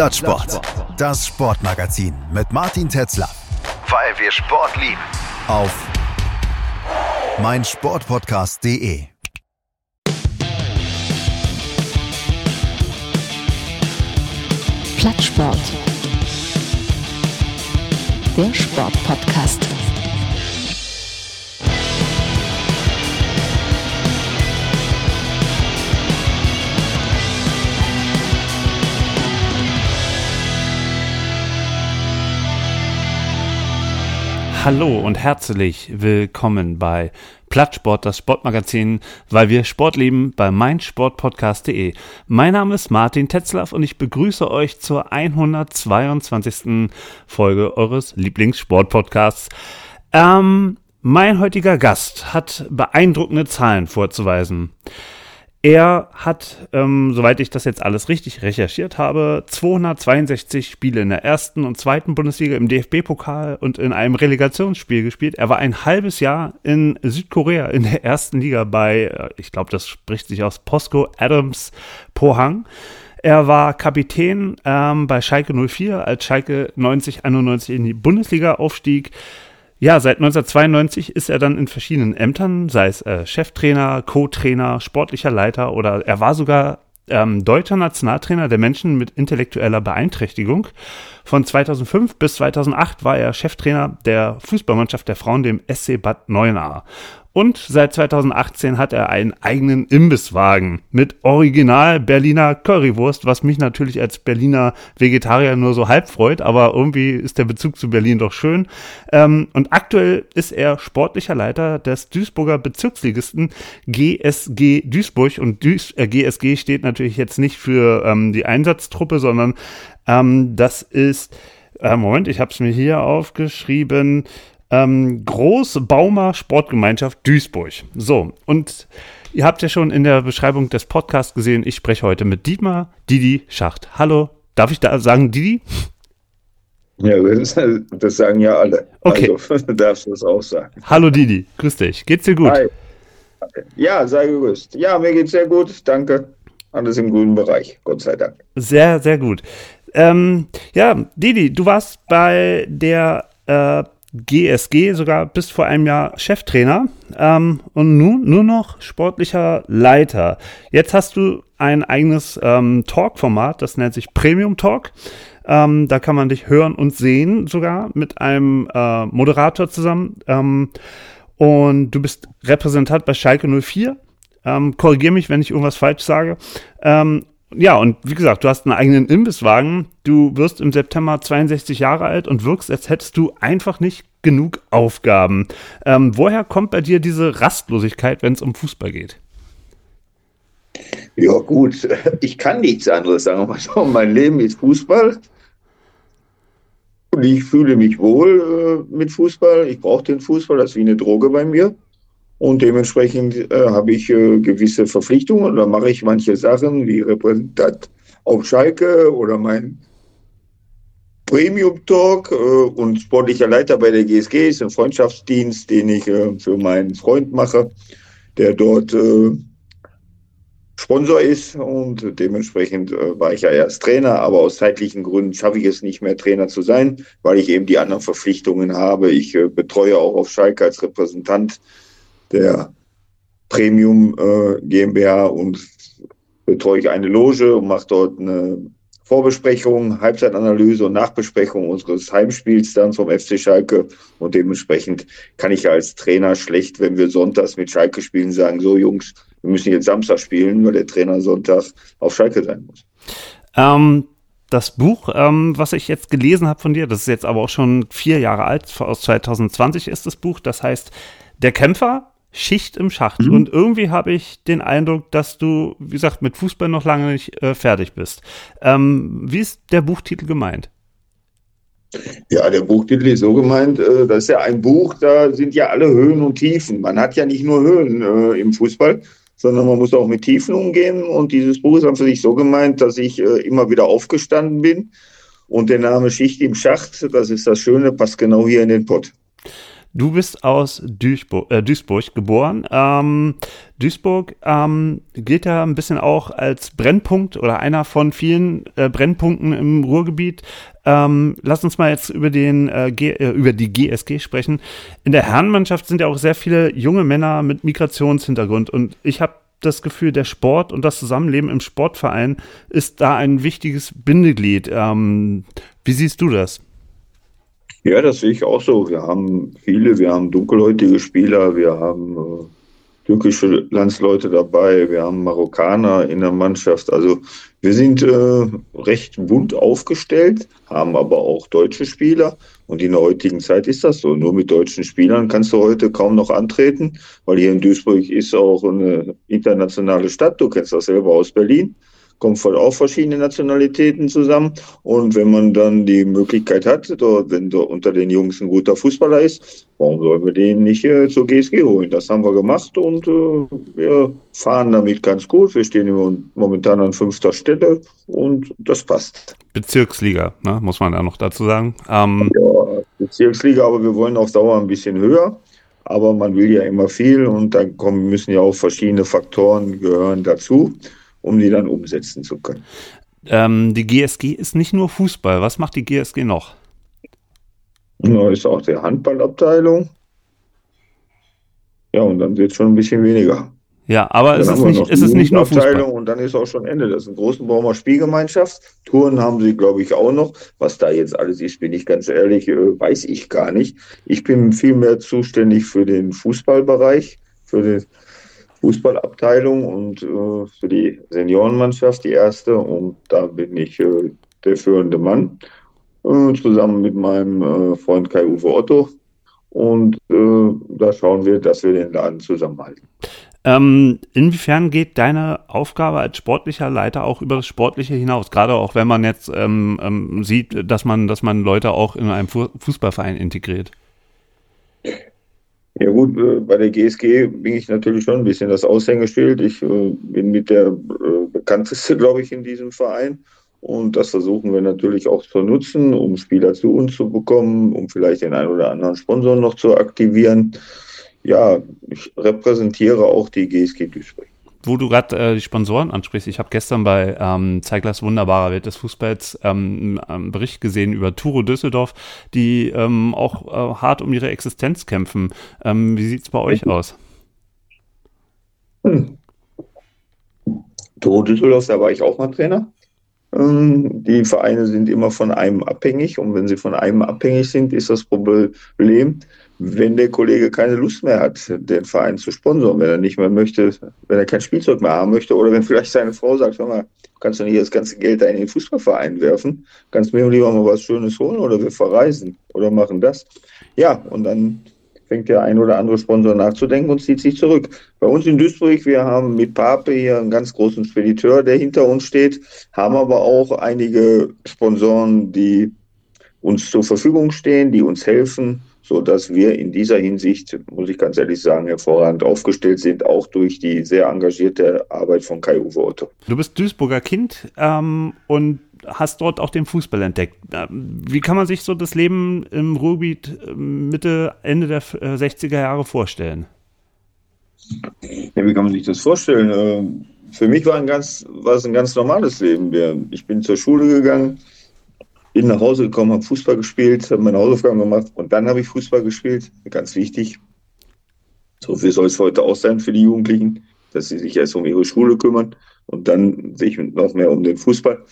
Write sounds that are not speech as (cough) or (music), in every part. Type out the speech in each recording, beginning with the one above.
Plattsport. Das Sportmagazin mit Martin Tetzler. Weil wir Sport lieben. Auf meinsportpodcast.de. Plattsport. Der Sportpodcast. Hallo und herzlich willkommen bei Plattsport, das Sportmagazin, weil wir Sport lieben, bei meinsportpodcast.de. Mein Name ist Martin Tetzlaff und ich begrüße euch zur 122. Folge eures Lieblingssportpodcasts. Ähm, mein heutiger Gast hat beeindruckende Zahlen vorzuweisen. Er hat, ähm, soweit ich das jetzt alles richtig recherchiert habe, 262 Spiele in der ersten und zweiten Bundesliga im DFB-Pokal und in einem Relegationsspiel gespielt. Er war ein halbes Jahr in Südkorea in der ersten Liga bei, äh, ich glaube, das spricht sich aus Posco Adams Pohang. Er war Kapitän ähm, bei Schalke 04, als Schalke 90 91 in die Bundesliga aufstieg. Ja, seit 1992 ist er dann in verschiedenen Ämtern, sei es äh, Cheftrainer, Co-Trainer, sportlicher Leiter oder er war sogar ähm, deutscher Nationaltrainer der Menschen mit intellektueller Beeinträchtigung. Von 2005 bis 2008 war er Cheftrainer der Fußballmannschaft der Frauen, dem SC Bad Neuenahr. Und seit 2018 hat er einen eigenen Imbisswagen mit Original Berliner Currywurst, was mich natürlich als Berliner Vegetarier nur so halb freut, aber irgendwie ist der Bezug zu Berlin doch schön. Ähm, und aktuell ist er sportlicher Leiter des Duisburger Bezirksligisten GSG Duisburg. Und Duis äh, GSG steht natürlich jetzt nicht für ähm, die Einsatztruppe, sondern ähm, das ist, äh, Moment, ich habe es mir hier aufgeschrieben, ähm, Großbaumer Sportgemeinschaft Duisburg. So, und ihr habt ja schon in der Beschreibung des Podcasts gesehen, ich spreche heute mit Dietmar Didi Schacht. Hallo, darf ich da sagen Didi? Ja, das, das sagen ja alle. Okay. Also (laughs) darfst du das auch sagen. Hallo Didi, grüß dich. Geht's dir gut? Hi. Ja, sei gegrüßt. Ja, mir geht's sehr gut, danke. Alles im grünen Bereich, Gott sei Dank. Sehr, sehr gut. Ähm, ja, Didi, du warst bei der äh, GSG sogar bis vor einem Jahr Cheftrainer ähm, und nun nur noch sportlicher Leiter. Jetzt hast du ein eigenes ähm, Talk-Format, das nennt sich Premium Talk. Ähm, da kann man dich hören und sehen, sogar mit einem äh, Moderator zusammen. Ähm, und du bist Repräsentant bei Schalke 04. Ähm, Korrigiere mich, wenn ich irgendwas falsch sage. Ähm, ja, und wie gesagt, du hast einen eigenen Imbisswagen. Du wirst im September 62 Jahre alt und wirkst, als hättest du einfach nicht genug Aufgaben. Ähm, woher kommt bei dir diese Rastlosigkeit, wenn es um Fußball geht? Ja, gut, (laughs) ich kann nichts anderes sagen. Mein Leben ist Fußball. Und ich fühle mich wohl äh, mit Fußball. Ich brauche den Fußball, das ist wie eine Droge bei mir. Und dementsprechend äh, habe ich äh, gewisse Verpflichtungen. Da mache ich manche Sachen wie Repräsentant auf Schalke oder mein Premium Talk äh, und sportlicher Leiter bei der GSG ist ein Freundschaftsdienst, den ich äh, für meinen Freund mache, der dort äh, Sponsor ist und dementsprechend äh, war ich ja erst Trainer, aber aus zeitlichen Gründen schaffe ich es nicht mehr Trainer zu sein, weil ich eben die anderen Verpflichtungen habe. Ich betreue auch auf Schalke als Repräsentant der Premium äh, GmbH und betreue ich eine Loge und mache dort eine Vorbesprechung, Halbzeitanalyse und Nachbesprechung unseres Heimspiels dann vom FC Schalke. Und dementsprechend kann ich als Trainer schlecht, wenn wir sonntags mit Schalke spielen, sagen, so Jungs, wir müssen jetzt Samstag spielen, weil der Trainer Sonntag auf Schalke sein muss. Ähm, das Buch, ähm, was ich jetzt gelesen habe von dir, das ist jetzt aber auch schon vier Jahre alt, aus 2020 ist das Buch, das heißt Der Kämpfer, Schicht im Schacht. Mhm. Und irgendwie habe ich den Eindruck, dass du, wie gesagt, mit Fußball noch lange nicht äh, fertig bist. Ähm, wie ist der Buchtitel gemeint? Ja, der Buchtitel ist so gemeint, äh, das ist ja ein Buch, da sind ja alle Höhen und Tiefen. Man hat ja nicht nur Höhen äh, im Fußball, sondern man muss auch mit Tiefen umgehen. Und dieses Buch ist an für sich so gemeint, dass ich äh, immer wieder aufgestanden bin. Und der Name Schicht im Schacht, das ist das Schöne, passt genau hier in den Pott. Du bist aus Duisburg, äh, Duisburg geboren. Ähm, Duisburg ähm, gilt ja ein bisschen auch als Brennpunkt oder einer von vielen äh, Brennpunkten im Ruhrgebiet. Ähm, lass uns mal jetzt über, den, äh, G, äh, über die GSG sprechen. In der Herrenmannschaft sind ja auch sehr viele junge Männer mit Migrationshintergrund und ich habe das Gefühl, der Sport und das Zusammenleben im Sportverein ist da ein wichtiges Bindeglied. Ähm, wie siehst du das? Ja, das sehe ich auch so. Wir haben viele, wir haben dunkelhäutige Spieler, wir haben äh, türkische Landsleute dabei, wir haben Marokkaner in der Mannschaft. Also wir sind äh, recht bunt aufgestellt, haben aber auch deutsche Spieler. Und in der heutigen Zeit ist das so. Nur mit deutschen Spielern kannst du heute kaum noch antreten, weil hier in Duisburg ist auch eine internationale Stadt. Du kennst das selber aus Berlin kommt voll auch verschiedene Nationalitäten zusammen. Und wenn man dann die Möglichkeit hat, wenn da unter den Jungs ein guter Fußballer ist, warum sollen wir den nicht äh, zur GSG holen? Das haben wir gemacht und äh, wir fahren damit ganz gut. Wir stehen momentan an fünfter Stelle und das passt. Bezirksliga, ne, muss man ja noch dazu sagen. Ähm ja, Bezirksliga, aber wir wollen auf Dauer ein bisschen höher. Aber man will ja immer viel und dann kommen, müssen ja auch verschiedene Faktoren gehören dazu um die dann umsetzen zu können. Ähm, die GSG ist nicht nur Fußball. Was macht die GSG noch? Ja, ist auch die Handballabteilung. Ja, und dann wird es schon ein bisschen weniger. Ja, aber es ist, nicht, es ist nicht nur Fußball. Und dann ist auch schon Ende. Das ist eine große Baumer Spielgemeinschaft. Touren haben sie, glaube ich, auch noch. Was da jetzt alles ist, bin ich ganz ehrlich, äh, weiß ich gar nicht. Ich bin vielmehr zuständig für den Fußballbereich, für den Fußballabteilung und äh, für die Seniorenmannschaft die erste. Und da bin ich äh, der führende Mann, äh, zusammen mit meinem äh, Freund Kai-Uwe Otto. Und äh, da schauen wir, dass wir den Laden zusammenhalten. Ähm, inwiefern geht deine Aufgabe als sportlicher Leiter auch über das Sportliche hinaus? Gerade auch wenn man jetzt ähm, ähm, sieht, dass man, dass man Leute auch in einem Fußballverein integriert. Ja gut, äh, bei der GSG bin ich natürlich schon ein bisschen das Aushängeschild. Ich äh, bin mit der äh, bekannteste, glaube ich, in diesem Verein. Und das versuchen wir natürlich auch zu nutzen, um Spieler zu uns zu bekommen, um vielleicht den einen oder anderen Sponsor noch zu aktivieren. Ja, ich repräsentiere auch die GSG Duisburg wo du gerade äh, die Sponsoren ansprichst, ich habe gestern bei ähm, Zeiglers wunderbarer Welt des Fußballs ähm, einen Bericht gesehen über Turo Düsseldorf, die ähm, auch äh, hart um ihre Existenz kämpfen. Ähm, wie sieht es bei euch aus? Hm. Turo Düsseldorf, da war ich auch mal Trainer. Ähm, die Vereine sind immer von einem abhängig und wenn sie von einem abhängig sind, ist das Problem, wenn der Kollege keine Lust mehr hat, den Verein zu sponsern, wenn er nicht mehr möchte, wenn er kein Spielzeug mehr haben möchte oder wenn vielleicht seine Frau sagt, hör mal, kannst du nicht das ganze Geld da in den Fußballverein werfen, kannst mir lieber mal was Schönes holen oder wir verreisen oder machen das. Ja, und dann fängt der ein oder andere Sponsor nachzudenken und zieht sich zurück. Bei uns in Duisburg, wir haben mit Pape hier einen ganz großen Spediteur, der hinter uns steht, haben aber auch einige Sponsoren, die uns zur Verfügung stehen, die uns helfen so dass wir in dieser Hinsicht, muss ich ganz ehrlich sagen, hervorragend aufgestellt sind, auch durch die sehr engagierte Arbeit von Kai-Uwe Otto. Du bist Duisburger Kind ähm, und hast dort auch den Fußball entdeckt. Ähm, wie kann man sich so das Leben im Ruhrgebiet ähm, Mitte, Ende der 60er äh, Jahre vorstellen? Ja, wie kann man sich das vorstellen? Ähm, für mich war, ein ganz, war es ein ganz normales Leben. Ich bin zur Schule gegangen, bin nach Hause gekommen, habe Fußball gespielt, habe meine Hausaufgaben gemacht und dann habe ich Fußball gespielt. Ganz wichtig. So viel soll es heute auch sein für die Jugendlichen, dass sie sich erst um ihre Schule kümmern und dann sich noch mehr um den Fußball.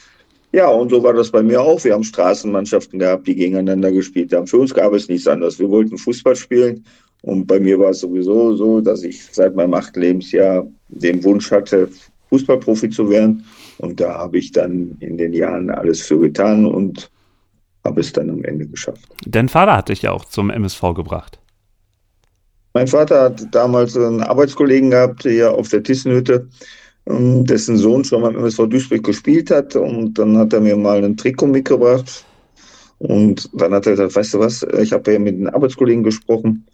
Ja, und so war das bei mir auch. Wir haben Straßenmannschaften gehabt, die gegeneinander gespielt haben. Für uns gab es nichts anderes. Wir wollten Fußball spielen. Und bei mir war es sowieso so, dass ich seit meinem achten Lebensjahr den Wunsch hatte, Fußballprofi zu werden. Und da habe ich dann in den Jahren alles für getan und habe es dann am Ende geschafft. Dein Vater hat dich ja auch zum MSV gebracht. Mein Vater hat damals einen Arbeitskollegen gehabt hier auf der Tissenhütte, ähm, dessen Sohn schon beim MSV Duisburg gespielt hat. Und dann hat er mir mal ein Trikot mitgebracht. Und dann hat er gesagt, weißt du was, ich habe ja mit einem Arbeitskollegen gesprochen.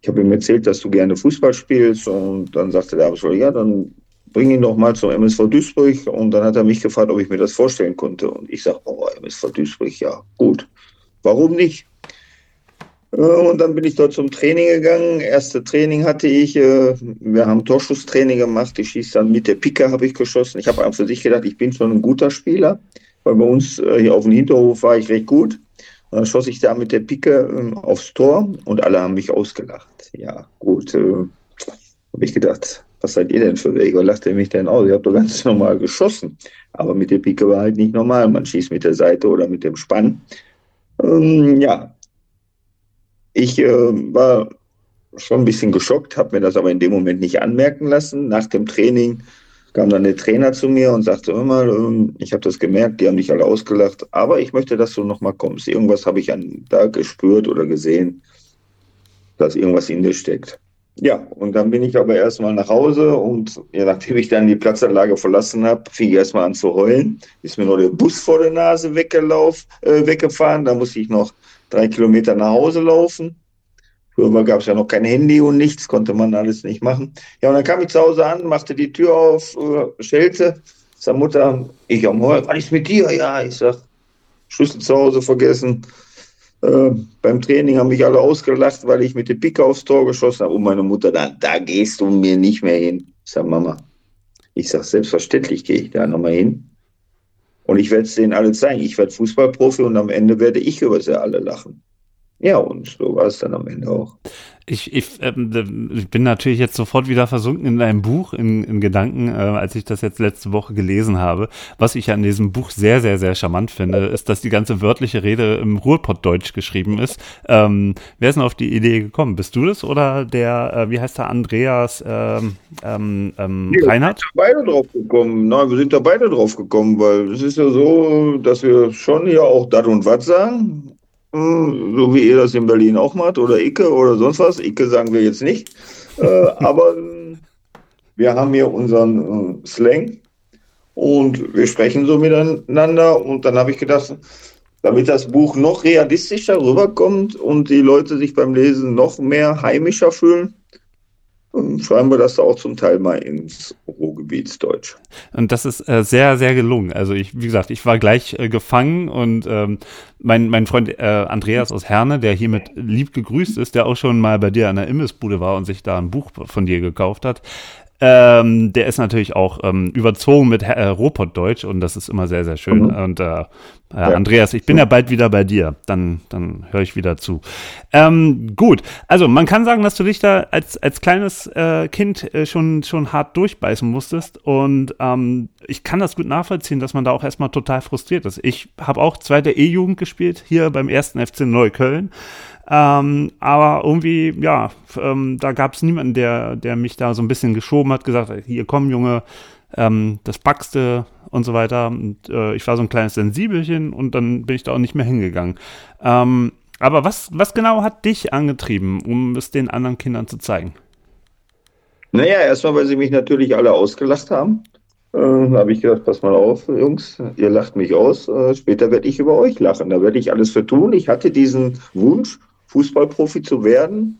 Ich habe ihm erzählt, dass du gerne Fußball spielst. Und dann sagte der Arbeitskollege, ja, dann bring ihn doch mal zum MSV Duisburg. Und dann hat er mich gefragt, ob ich mir das vorstellen konnte. Und ich sage, oh, MSV Duisburg, ja, gut. Warum nicht? Äh, und dann bin ich dort zum Training gegangen. Erste Training hatte ich. Äh, wir haben Torschusstraining gemacht. Ich schieße dann mit der Picke, habe ich geschossen. Ich habe einfach für sich gedacht, ich bin schon ein guter Spieler. Weil bei uns äh, hier auf dem Hinterhof war ich recht gut. Und dann schoss ich da mit der Picke ähm, aufs Tor und alle haben mich ausgelacht. Ja, gut. Habe ich gedacht, was seid ihr denn für Wege? Lacht ihr mich denn aus? Ich habe doch ganz normal geschossen. Aber mit der Pike war halt nicht normal. Man schießt mit der Seite oder mit dem Spann. Ähm, ja, ich äh, war schon ein bisschen geschockt, habe mir das aber in dem Moment nicht anmerken lassen. Nach dem Training kam dann der Trainer zu mir und sagte immer, ähm, ich habe das gemerkt, die haben dich alle ausgelacht, aber ich möchte, dass du nochmal kommst. Irgendwas habe ich an da gespürt oder gesehen, dass irgendwas in dir steckt. Ja, und dann bin ich aber erstmal nach Hause und ja, nachdem ich dann die Platzanlage verlassen habe, fing ich erstmal an zu heulen. Ist mir nur der Bus vor der Nase weggelaufen, äh, weggefahren. Da musste ich noch drei Kilometer nach Hause laufen. Früher gab es ja noch kein Handy und nichts, konnte man alles nicht machen. Ja, und dann kam ich zu Hause an, machte die Tür auf, äh, schellte. Sag Mutter, ich am Heu, was ist mit dir? Ja, ich sag, Schlüssel zu Hause vergessen. Äh, beim Training haben mich alle ausgelacht, weil ich mit dem Pick aufs Tor geschossen habe. Und meine Mutter, da, da gehst du mir nicht mehr hin. Ich sage, Mama, ich sage, selbstverständlich gehe ich da nochmal hin. Und ich werde es denen alle zeigen. Ich werde Fußballprofi und am Ende werde ich über sie alle lachen. Ja, und so war es dann am Ende auch. Ich, ich, ähm, ich bin natürlich jetzt sofort wieder versunken in deinem Buch, in, in Gedanken, äh, als ich das jetzt letzte Woche gelesen habe. Was ich an diesem Buch sehr, sehr, sehr charmant finde, ist, dass die ganze wörtliche Rede im Ruhrpottdeutsch geschrieben ist. Ähm, wer ist denn auf die Idee gekommen? Bist du das oder der, äh, wie heißt der, Andreas ähm, ähm, ähm nee, Reinhardt? Wir sind da beide drauf gekommen. Nein, wir sind da beide drauf gekommen, weil es ist ja so, dass wir schon ja auch dat und wat sagen so wie ihr das in Berlin auch macht, oder Icke oder sonst was. Icke sagen wir jetzt nicht. Äh, aber wir haben hier unseren äh, Slang und wir sprechen so miteinander. Und dann habe ich gedacht, damit das Buch noch realistischer rüberkommt und die Leute sich beim Lesen noch mehr heimischer fühlen, schreiben wir das auch zum Teil mal ins Ruhrgebietsdeutsch. Und das ist äh, sehr, sehr gelungen. Also ich, wie gesagt, ich war gleich äh, gefangen und ähm, mein, mein Freund äh, Andreas aus Herne, der hiermit lieb gegrüßt ist, der auch schon mal bei dir an der Imbissbude war und sich da ein Buch von dir gekauft hat, ähm, der ist natürlich auch ähm, überzogen mit äh, Robotdeutsch und das ist immer sehr, sehr schön. Mhm. Und äh, äh, Andreas, ich bin ja bald wieder bei dir. Dann, dann höre ich wieder zu. Ähm, gut, also man kann sagen, dass du dich da als, als kleines äh, Kind äh, schon, schon hart durchbeißen musstest. Und ähm, ich kann das gut nachvollziehen, dass man da auch erstmal total frustriert ist. Ich habe auch zweite E-Jugend gespielt, hier beim ersten FC Neukölln. Ähm, aber irgendwie, ja, ähm, da gab es niemanden, der, der mich da so ein bisschen geschoben hat, gesagt, hier komm, Junge, ähm, das packste und so weiter. Und äh, ich war so ein kleines Sensibelchen und dann bin ich da auch nicht mehr hingegangen. Ähm, aber was, was genau hat dich angetrieben, um es den anderen Kindern zu zeigen? Naja, erstmal, weil sie mich natürlich alle ausgelacht haben. Äh, da habe ich gedacht, pass mal auf, Jungs, ihr lacht mich aus. Äh, später werde ich über euch lachen. Da werde ich alles für tun. Ich hatte diesen Wunsch, Fußballprofi zu werden.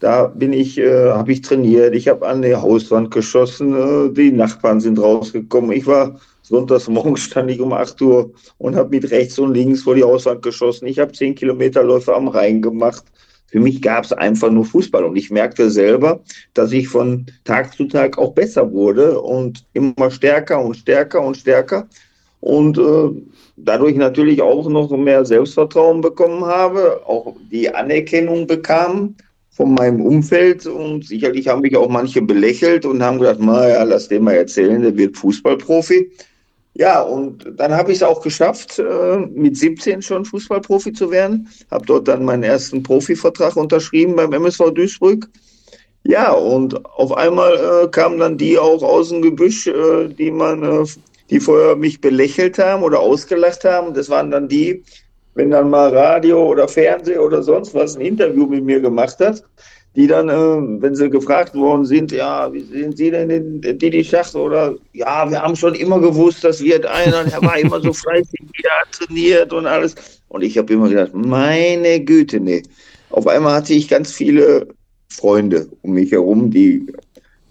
Da bin ich, äh, habe ich trainiert, ich habe an die Hauswand geschossen, äh, die Nachbarn sind rausgekommen. Ich war sonntags morgens stand ich um 8 Uhr und habe mit rechts und links vor die Hauswand geschossen. Ich habe 10 Kilometerläufe am Rhein gemacht. Für mich gab es einfach nur Fußball und ich merkte selber, dass ich von Tag zu Tag auch besser wurde und immer stärker und stärker und stärker und äh, dadurch natürlich auch noch mehr Selbstvertrauen bekommen habe, auch die Anerkennung bekam von meinem Umfeld und sicherlich haben mich auch manche belächelt und haben gedacht, naja, lass den mal erzählen, der wird Fußballprofi. Ja, und dann habe ich es auch geschafft, äh, mit 17 schon Fußballprofi zu werden. Habe dort dann meinen ersten Profivertrag unterschrieben beim MSV Duisburg. Ja, und auf einmal äh, kamen dann die auch aus dem Gebüsch, äh, die man, äh, die vorher mich belächelt haben oder ausgelacht haben. Das waren dann die, wenn dann mal Radio oder Fernsehen oder sonst was ein Interview mit mir gemacht hat, die dann, äh, wenn sie gefragt worden sind, ja, wie sind Sie denn in Didi Schach oder ja, wir haben schon immer gewusst, das wird einer, der war immer so fleißig, wieder trainiert und alles. Und ich habe immer gedacht, meine Güte, nee. Auf einmal hatte ich ganz viele Freunde um mich herum, die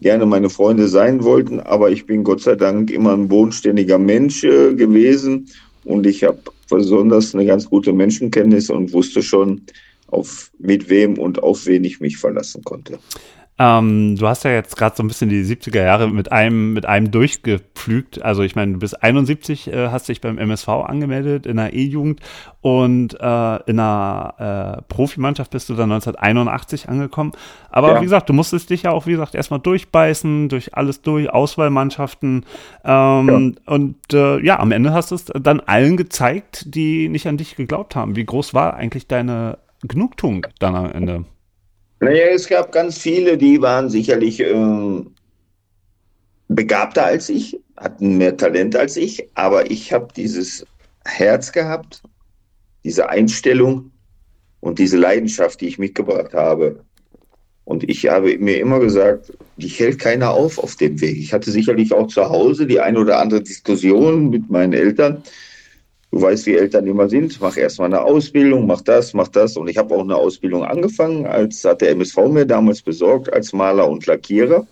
gerne meine Freunde sein wollten, aber ich bin Gott sei Dank immer ein bodenständiger Mensch äh, gewesen und ich habe besonders eine ganz gute Menschenkenntnis und wusste schon, auf mit wem und auf wen ich mich verlassen konnte. Ähm, du hast ja jetzt gerade so ein bisschen die 70er Jahre mit einem, mit einem durchgepflügt. Also ich meine, du bist 71, äh, hast dich beim MSV angemeldet in der E-Jugend und äh, in einer äh, Profimannschaft bist du dann 1981 angekommen. Aber ja. wie gesagt, du musstest dich ja auch, wie gesagt, erstmal durchbeißen, durch alles durch, Auswahlmannschaften. Ähm, ja. Und äh, ja, am Ende hast du es dann allen gezeigt, die nicht an dich geglaubt haben. Wie groß war eigentlich deine Genugtuung dann am Ende? Naja, es gab ganz viele, die waren sicherlich äh, begabter als ich, hatten mehr Talent als ich, aber ich habe dieses Herz gehabt, diese Einstellung und diese Leidenschaft, die ich mitgebracht habe. Und ich habe mir immer gesagt, dich hält keiner auf auf dem Weg. Ich hatte sicherlich auch zu Hause die eine oder andere Diskussion mit meinen Eltern, Du weißt, wie Eltern immer sind. Mach erstmal eine Ausbildung, mach das, mach das. Und ich habe auch eine Ausbildung angefangen, als hat der MSV mir damals besorgt als Maler und Lackierer.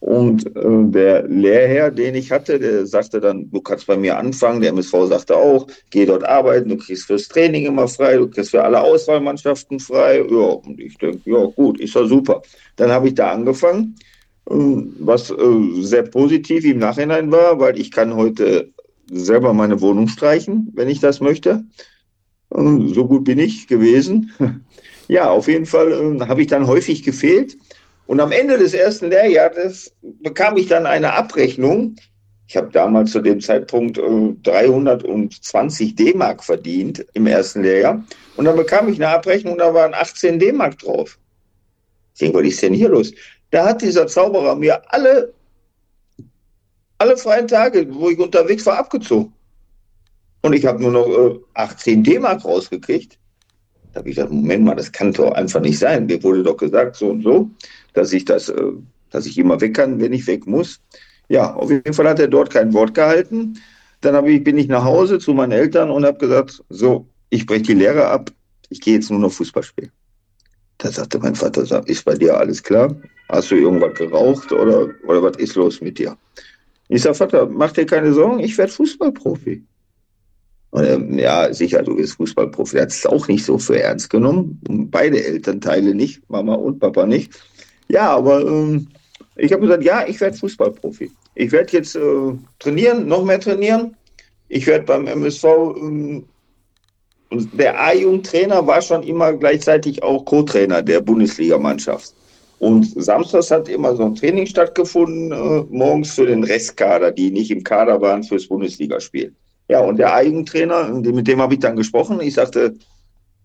Und äh, der Lehrherr, den ich hatte, der sagte dann, du kannst bei mir anfangen. Der MSV sagte auch, geh dort arbeiten, du kriegst fürs Training immer frei, du kriegst für alle Auswahlmannschaften frei. Ja, und ich denke, ja gut, ist ja super. Dann habe ich da angefangen, äh, was äh, sehr positiv im Nachhinein war, weil ich kann heute selber meine Wohnung streichen, wenn ich das möchte. So gut bin ich gewesen. (laughs) Ja, auf jeden Fall äh, habe ich dann häufig gefehlt. Und am Ende des ersten Lehrjahres bekam ich dann eine Abrechnung. Ich habe damals zu dem Zeitpunkt äh, 320 D-Mark verdient im ersten Lehrjahr. Und dann bekam ich eine Abrechnung, da waren 18 D-Mark drauf. Ich denke, was ist denn hier los? Da hat dieser Zauberer mir alle alle freien Tage, wo ich unterwegs war, abgezogen. Und ich habe nur noch äh, 18 D-Mark rausgekriegt. Da habe ich gesagt, Moment mal, das kann doch einfach nicht sein. Mir wurde doch gesagt, so und so, dass ich das, äh, dass ich immer weg kann, wenn ich weg muss. Ja, auf jeden Fall hat er dort kein Wort gehalten. Dann ich, bin ich nach Hause zu meinen Eltern und habe gesagt, so, ich breche die Lehre ab, ich gehe jetzt nur noch Fußball spielen. Da sagte mein Vater, ist bei dir alles klar? Hast du irgendwas geraucht oder, oder was ist los mit dir? Ich sage, Vater, mach dir keine Sorgen, ich werde Fußballprofi. Und er, ja, sicher, du bist Fußballprofi. Er hat es auch nicht so für ernst genommen. Beide Elternteile nicht, Mama und Papa nicht. Ja, aber ähm, ich habe gesagt, ja, ich werde Fußballprofi. Ich werde jetzt äh, trainieren, noch mehr trainieren. Ich werde beim MSV, ähm, der A-Jugendtrainer war schon immer gleichzeitig auch Co-Trainer der Bundesligamannschaft. Und samstags hat immer so ein Training stattgefunden, äh, morgens für den Restkader, die nicht im Kader waren fürs Bundesligaspiel. Ja, und der Eigentrainer, mit dem habe ich dann gesprochen. Ich sagte,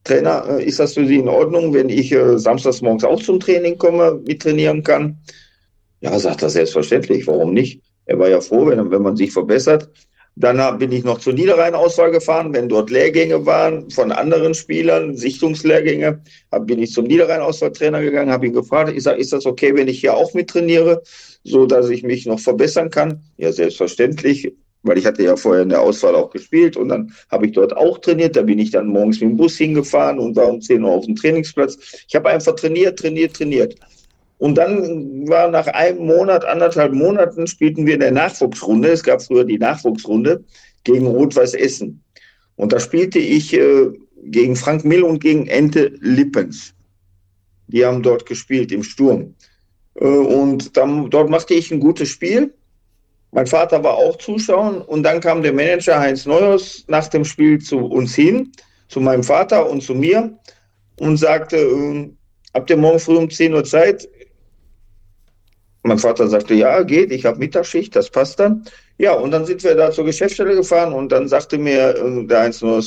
Trainer, äh, ist das für Sie in Ordnung, wenn ich äh, samstags morgens auch zum Training komme, mittrainieren kann? Ja, sagt er selbstverständlich, warum nicht? Er war ja froh, wenn, wenn man sich verbessert. Dann bin ich noch zur Niederrhein-Auswahl gefahren, wenn dort Lehrgänge waren von anderen Spielern, Sichtungslehrgänge, bin ich zum Niederrhein-Auswahltrainer gegangen, habe ihn gefragt, ich sage, ist das okay, wenn ich hier auch mittrainiere, so dass ich mich noch verbessern kann? Ja, selbstverständlich, weil ich hatte ja vorher in der Auswahl auch gespielt und dann habe ich dort auch trainiert. Da bin ich dann morgens mit dem Bus hingefahren und war um 10 Uhr auf dem Trainingsplatz. Ich habe einfach trainiert, trainiert, trainiert. Und dann war nach einem Monat, anderthalb Monaten, spielten wir in der Nachwuchsrunde. Es gab früher die Nachwuchsrunde gegen Rot-Weiß Essen. Und da spielte ich äh, gegen Frank Mill und gegen Ente Lippens. Die haben dort gespielt im Sturm. Äh, und dann, dort machte ich ein gutes Spiel. Mein Vater war auch Zuschauer und dann kam der Manager Heinz Neuhaus nach dem Spiel zu uns hin, zu meinem Vater und zu mir und sagte, äh, habt ihr morgen früh um 10 Uhr Zeit? Mein Vater sagte, ja, geht, ich habe Mittagsschicht, das passt dann. Ja, und dann sind wir da zur Geschäftsstelle gefahren und dann sagte mir äh, der Einzelne,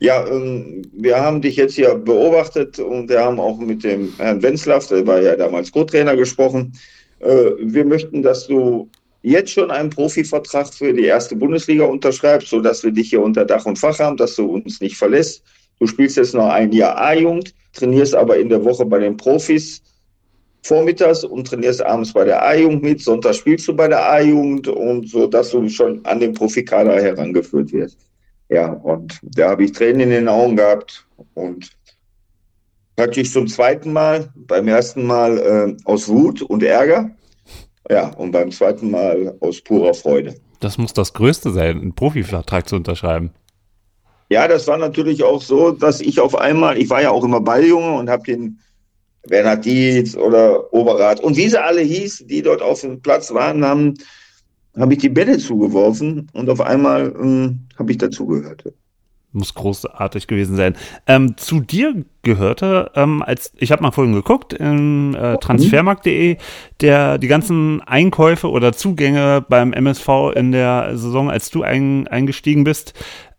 ja, ähm, wir haben dich jetzt hier beobachtet und wir haben auch mit dem Herrn Wenzlaff, der war ja damals Co-Trainer, gesprochen. Äh, wir möchten, dass du jetzt schon einen Profivertrag für die erste Bundesliga unterschreibst, sodass wir dich hier unter Dach und Fach haben, dass du uns nicht verlässt. Du spielst jetzt noch ein Jahr A-Jugend, trainierst aber in der Woche bei den Profis vormittags und trainierst abends bei der A-Jugend mit, Sonntag spielst du bei der A-Jugend und so, dass du schon an den Profikader herangeführt wirst. Ja, und da habe ich Tränen in den Augen gehabt und praktisch zum zweiten Mal, beim ersten Mal äh, aus Wut und Ärger, ja, und beim zweiten Mal aus purer Freude. Das muss das Größte sein, einen Profivertrag zu unterschreiben. Ja, das war natürlich auch so, dass ich auf einmal, ich war ja auch immer Balljunge und habe den Bernhard Dietz oder Oberrat und wie sie alle hießen, die dort auf dem Platz waren, haben, habe ich die Bälle zugeworfen und auf einmal ähm, habe ich dazugehört. Muss großartig gewesen sein. Ähm, zu dir gehörte, ähm, als ich habe mal vorhin geguckt, in äh, transfermarkt.de, der die ganzen Einkäufe oder Zugänge beim MSV in der Saison, als du ein, eingestiegen bist,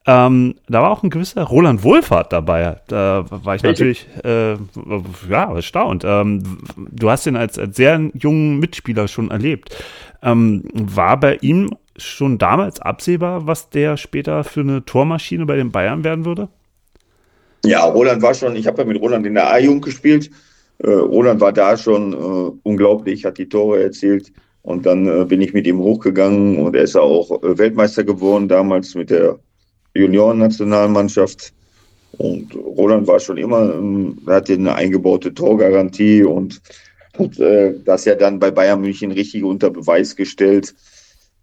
ähm, da war auch ein gewisser Roland Wohlfahrt dabei. Da war ich natürlich äh, ja, erstaunt. Ähm, du hast ihn als, als sehr jungen Mitspieler schon erlebt. Ähm, war bei ihm schon damals absehbar, was der später für eine Tormaschine bei den Bayern werden würde? Ja, Roland war schon, ich habe ja mit Roland in der A-Jugend gespielt. Äh, Roland war da schon äh, unglaublich, hat die Tore erzielt. Und dann äh, bin ich mit ihm hochgegangen und er ist auch äh, Weltmeister geworden, damals mit der Juniorennationalmannschaft. Und Roland war schon immer, ähm, hatte eine eingebaute Torgarantie und hat äh, das ja dann bei Bayern München richtig unter Beweis gestellt.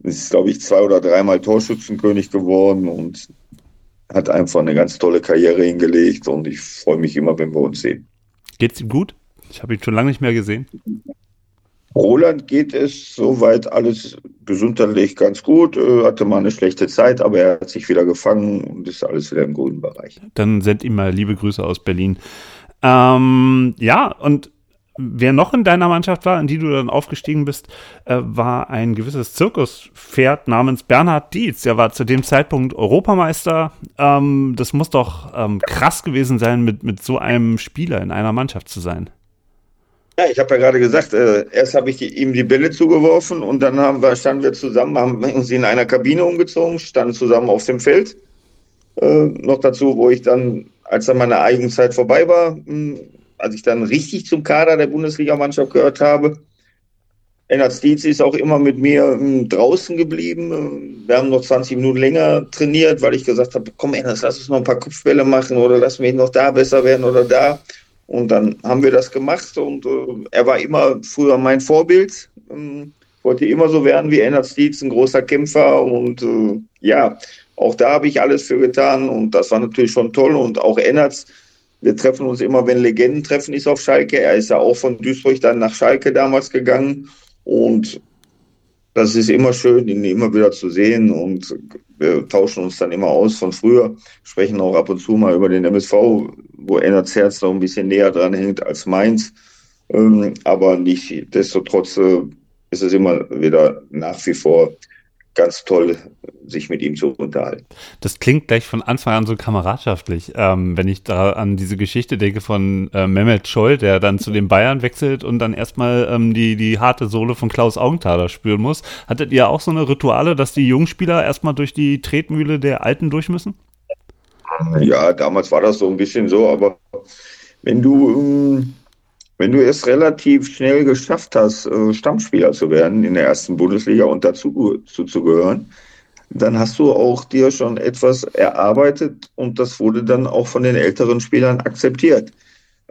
Ist, glaube ich, zwei oder dreimal Torschützenkönig geworden und hat einfach eine ganz tolle Karriere hingelegt und ich freue mich immer, wenn wir uns sehen. Geht's ihm gut? Ich habe ihn schon lange nicht mehr gesehen. Roland geht es soweit alles gesundheitlich ganz gut, äh, hatte mal eine schlechte Zeit, aber er hat sich wieder gefangen und ist alles wieder im guten Bereich. Dann send ihm mal liebe Grüße aus Berlin. Ähm, ja, und wer noch in deiner Mannschaft war, in die du dann aufgestiegen bist, äh, war ein gewisses Zirkuspferd namens Bernhard Dietz. Der war zu dem Zeitpunkt Europameister. Ähm, das muss doch ähm, krass gewesen sein, mit, mit so einem Spieler in einer Mannschaft zu sein. Ja, ich habe ja gerade gesagt, äh, erst habe ich die, ihm die Bälle zugeworfen und dann haben wir, standen wir zusammen, haben uns in einer Kabine umgezogen, standen zusammen auf dem Feld. Äh, noch dazu, wo ich dann, als dann meine Eigenzeit vorbei war, mh, hm, als ich dann richtig zum Kader der Bundesligamannschaft gehört habe, Ennard Stietz ist auch immer mit mir mh, hm, draußen geblieben. Wir haben noch 20 Minuten länger trainiert, weil ich gesagt habe, komm Ennard, lass uns noch ein paar Kopfbälle machen oder lass mich noch da besser werden oder da. Und dann haben wir das gemacht und äh, er war immer früher mein Vorbild. Ähm, wollte immer so werden wie Ennard Stietz, ein großer Kämpfer und äh, ja, auch da habe ich alles für getan und das war natürlich schon toll und auch Ennards, wir treffen uns immer, wenn Legenden treffen, ist auf Schalke. Er ist ja auch von Duisburg dann nach Schalke damals gegangen und das ist immer schön, ihn immer wieder zu sehen und wir tauschen uns dann immer aus von früher, sprechen auch ab und zu mal über den MSV, wo Ennerts Herz noch ein bisschen näher dran hängt als meins. Ähm, aber nicht destotrotz äh, ist es immer wieder nach wie vor ganz toll, sich mit ihm zu unterhalten. Das klingt gleich von Anfang an so kameradschaftlich, ähm, wenn ich da an diese Geschichte denke von äh, Mehmet Scholl, der dann zu den Bayern wechselt und dann erstmal ähm, die, die harte Sohle von Klaus Augenthaler spüren muss. Hattet ihr auch so eine Rituale, dass die Jungspieler erstmal durch die Tretmühle der Alten durch müssen? Ja, damals war das so ein bisschen so, aber wenn du ähm, wenn du es relativ schnell geschafft hast, äh, Stammspieler zu werden in der ersten Bundesliga und dazu zu, gehören, dann hast du auch dir schon etwas erarbeitet und das wurde dann auch von den älteren Spielern akzeptiert.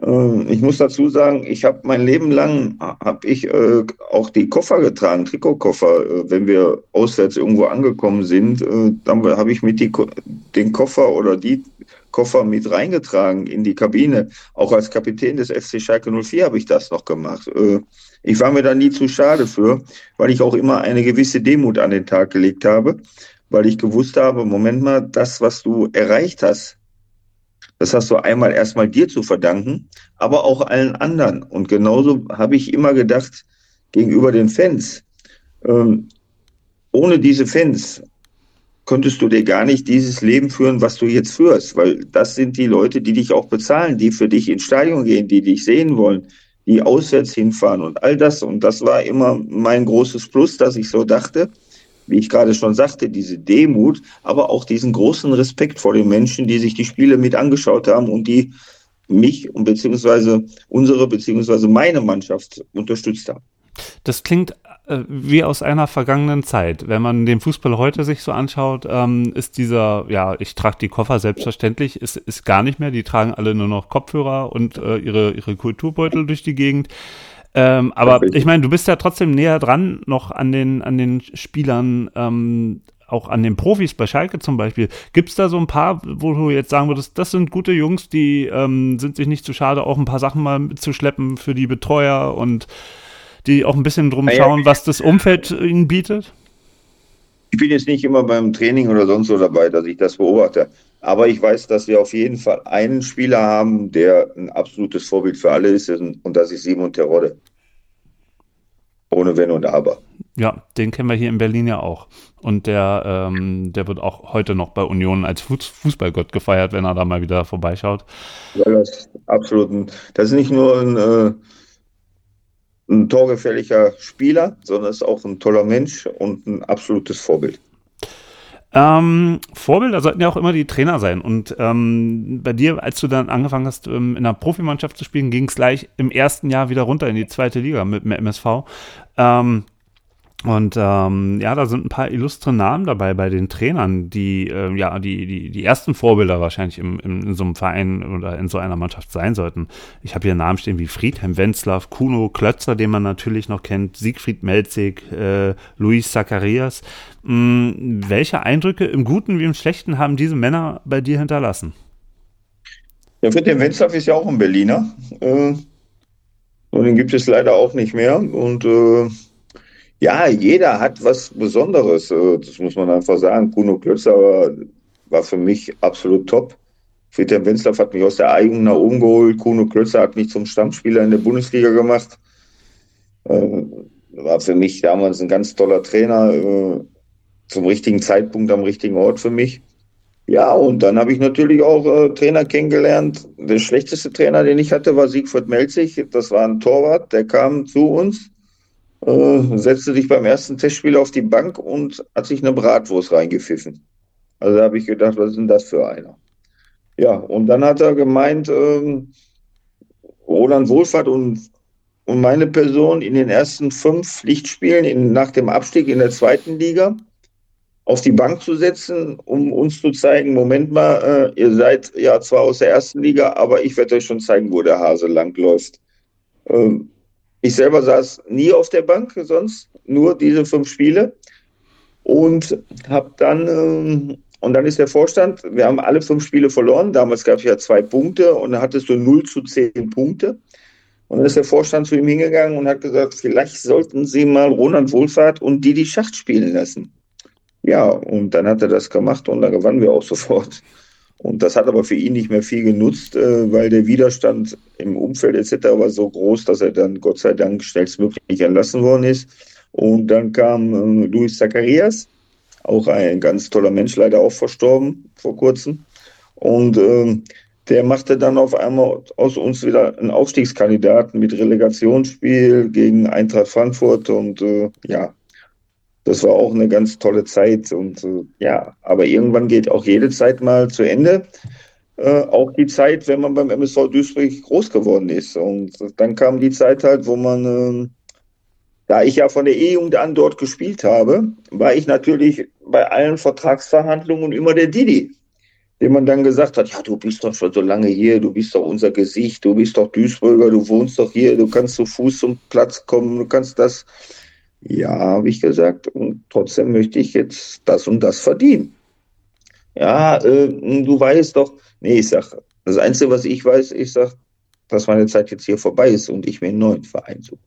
Ähm, ich muss dazu sagen, ich habe mein Leben lang habe ich äh, auch die Koffer getragen, Trikotkoffer. Äh, wenn wir auswärts irgendwo angekommen sind, dann habe ich mit die, den Koffer oder die Koffer mit reingetragen in die Kabine. Auch als Kapitän des FC Schalke 04 habe ich das noch gemacht. Äh, ich war mir da nie zu schade für, weil ich auch immer eine gewisse Demut an den Tag gelegt habe, weil ich gewusst habe, Moment mal, das, was du erreicht hast, das hast du einmal erstmal dir zu verdanken, aber auch allen anderen. Und genauso habe ich immer gedacht, gegenüber den Fans, ähm, ohne diese Fans konntest du dir gar nicht dieses Leben führen, was du jetzt führst, weil das sind die Leute, die dich auch bezahlen, die für dich ins Stadion gehen, die dich sehen wollen, die auswärts hinfahren und all das. Und das war immer mein großes Plus, dass ich so dachte, wie ich gerade schon sagte, diese Demut, aber auch diesen großen Respekt vor den Menschen, die sich die Spiele mit angeschaut haben und die mich und beziehungsweise unsere beziehungsweise meine Mannschaft unterstützt haben. Das klingt äh, wie aus einer vergangenen Zeit. Wenn man den Fußball heute sich so anschaut, ähm, ist dieser, ja, ich trage die Koffer selbstverständlich, ist, ist gar nicht mehr. Die tragen alle nur noch Kopfhörer und äh, ihre, ihre Kulturbeutel durch die Gegend. Ähm, aber ich meine, du bist ja trotzdem näher dran noch an den, an den Spielern. Ähm, auch an den Profis bei Schalke zum Beispiel. Gibt es da so ein paar, wo du jetzt sagen würdest, das sind gute Jungs, die ähm, sind sich nicht zu schade, auch ein paar Sachen mal mitzuschleppen für die Betreuer und die auch ein bisschen drum schauen, was das Umfeld ihnen bietet? Ich bin jetzt nicht immer beim Training oder sonst so dabei, dass ich das beobachte. Aber ich weiß, dass wir auf jeden Fall einen Spieler haben, der ein absolutes Vorbild für alle ist, und das ist Simon Terodde. Ohne Wenn und Aber. Ja, den kennen wir hier in Berlin ja auch. Und der, ähm, der wird auch heute noch bei Union als Fußballgott gefeiert, wenn er da mal wieder vorbeischaut. Ja, das, absolut. Ein, das ist nicht nur ein, äh, ein torgefährlicher Spieler, sondern ist auch ein toller Mensch und ein absolutes Vorbild. Ähm, Vorbilder sollten ja auch immer die Trainer sein. Und ähm, bei dir, als du dann angefangen hast, ähm, in einer Profimannschaft zu spielen, ging es gleich im ersten Jahr wieder runter in die zweite Liga mit dem MSV. Ähm, und ähm, ja, da sind ein paar illustre Namen dabei bei den Trainern, die äh, ja die, die, die ersten Vorbilder wahrscheinlich im, im, in so einem Verein oder in so einer Mannschaft sein sollten. Ich habe hier Namen stehen wie Friedhelm Wenzlaw, Kuno Klötzer, den man natürlich noch kennt, Siegfried Melzig, äh, Luis Zacharias. Hm, welche Eindrücke im Guten wie im Schlechten haben diese Männer bei dir hinterlassen? Ja, Friedhelm Wenzlaw ist ja auch ein Berliner. Äh, und den gibt es leider auch nicht mehr. Und äh, ja, jeder hat was Besonderes. Äh, das muss man einfach sagen. Kuno Klötzer war, war für mich absolut top. Friedhelm Wenzlaff hat mich aus der Eigung nach oben geholt. Kuno Klötzer hat mich zum Stammspieler in der Bundesliga gemacht. Äh, war für mich damals ein ganz toller Trainer. Äh, zum richtigen Zeitpunkt am richtigen Ort für mich. Ja, und dann habe ich natürlich auch äh, Trainer kennengelernt. Der schlechteste Trainer, den ich hatte, war Siegfried Melzig. Das war ein Torwart, der kam zu uns äh, setzte sich beim ersten Testspiel auf die Bank und hat sich eine Bratwurst reingepfiffen. Also da habe ich gedacht, was ist denn das für einer? Ja, und dann hat er gemeint, ähm, Roland Wohlfahrt und, und meine Person in den ersten fünf Pflichtspielen in, nach dem Abstieg in der zweiten Liga auf die Bank zu setzen, um uns zu zeigen, Moment mal, äh, ihr seid ja zwar aus der ersten Liga, aber ich werde euch schon zeigen, wo der Hase langläuft. Ähm, ich selber saß nie auf der Bank, sonst nur diese fünf Spiele. Und habe dann, ähm, und dann ist der Vorstand, wir haben alle fünf Spiele verloren. Damals gab es ja zwei Punkte und dann hattest du 0 zu 10 Punkte. Und dann ist der Vorstand zu ihm hingegangen und hat gesagt, vielleicht sollten Sie mal Ronald Wohlfahrt und Didi Schacht spielen lassen. Ja, und dann hat er das gemacht und dann gewannen wir auch sofort. Und das hat aber für ihn nicht mehr viel genutzt, äh, weil der Widerstand im Umfeld etc. war so groß, dass er dann Gott sei Dank schnellstmöglich entlassen worden ist. Und dann kam äh, Luis Zacharias, auch ein ganz toller Mensch, leider auch verstorben vor kurzem. Und äh, der machte dann auf einmal aus uns wieder einen Aufstiegskandidaten mit Relegationsspiel gegen Eintracht Frankfurt. Und äh, ja, das war auch eine ganz tolle Zeit. Und äh, ja, aber irgendwann geht auch jede Zeit mal zu Ende. Äh, auch die Zeit, wenn man beim MSV Duisburg groß geworden ist. Und dann kam die Zeit halt, wo man, äh, da ich ja von der E-Jugend an dort gespielt habe, war ich natürlich bei allen Vertragsverhandlungen immer der Didi dem man dann gesagt hat, ja, du bist doch schon so lange hier, du bist doch unser Gesicht, du bist doch Duisburger, du wohnst doch hier, du kannst zu Fuß zum Platz kommen, du kannst das. Ja, habe ich gesagt, und trotzdem möchte ich jetzt das und das verdienen. Ja, äh, du weißt doch, nee, ich sag, das Einzige, was ich weiß, ich sag, dass meine Zeit jetzt hier vorbei ist und ich mir einen neuen Verein suche.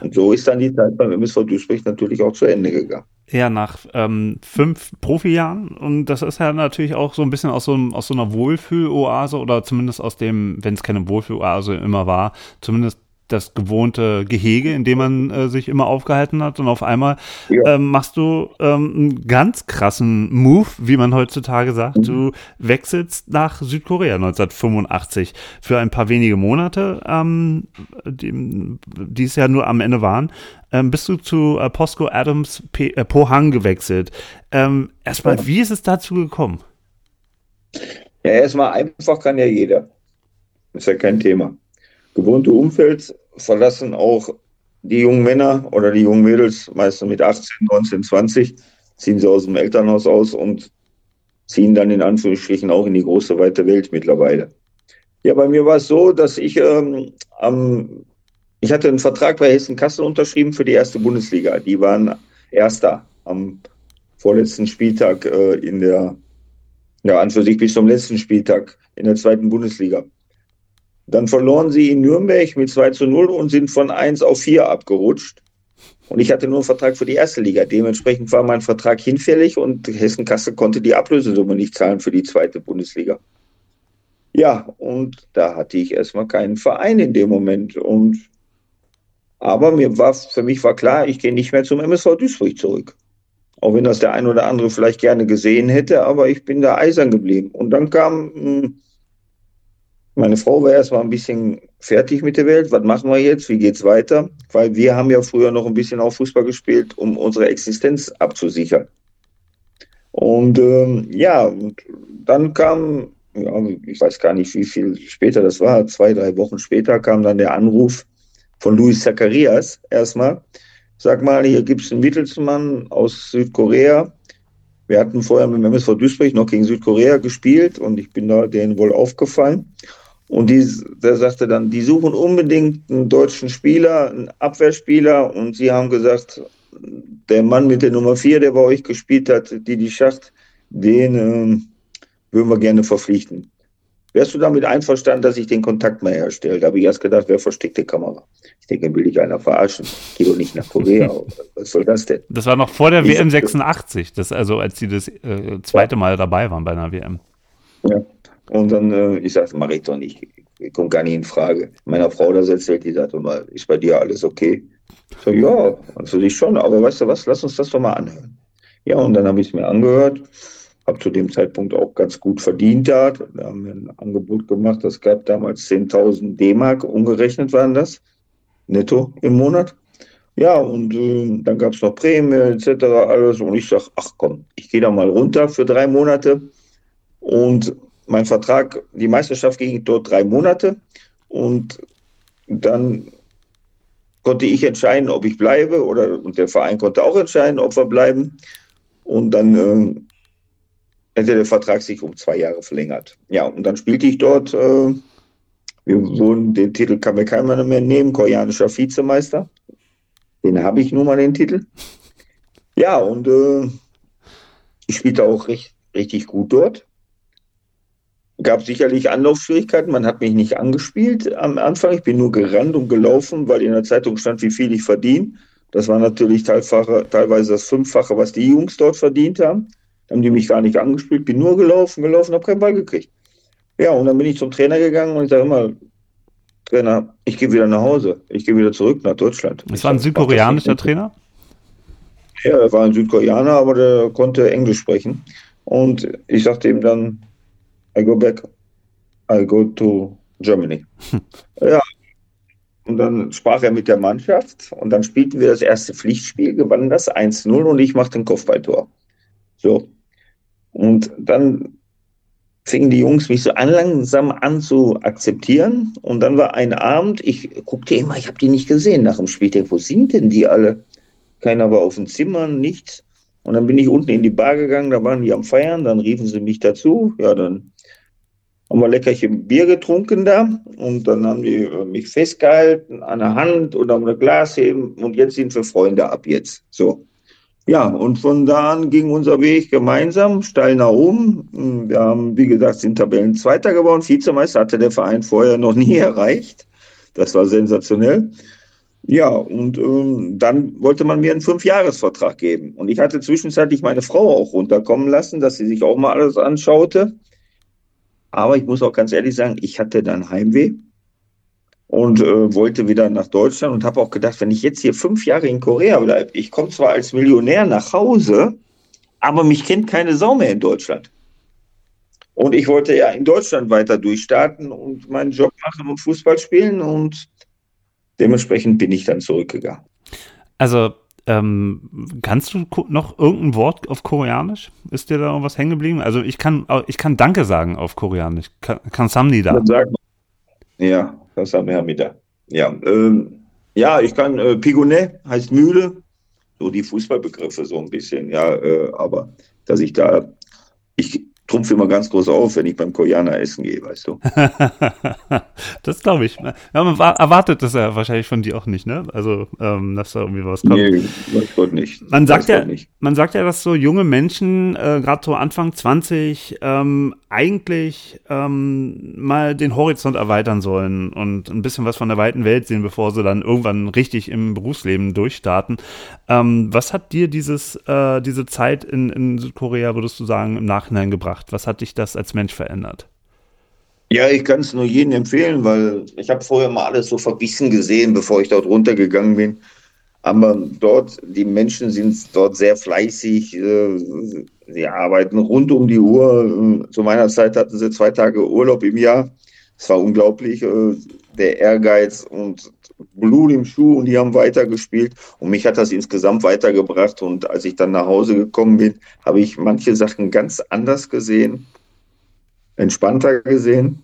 Und so ist dann die Zeit beim MSV Duisburg natürlich auch zu Ende gegangen. Ja, nach ähm, fünf Profijahren. Und das ist ja natürlich auch so ein bisschen aus so, aus so einer Wohlfühloase oder zumindest aus dem, wenn es keine Wohlfühloase immer war, zumindest das gewohnte Gehege, in dem man äh, sich immer aufgehalten hat. Und auf einmal ja. ähm, machst du ähm, einen ganz krassen Move, wie man heutzutage sagt. Mhm. Du wechselst nach Südkorea 1985 für ein paar wenige Monate, ähm, die, die es ja nur am Ende waren. Ähm, bist du zu äh, Posco Adams P äh, Pohang gewechselt. Ähm, erstmal, ja. wie ist es dazu gekommen? Ja, erstmal einfach kann ja jeder. Ist ja kein Thema gewohnte Umfeld verlassen auch die jungen Männer oder die jungen Mädels, meistens mit 18, 19, 20, ziehen sie aus dem Elternhaus aus und ziehen dann in Anführungsstrichen auch in die große weite Welt mittlerweile. Ja, bei mir war es so, dass ich ähm, am, ich hatte einen Vertrag bei Hessen Kassel unterschrieben für die erste Bundesliga. Die waren Erster am vorletzten Spieltag äh, in der, ja, an für sich bis zum letzten Spieltag in der zweiten Bundesliga. Dann verloren sie in Nürnberg mit 2 zu 0 und sind von 1 auf 4 abgerutscht. Und ich hatte nur einen Vertrag für die erste Liga. Dementsprechend war mein Vertrag hinfällig und Hessen-Kassel konnte die Ablösesumme nicht zahlen für die zweite Bundesliga. Ja, und da hatte ich erstmal keinen Verein in dem Moment. Und aber mir war, für mich war klar, ich gehe nicht mehr zum MSV Duisburg zurück. Auch wenn das der ein oder andere vielleicht gerne gesehen hätte, aber ich bin da eisern geblieben. Und dann kam, hm, meine Frau war erstmal ein bisschen fertig mit der Welt. Was machen wir jetzt? Wie geht's weiter? Weil wir haben ja früher noch ein bisschen auch Fußball gespielt, um unsere Existenz abzusichern. Und ähm, ja, und dann kam, ja, ich weiß gar nicht, wie viel später das war, zwei, drei Wochen später kam dann der Anruf von Luis Zacharias erstmal. Sag mal, hier gibt es einen Mittelsmann aus Südkorea. Wir hatten vorher mit dem MSV Duisburg noch gegen Südkorea gespielt und ich bin da denen wohl aufgefallen. Und die, der sagte dann, die suchen unbedingt einen deutschen Spieler, einen Abwehrspieler. Und sie haben gesagt, der Mann mit der Nummer 4, der bei euch gespielt hat, die die Schacht, den äh, würden wir gerne verpflichten. Wärst du damit einverstanden, dass ich den Kontakt mal herstelle? Da habe ich erst gedacht, wer versteckt die Kamera? Ich denke, will ich einer verarschen? Geh doch nicht nach Korea. (laughs) Was soll das denn? Das war noch vor der ich WM 86, das also als sie das äh, zweite Mal dabei waren bei einer WM. Ja. Und dann, äh, ich sagte, mache ich doch nicht. Ich komme gar nicht in Frage. Meiner Frau das erzählt, die sagt immer, ist bei dir alles okay? Ich so, ja, also dich schon, aber weißt du was, lass uns das doch mal anhören. Ja, und dann habe ich es mir angehört, habe zu dem Zeitpunkt auch ganz gut verdient da. Da haben wir ein Angebot gemacht, das gab damals 10.000 D-Mark, umgerechnet waren das, netto im Monat. Ja, und äh, dann gab es noch Prämie etc. alles. Und ich sage, ach komm, ich gehe da mal runter für drei Monate und mein Vertrag, die Meisterschaft ging dort drei Monate und dann konnte ich entscheiden, ob ich bleibe oder und der Verein konnte auch entscheiden, ob wir bleiben. Und dann äh, hätte der Vertrag sich um zwei Jahre verlängert. Ja, und dann spielte ich dort. Äh, wir wurden den Titel kann mir keiner mehr nehmen, koreanischer Vizemeister. Den habe ich nun mal den Titel. Ja, und äh, ich spielte auch recht, richtig gut dort gab sicherlich Anlaufschwierigkeiten. Man hat mich nicht angespielt am Anfang. Ich bin nur gerannt und gelaufen, weil in der Zeitung stand, wie viel ich verdiene. Das war natürlich teilweise das Fünffache, was die Jungs dort verdient haben. Dann haben die mich gar nicht angespielt. Bin nur gelaufen, gelaufen, habe keinen Ball gekriegt. Ja, und dann bin ich zum Trainer gegangen und ich sage immer, Trainer, ich gehe wieder nach Hause. Ich gehe wieder zurück nach Deutschland. Das war ein südkoreanischer Trainer? Ja, er war ein Südkoreaner, aber der konnte Englisch sprechen. Und ich sagte ihm dann, I go back. I go to Germany. ja. Und dann sprach er mit der Mannschaft und dann spielten wir das erste Pflichtspiel, gewannen das 1-0 und ich machte ein Kopfballtor. So. Und dann fingen die Jungs mich so langsam an zu akzeptieren. Und dann war ein Abend, ich guckte immer, ich habe die nicht gesehen nach dem Spiel. Wo sind denn die alle? Keiner war auf dem Zimmer, nichts. Und dann bin ich unten in die Bar gegangen, da waren die am Feiern, dann riefen sie mich dazu. Ja, dann haben wir leckerchen Bier getrunken da und dann haben die äh, mich festgehalten an der Hand und am Glas heben und jetzt sind wir Freunde ab jetzt. So. Ja, und von da an ging unser Weg gemeinsam steil nach oben. Wir haben, wie gesagt, sind Tabellen Zweiter geworden. Vizemeister hatte der Verein vorher noch nie (laughs) erreicht. Das war sensationell. Ja, und ähm, dann wollte man mir einen Fünfjahresvertrag geben. Und ich hatte zwischenzeitlich meine Frau auch runterkommen lassen, dass sie sich auch mal alles anschaute. Aber ich muss auch ganz ehrlich sagen, ich hatte dann Heimweh und äh, wollte wieder nach Deutschland und habe auch gedacht, wenn ich jetzt hier fünf Jahre in Korea bleibe, ich komme zwar als Millionär nach Hause, aber mich kennt keine Sau mehr in Deutschland. Und ich wollte ja in Deutschland weiter durchstarten und meinen Job machen und Fußball spielen und dementsprechend bin ich dann zurückgegangen. Also ähm, kannst du noch irgendein Wort auf Koreanisch? Ist dir da irgendwas hängen geblieben? Also ich kann, ich kann Danke sagen auf Koreanisch. Kamsamnida. Ja, Kamsamnida. Ja, ähm, ja, ich kann äh, Pigone heißt Mühle. So die Fußballbegriffe so ein bisschen. Ja, äh, aber dass ich da, ich trumpfe immer ganz groß auf, wenn ich beim Koreaner essen gehe, weißt du. (laughs) das glaube ich. Ja, man erwartet das ja wahrscheinlich von dir auch nicht, ne? Also, ähm, dass da irgendwie was kommt. Nee, weiß Gott nicht. Man sagt, ja, nicht. man sagt ja, dass so junge Menschen, äh, gerade so Anfang 20, ähm, eigentlich ähm, mal den Horizont erweitern sollen und ein bisschen was von der weiten Welt sehen, bevor sie dann irgendwann richtig im Berufsleben durchstarten. Ähm, was hat dir dieses, äh, diese Zeit in, in Südkorea, würdest du sagen, im Nachhinein gebracht? Was hat dich das als Mensch verändert? Ja, ich kann es nur jedem empfehlen, weil ich habe vorher mal alles so verbissen gesehen, bevor ich dort runtergegangen bin. Aber dort, die Menschen sind dort sehr fleißig. Äh, sie arbeiten rund um die Uhr. Zu meiner Zeit hatten sie zwei Tage Urlaub im Jahr. Es war unglaublich, äh, der Ehrgeiz und Blut im Schuh und die haben weitergespielt. Und mich hat das insgesamt weitergebracht. Und als ich dann nach Hause gekommen bin, habe ich manche Sachen ganz anders gesehen, entspannter gesehen,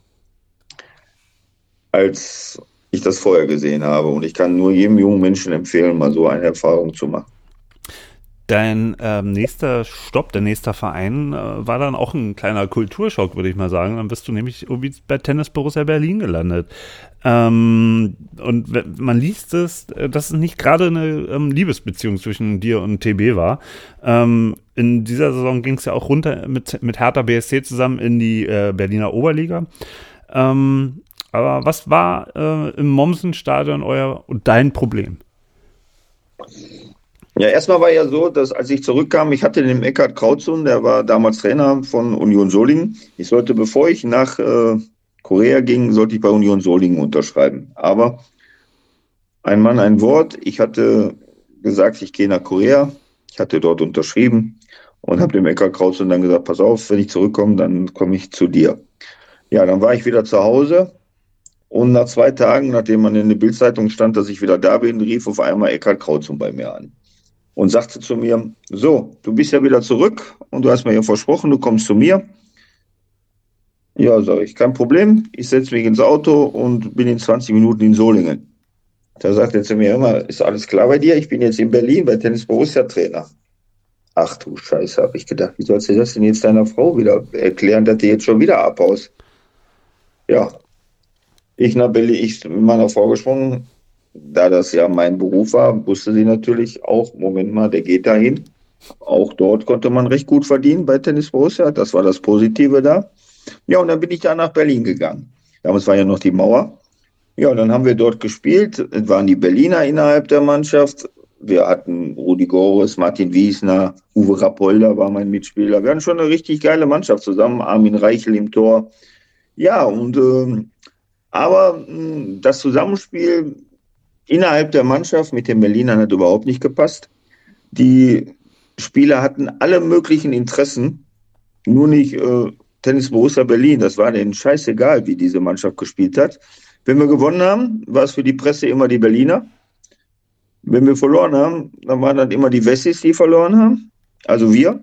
als ich das vorher gesehen habe. Und ich kann nur jedem jungen Menschen empfehlen, mal so eine Erfahrung zu machen. Dein ähm, nächster Stopp, der nächste Verein, äh, war dann auch ein kleiner Kulturschock, würde ich mal sagen. Dann bist du nämlich irgendwie bei Tennis Borussia Berlin gelandet. Ähm, und man liest es, äh, dass es nicht gerade eine ähm, Liebesbeziehung zwischen dir und TB war. Ähm, in dieser Saison ging es ja auch runter mit, mit Hertha BSC zusammen in die äh, Berliner Oberliga. Ähm, aber was war äh, im Mommsen-Stadion euer und dein Problem? Ja, erstmal war ja so, dass als ich zurückkam, ich hatte den Eckhard Krautzun, der war damals Trainer von Union Solingen. Ich sollte, bevor ich nach äh, Korea ging, sollte ich bei Union Solingen unterschreiben. Aber ein Mann, ein Wort. Ich hatte gesagt, ich gehe nach Korea. Ich hatte dort unterschrieben und habe dem Eckhard Krautzun dann gesagt, pass auf, wenn ich zurückkomme, dann komme ich zu dir. Ja, dann war ich wieder zu Hause und nach zwei Tagen, nachdem man in der Bildzeitung stand, dass ich wieder da bin, rief auf einmal Eckhard Krautzun bei mir an und sagte zu mir, so, du bist ja wieder zurück und du hast mir ja versprochen, du kommst zu mir. Ja, sage ich, kein Problem. Ich setze mich ins Auto und bin in 20 Minuten in Solingen. Da sagt er zu mir immer, ist alles klar bei dir? Ich bin jetzt in Berlin bei Tennis Borussia Trainer. Ach du Scheiße, habe ich gedacht, wie sollst du das denn jetzt deiner Frau wieder erklären, dass du jetzt schon wieder abhaust? Ja, ich nach Berlin, ich mit meiner Frau gesprochen, da das ja mein Beruf war, wusste sie natürlich auch, Moment mal, der geht dahin. Auch dort konnte man recht gut verdienen bei Tennis Borussia. Das war das Positive da. Ja, und dann bin ich da nach Berlin gegangen. Damals war ja noch die Mauer. Ja, und dann haben wir dort gespielt. Es waren die Berliner innerhalb der Mannschaft. Wir hatten Rudi Gores, Martin Wiesner, Uwe Rapolda war mein Mitspieler. Wir hatten schon eine richtig geile Mannschaft zusammen. Armin Reichel im Tor. Ja, und äh, aber mh, das Zusammenspiel innerhalb der Mannschaft mit den Berlinern hat überhaupt nicht gepasst. Die Spieler hatten alle möglichen Interessen, nur nicht äh, Tennis Borussia Berlin. Das war denen scheißegal, wie diese Mannschaft gespielt hat. Wenn wir gewonnen haben, war es für die Presse immer die Berliner. Wenn wir verloren haben, dann waren dann immer die Wessis, die verloren haben. Also wir.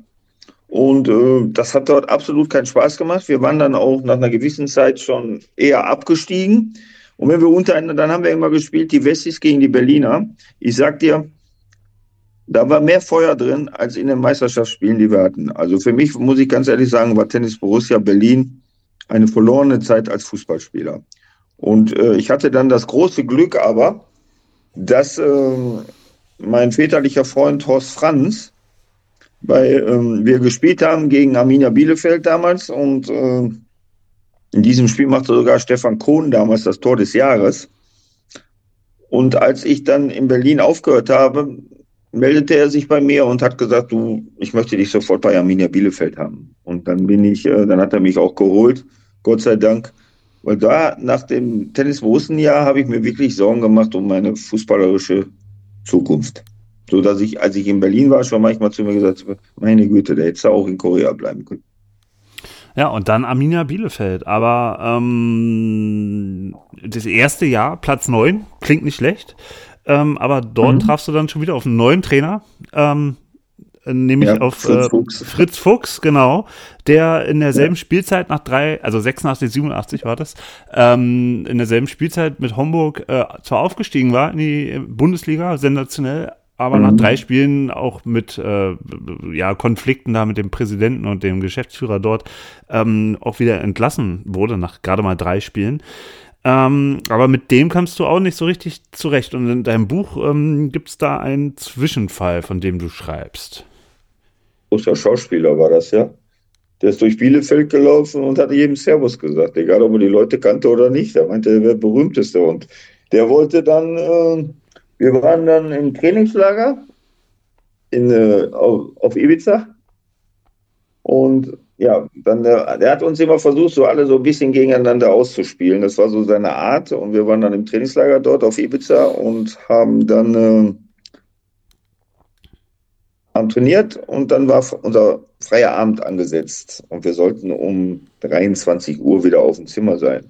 Und äh, das hat dort absolut keinen Spaß gemacht. Wir waren dann auch nach einer gewissen Zeit schon eher abgestiegen. Und wenn wir untereinander, dann haben wir immer gespielt, die Wessis gegen die Berliner. Ich sag dir, da war mehr Feuer drin als in den Meisterschaftsspielen, die wir hatten. Also für mich, muss ich ganz ehrlich sagen, war Tennis Borussia Berlin eine verlorene Zeit als Fußballspieler. Und äh, ich hatte dann das große Glück aber, dass äh, mein väterlicher Freund Horst Franz, weil ähm, wir gespielt haben gegen Arminia Bielefeld damals und äh, in diesem Spiel machte sogar Stefan Kohn damals das Tor des Jahres. Und als ich dann in Berlin aufgehört habe, meldete er sich bei mir und hat gesagt, du, ich möchte dich sofort bei Arminia Bielefeld haben. Und dann bin ich, äh, dann hat er mich auch geholt, Gott sei Dank. Weil da, nach dem tennis jahr habe ich mir wirklich Sorgen gemacht um meine fußballerische Zukunft. So dass ich, als ich in Berlin war, schon manchmal zu mir gesagt meine Güte, der hätte auch in Korea bleiben können. Ja, und dann Arminia Bielefeld. Aber ähm, das erste Jahr, Platz 9, klingt nicht schlecht. Ähm, aber dort mhm. trafst du dann schon wieder auf einen neuen Trainer. Ähm, nämlich ja, auf Fritz, äh, Fuchs. Fritz Fuchs, genau, der in derselben ja. Spielzeit nach drei, also 86, 87 war das, ähm, in derselben Spielzeit mit Homburg äh, zwar aufgestiegen war in die Bundesliga, sensationell, aber mhm. nach drei Spielen auch mit äh, ja, Konflikten da mit dem Präsidenten und dem Geschäftsführer dort ähm, auch wieder entlassen wurde, nach gerade mal drei Spielen. Ähm, aber mit dem kamst du auch nicht so richtig zurecht. Und in deinem Buch ähm, gibt es da einen Zwischenfall, von dem du schreibst. Großer Schauspieler war das, ja. Der ist durch Bielefeld gelaufen und hat jedem Servus gesagt, egal ob er die Leute kannte oder nicht. Er meinte, er wäre der berühmteste. Und der wollte dann, äh, wir waren dann im Trainingslager in, äh, auf, Ibiza. Und ja, dann der, der, hat uns immer versucht, so alle so ein bisschen gegeneinander auszuspielen. Das war so seine Art. Und wir waren dann im Trainingslager dort auf Ibiza und haben dann äh, haben trainiert und dann war unser freier Abend angesetzt und wir sollten um 23 Uhr wieder auf dem Zimmer sein,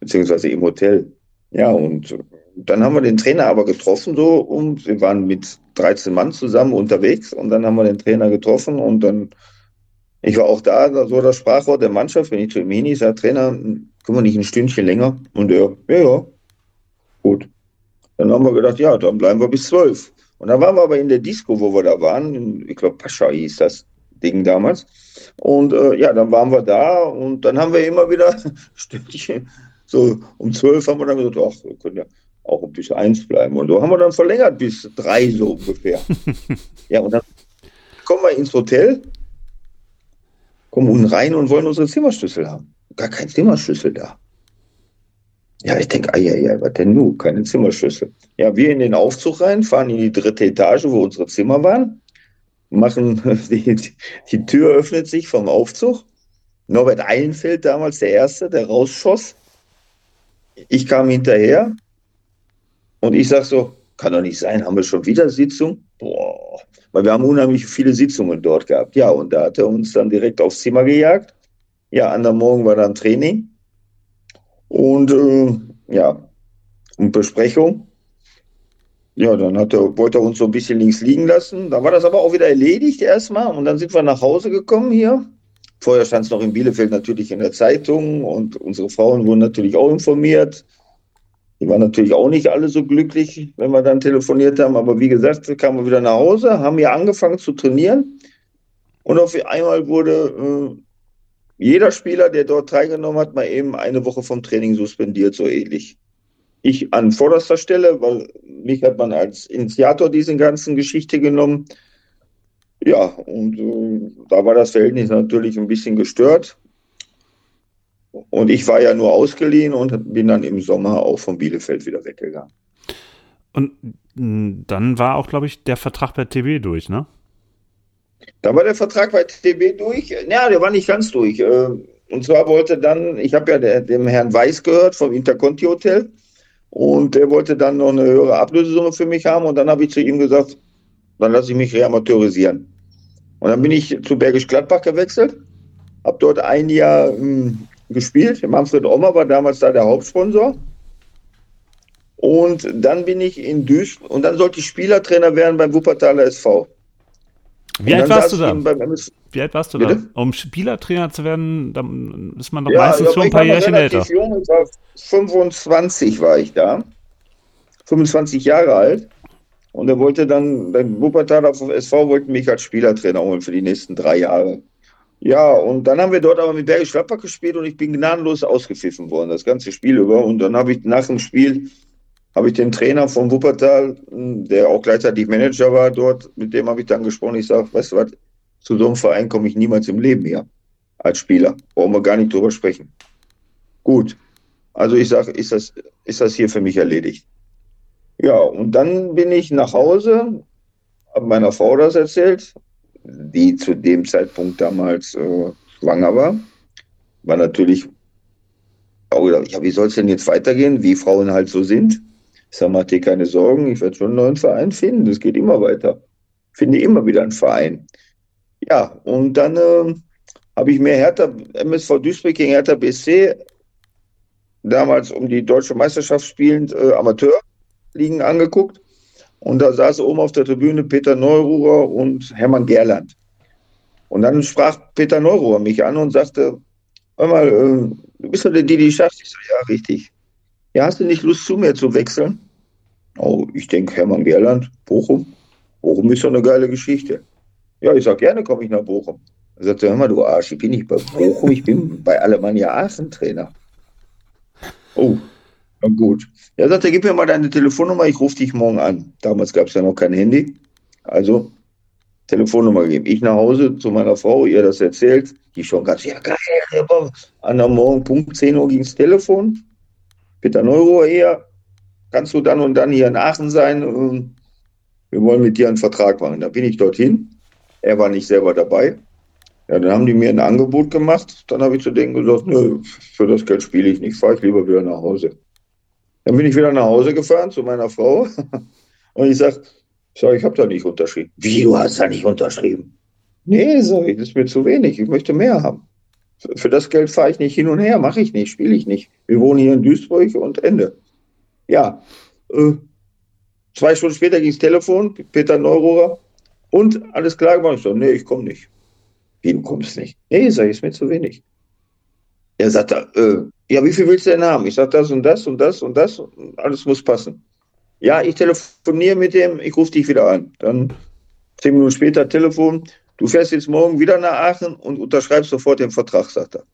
beziehungsweise im Hotel. Ja, und dann haben wir den Trainer aber getroffen so und wir waren mit 13 Mann zusammen unterwegs und dann haben wir den Trainer getroffen und dann ich war auch da, so das Sprachrohr der Mannschaft, wenn ich zu ihm hin, sage, Trainer, können wir nicht ein Stündchen länger? Und er, ja, ja, gut. Dann haben wir gedacht, ja, dann bleiben wir bis zwölf. Und dann waren wir aber in der Disco, wo wir da waren, ich glaube, Pascha hieß das Ding damals. Und äh, ja, dann waren wir da und dann haben wir immer wieder (laughs) Stündchen, so um zwölf haben wir dann gesagt, ach, wir können ja auch bis eins bleiben. Und so haben wir dann verlängert bis drei so ungefähr. (laughs) ja, und dann kommen wir ins Hotel kommen unten rein und wollen unsere Zimmerschlüssel haben. Gar kein Zimmerschlüssel da. Ja, ich denke, ah, ja, ja, was denn nun? Keine Zimmerschlüssel. Ja, wir in den Aufzug rein, fahren in die dritte Etage, wo unsere Zimmer waren, machen, (laughs) die, die Tür öffnet sich vom Aufzug. Norbert Eilenfeld, damals der Erste, der rausschoss. Ich kam hinterher und ich sag so, kann doch nicht sein, haben wir schon wieder Sitzung? Boah, weil wir haben unheimlich viele Sitzungen dort gehabt. Ja, und da hat er uns dann direkt aufs Zimmer gejagt. Ja, an der Morgen war dann Training und äh, ja, und Besprechung. Ja, dann hat er, wollte er uns so ein bisschen links liegen lassen. Da war das aber auch wieder erledigt erstmal und dann sind wir nach Hause gekommen hier. Vorher stand es noch in Bielefeld natürlich in der Zeitung und unsere Frauen wurden natürlich auch informiert. Die waren natürlich auch nicht alle so glücklich, wenn wir dann telefoniert haben. Aber wie gesagt, kamen wir wieder nach Hause, haben hier angefangen zu trainieren. Und auf einmal wurde äh, jeder Spieler, der dort teilgenommen hat, mal eben eine Woche vom Training suspendiert, so ähnlich. Ich an vorderster Stelle, weil mich hat man als Initiator dieser ganzen Geschichte genommen. Ja, und äh, da war das Verhältnis natürlich ein bisschen gestört. Und ich war ja nur ausgeliehen und bin dann im Sommer auch von Bielefeld wieder weggegangen. Und hm, dann war auch, glaube ich, der Vertrag bei TB durch, ne? Da war der Vertrag bei TB durch. Ja, der war nicht ganz durch. Äh, und zwar wollte dann, ich habe ja dem Herrn Weiß gehört vom Interconti Hotel und der wollte dann noch eine höhere Ablösesumme für mich haben und dann habe ich zu ihm gesagt, dann lasse ich mich reamateurisieren. Und dann bin ich zu Bergisch Gladbach gewechselt, habe dort ein Jahr hm, gespielt. Manfred Ommer war damals da der Hauptsponsor. Und dann bin ich in Duisburg und dann sollte ich Spielertrainer werden beim Wuppertaler SV. Wie alt warst du da? Wie alt warst du Bitte? da? Um Spielertrainer zu werden, dann ist man doch ja, meistens schon ein paar Jährchen älter. Jung, ich war 25 war ich da. 25 Jahre alt. Und er wollte dann, beim Wuppertaler SV wollten mich als Spielertrainer holen für die nächsten drei Jahre. Ja, und dann haben wir dort aber mit Bergisch Gladbach gespielt und ich bin gnadenlos ausgepfiffen worden, das ganze Spiel über. Und dann habe ich nach dem Spiel habe ich den Trainer von Wuppertal, der auch gleichzeitig Manager war dort, mit dem habe ich dann gesprochen. Ich sage, weißt du was, zu so einem Verein komme ich niemals im Leben mehr als Spieler. Brauchen wir gar nicht drüber sprechen. Gut. Also ich sage, ist das, ist das hier für mich erledigt. Ja, und dann bin ich nach Hause, habe meiner Frau das erzählt die zu dem Zeitpunkt damals äh, schwanger war, war natürlich auch gedacht, ja, wie soll es denn jetzt weitergehen, wie Frauen halt so sind. Ich sage, mach dir keine Sorgen, ich werde schon einen neuen Verein finden, das geht immer weiter. Finde immer wieder einen Verein. Ja, und dann äh, habe ich mir Hertha, MSV Duisburg gegen Hertha BSC, damals um die deutsche Meisterschaft spielend, äh, Amateurligen angeguckt. Und da saß oben auf der Tribüne Peter Neururer und Hermann Gerland. Und dann sprach Peter Neururer mich an und sagte, hör mal, äh, du bist doch der Didi Schacht. Ich so, ja, richtig. Ja, hast du nicht Lust zu mir zu wechseln? Oh, ich denke, Hermann Gerland, Bochum. Bochum ist doch eine geile Geschichte. Ja, ich sag gerne komme ich nach Bochum. Er sagte, hör mal, du Arsch, ich bin nicht bei Bochum, ich bin bei Alemannia Aachen Trainer. Oh, gut. Er sagte, gib mir mal deine Telefonnummer, ich rufe dich morgen an. Damals gab es ja noch kein Handy. Also Telefonnummer gegeben. Ich nach Hause zu meiner Frau, ihr das erzählt. Die schon ganz, ja geil, aber an der Morgen, Punkt 10 Uhr ging das Telefon. Peter Neuro hier, kannst du dann und dann hier in Aachen sein? Ähm, wir wollen mit dir einen Vertrag machen. Da bin ich dorthin. Er war nicht selber dabei. Ja, dann haben die mir ein Angebot gemacht. Dann habe ich zu denen gesagt, nö, für das Geld spiele ich nicht, fahre ich lieber wieder nach Hause. Dann bin ich wieder nach Hause gefahren zu meiner Frau (laughs) und ich sage, sag, ich habe da nicht unterschrieben. Wie, du hast da nicht unterschrieben? Nee, sag ich, das ist mir zu wenig, ich möchte mehr haben. Für, das Geld fahre ich nicht hin und her, mache ich nicht, spiele ich nicht. Wir wohnen hier in Duisburg und Ende. Ja, äh, zwei Stunden später ging das Telefon, Peter Neurohrer, und alles klar gemacht. Ich so, nee, ich komme nicht. Wie, du kommst nicht? Nee, sag ich, ist mir zu wenig. Er sagt, äh, ja, wie viel willst du denn haben? Ich sage, das und das und das und das. Und alles muss passen. Ja, ich telefoniere mit dem, ich rufe dich wieder an. Dann zehn Minuten später Telefon. Du fährst jetzt morgen wieder nach Aachen und unterschreibst sofort den Vertrag, sagt er.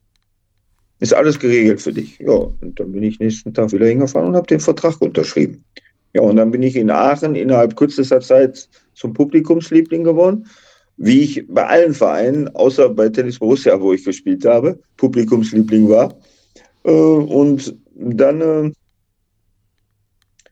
Ist alles geregelt für dich. Ja, und dann bin ich nächsten Tag wieder hingefahren und habe den Vertrag unterschrieben. Ja, und dann bin ich in Aachen innerhalb kürzester Zeit zum Publikumsliebling geworden wie ich bei allen Vereinen, außer bei Tennis Borussia, wo ich gespielt habe, Publikumsliebling war. Äh, und dann, äh,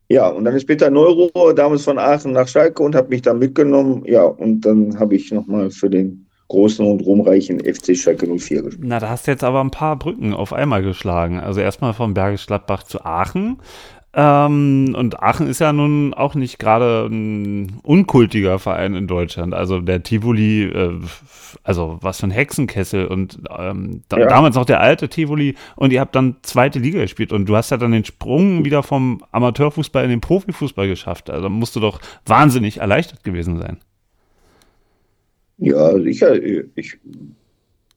ja, und dann ist Peter Neuro damals von Aachen nach Schalke und hat mich da mitgenommen. Ja, und dann habe ich nochmal für den großen und ruhmreichen FC Schalke 04 gespielt. Na, da hast du jetzt aber ein paar Brücken auf einmal geschlagen. Also erstmal von Bergisch Gladbach zu Aachen ähm, und Aachen ist ja nun auch nicht gerade ein unkultiger Verein in Deutschland. Also der Tivoli, äh, also was für ein Hexenkessel und ähm, da, ja. damals noch der alte Tivoli und ihr habt dann zweite Liga gespielt und du hast ja dann den Sprung wieder vom Amateurfußball in den Profifußball geschafft. Also musst du doch wahnsinnig erleichtert gewesen sein. Ja, sicher. Ich,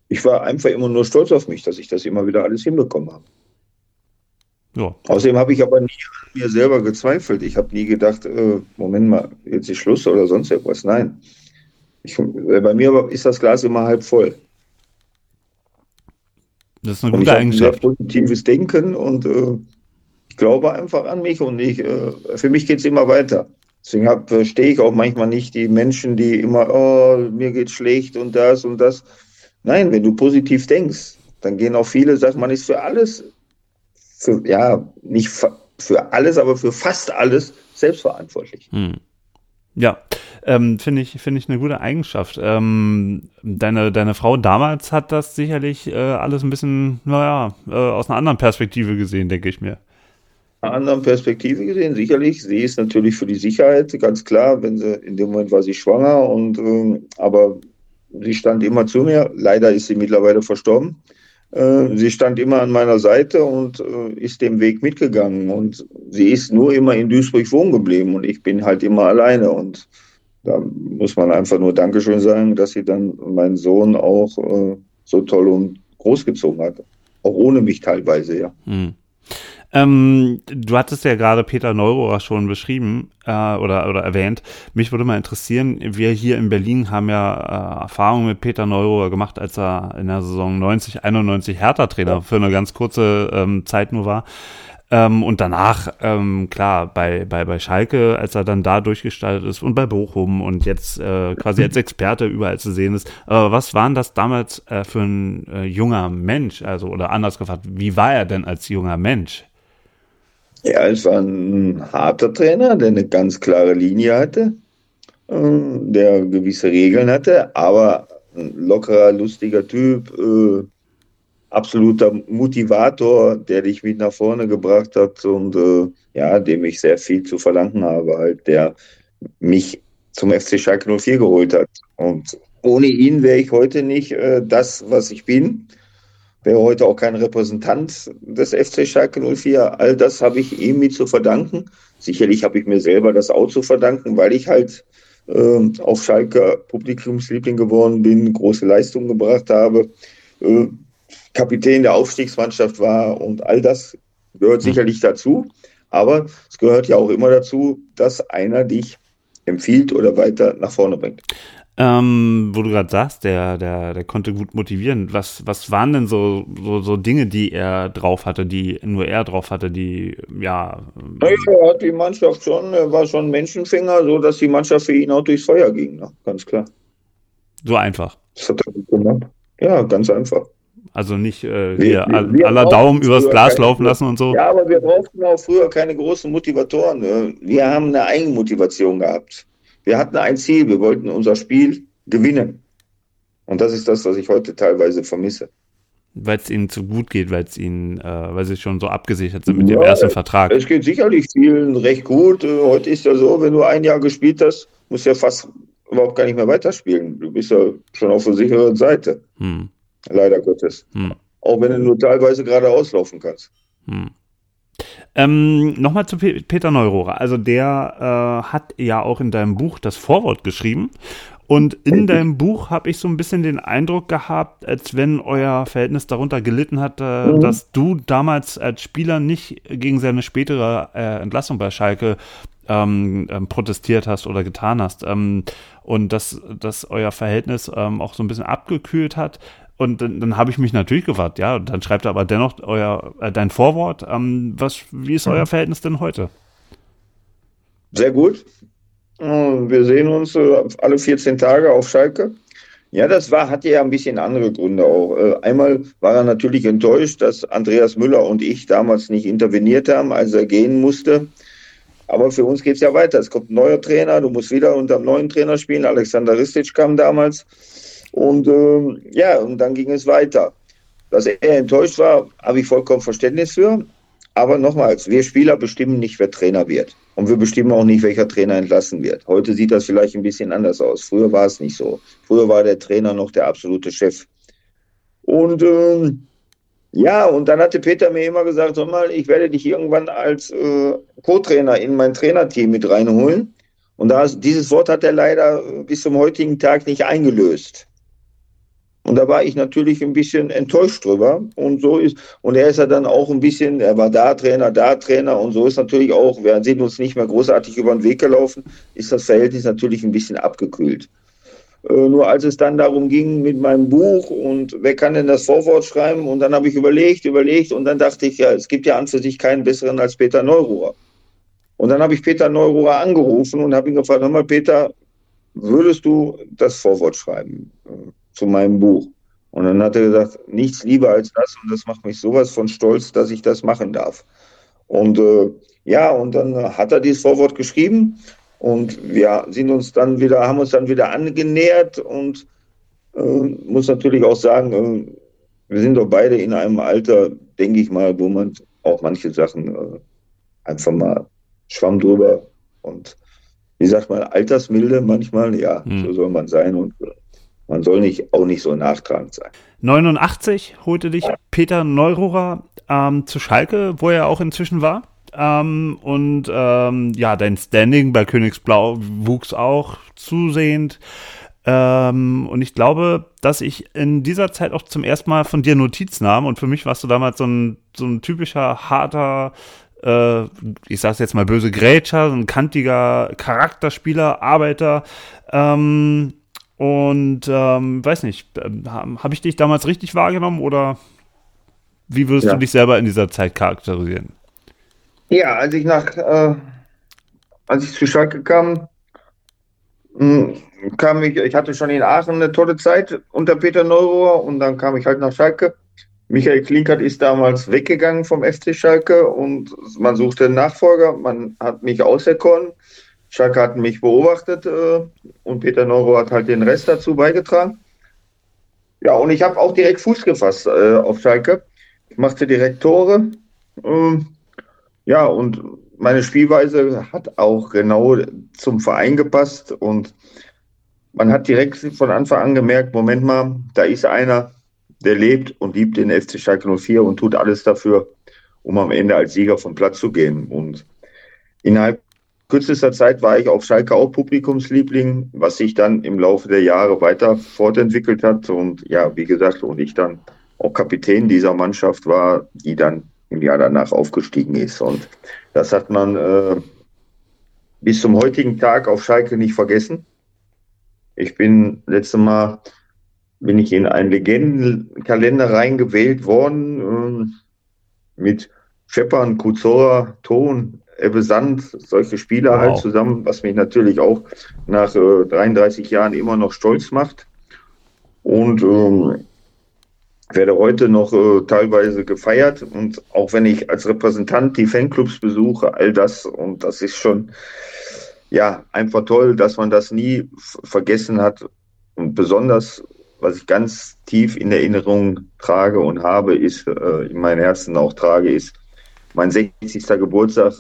ich war einfach immer nur stolz auf mich, dass ich das immer wieder alles hinbekommen habe. Ja. Außerdem habe ich aber nie an mir selber gezweifelt. Ich habe nie gedacht, äh, Moment mal, jetzt ist Schluss oder sonst irgendwas. Nein. Ich, äh, bei mir ist das Glas immer halb voll. Das ist eine gute und ich Eigenschaft. Ein sehr positives Denken und äh, ich glaube einfach an mich und ich, äh, für mich geht es immer weiter. Deswegen verstehe ich auch manchmal nicht die Menschen, die immer, oh, mir geht schlecht und das und das. Nein, wenn du positiv denkst, dann gehen auch viele, sagt man ist für alles für, ja, nicht für alles, aber für fast alles selbstverantwortlich. Hm. Ja, ähm, finde ich, finde ich eine gute Eigenschaft. Ähm, deine, deine Frau damals hat das sicherlich äh, alles ein bisschen, naja, äh, aus einer anderen Perspektive gesehen, denke ich mir. Einer anderen Perspektive gesehen, sicherlich. Sie ist natürlich für die Sicherheit, ganz klar, wenn sie, in dem Moment war sie schwanger und, äh, aber sie stand immer zu mir. Leider ist sie mittlerweile verstorben. Äh, sie stand immer an meiner Seite und äh, ist dem Weg mitgegangen. Und sie ist nur immer in Duisburg wohnen geblieben und ich bin halt immer alleine. Und da muss man einfach nur Dankeschön sagen, dass sie dann meinen Sohn auch äh, so toll und großgezogen hat. Auch ohne mich teilweise, ja. Hm. Ähm, du hattest ja gerade Peter Neurohr schon beschrieben äh, oder, oder erwähnt. Mich würde mal interessieren, wir hier in Berlin haben ja äh, Erfahrungen mit Peter Neurohr gemacht, als er in der Saison 90, 91 Hertha-Trainer für eine ganz kurze ähm, Zeit nur war. Ähm, und danach, ähm, klar, bei, bei, bei Schalke, als er dann da durchgestaltet ist und bei Bochum und jetzt äh, quasi als (laughs) Experte überall zu sehen ist. Aber was waren das damals äh, für ein äh, junger Mensch? Also, oder anders gefragt, wie war er denn als junger Mensch? Ja, es war ein harter Trainer, der eine ganz klare Linie hatte, äh, der gewisse Regeln hatte, aber ein lockerer, lustiger Typ, äh, absoluter Motivator, der dich mit nach vorne gebracht hat und äh, ja, dem ich sehr viel zu verdanken habe, halt, der mich zum FC Schalke 04 geholt hat. Und ohne ihn wäre ich heute nicht äh, das, was ich bin wäre heute auch kein Repräsentant des FC Schalke 04. All das habe ich ihm zu verdanken. Sicherlich habe ich mir selber das auch zu verdanken, weil ich halt äh, auf Schalke Publikumsliebling geworden bin, große Leistungen gebracht habe, äh, Kapitän der Aufstiegsmannschaft war und all das gehört sicherlich dazu. Aber es gehört ja auch immer dazu, dass einer dich empfiehlt oder weiter nach vorne bringt. Ähm, wo du gerade sagst, der, der, der konnte gut motivieren. Was, was waren denn so, so, so Dinge, die er drauf hatte, die nur er drauf hatte, die, ja. Er hat die Mannschaft schon, er war schon Menschenfänger, so dass die Mannschaft für ihn auch durchs Feuer ging, ne? ganz klar. So einfach. Das hat er gut gemacht. Ja, ganz einfach. Also nicht äh, wir, wir, wir aller Daumen übers Glas laufen lassen und so. Ja, aber wir brauchten auch früher keine großen Motivatoren. Ne? Wir haben eine Eigenmotivation gehabt. Wir hatten ein Ziel, wir wollten unser Spiel gewinnen. Und das ist das, was ich heute teilweise vermisse. Weil es ihnen zu gut geht, weil es ihnen, äh, weil sie schon so abgesichert sind mit ja, dem ersten Vertrag. Es geht sicherlich vielen recht gut. Äh, heute ist ja so, wenn du ein Jahr gespielt hast, musst du ja fast überhaupt gar nicht mehr weiterspielen. Du bist ja schon auf der sicheren Seite. Hm. Leider Gottes. Hm. Auch wenn du nur teilweise gerade auslaufen kannst. Hm. Ähm, Nochmal zu Peter Neurohrer. Also der äh, hat ja auch in deinem Buch das Vorwort geschrieben. Und in deinem Buch habe ich so ein bisschen den Eindruck gehabt, als wenn euer Verhältnis darunter gelitten hat, äh, mhm. dass du damals als Spieler nicht gegen seine spätere äh, Entlassung bei Schalke ähm, ähm, protestiert hast oder getan hast. Ähm, und dass, dass euer Verhältnis ähm, auch so ein bisschen abgekühlt hat. Und dann, dann habe ich mich natürlich gefragt, ja, dann schreibt er aber dennoch euer, äh, dein Vorwort. Ähm, was, wie ist euer mhm. Verhältnis denn heute? Sehr gut. Äh, wir sehen uns äh, alle 14 Tage auf Schalke. Ja, das war, hatte ja ein bisschen andere Gründe auch. Äh, einmal war er natürlich enttäuscht, dass Andreas Müller und ich damals nicht interveniert haben, als er gehen musste. Aber für uns geht es ja weiter. Es kommt ein neuer Trainer, du musst wieder unter einem neuen Trainer spielen. Alexander Ristic kam damals. Und ähm, ja, und dann ging es weiter. Dass er enttäuscht war, habe ich vollkommen Verständnis für. Aber nochmals, wir Spieler bestimmen nicht, wer Trainer wird. Und wir bestimmen auch nicht, welcher Trainer entlassen wird. Heute sieht das vielleicht ein bisschen anders aus. Früher war es nicht so. Früher war der Trainer noch der absolute Chef. Und ähm, ja, und dann hatte Peter mir immer gesagt, hör mal, ich werde dich irgendwann als äh, Co-Trainer in mein Trainerteam mit reinholen. Und das, dieses Wort hat er leider bis zum heutigen Tag nicht eingelöst. Und da war ich natürlich ein bisschen enttäuscht drüber. Und so ist, und er ist ja dann auch ein bisschen, er war da Trainer, da Trainer. Und so ist natürlich auch, wir sind uns nicht mehr großartig über den Weg gelaufen, ist das Verhältnis natürlich ein bisschen abgekühlt. Äh, nur als es dann darum ging mit meinem Buch und wer kann denn das Vorwort schreiben? Und dann habe ich überlegt, überlegt und dann dachte ich, ja, es gibt ja an für sich keinen besseren als Peter Neuruhr. Und dann habe ich Peter Neuruhr angerufen und habe ihn gefragt, hör mal, Peter, würdest du das Vorwort schreiben? Zu meinem Buch. Und dann hat er gesagt, nichts lieber als das und das macht mich sowas von stolz, dass ich das machen darf. Und äh, ja, und dann hat er dieses Vorwort geschrieben und wir sind uns dann wieder, haben uns dann wieder angenähert und äh, muss natürlich auch sagen, äh, wir sind doch beide in einem Alter, denke ich mal, wo man auch manche Sachen äh, einfach mal schwamm drüber und wie sagt man, Altersmilde manchmal, ja, hm. so soll man sein und äh, man soll nicht, auch nicht so nachtragend sein. 89 holte dich Peter Neururer ähm, zu Schalke, wo er auch inzwischen war. Ähm, und ähm, ja, dein Standing bei Königsblau wuchs auch zusehend. Ähm, und ich glaube, dass ich in dieser Zeit auch zum ersten Mal von dir Notiz nahm. Und für mich warst du damals so ein, so ein typischer, harter, äh, ich sag's jetzt mal böse Grätscher, so ein kantiger Charakterspieler, Arbeiter. Ähm, und ähm, weiß nicht, ähm, habe ich dich damals richtig wahrgenommen oder wie würdest ja. du dich selber in dieser Zeit charakterisieren? Ja, als ich nach, äh, als ich zu Schalke kam, hm, kam ich, ich hatte schon in Aachen eine tolle Zeit unter Peter Neurohr und dann kam ich halt nach Schalke. Michael Klinkert ist damals weggegangen vom FC Schalke und man suchte einen Nachfolger. Man hat mich auserkoren. Schalke hat mich beobachtet äh, und Peter Neuro hat halt den Rest dazu beigetragen. Ja, und ich habe auch direkt Fuß gefasst äh, auf Schalke. Ich machte direkt Tore. Ähm, ja, und meine Spielweise hat auch genau zum Verein gepasst und man hat direkt von Anfang an gemerkt, Moment mal, da ist einer, der lebt und liebt den FC Schalke 04 und tut alles dafür, um am Ende als Sieger vom Platz zu gehen. Und innerhalb kürzester Zeit war ich auf Schalke auch Publikumsliebling, was sich dann im Laufe der Jahre weiter fortentwickelt hat. Und ja, wie gesagt, und ich dann auch Kapitän dieser Mannschaft war, die dann im Jahr danach aufgestiegen ist. Und Das hat man äh, bis zum heutigen Tag auf Schalke nicht vergessen. Ich bin letztes Mal bin ich in einen Legendenkalender reingewählt worden äh, mit Scheppern, Kuzora, Ton, Ebbe Sand, solche Spieler halt wow. halt zusammen, was mich natürlich auch nach äh, 33 Jahren immer noch stolz macht. Und ähm, werde heute noch äh, teilweise gefeiert und auch wenn ich als Repräsentant die Fanclubs besuche, all das und das ist schon ja einfach toll, dass man das nie vergessen hat und besonders was ich ganz tief in Erinnerung trage und habe, ist äh, in meinem Herzen auch trage, ist mein 60. Geburtstag,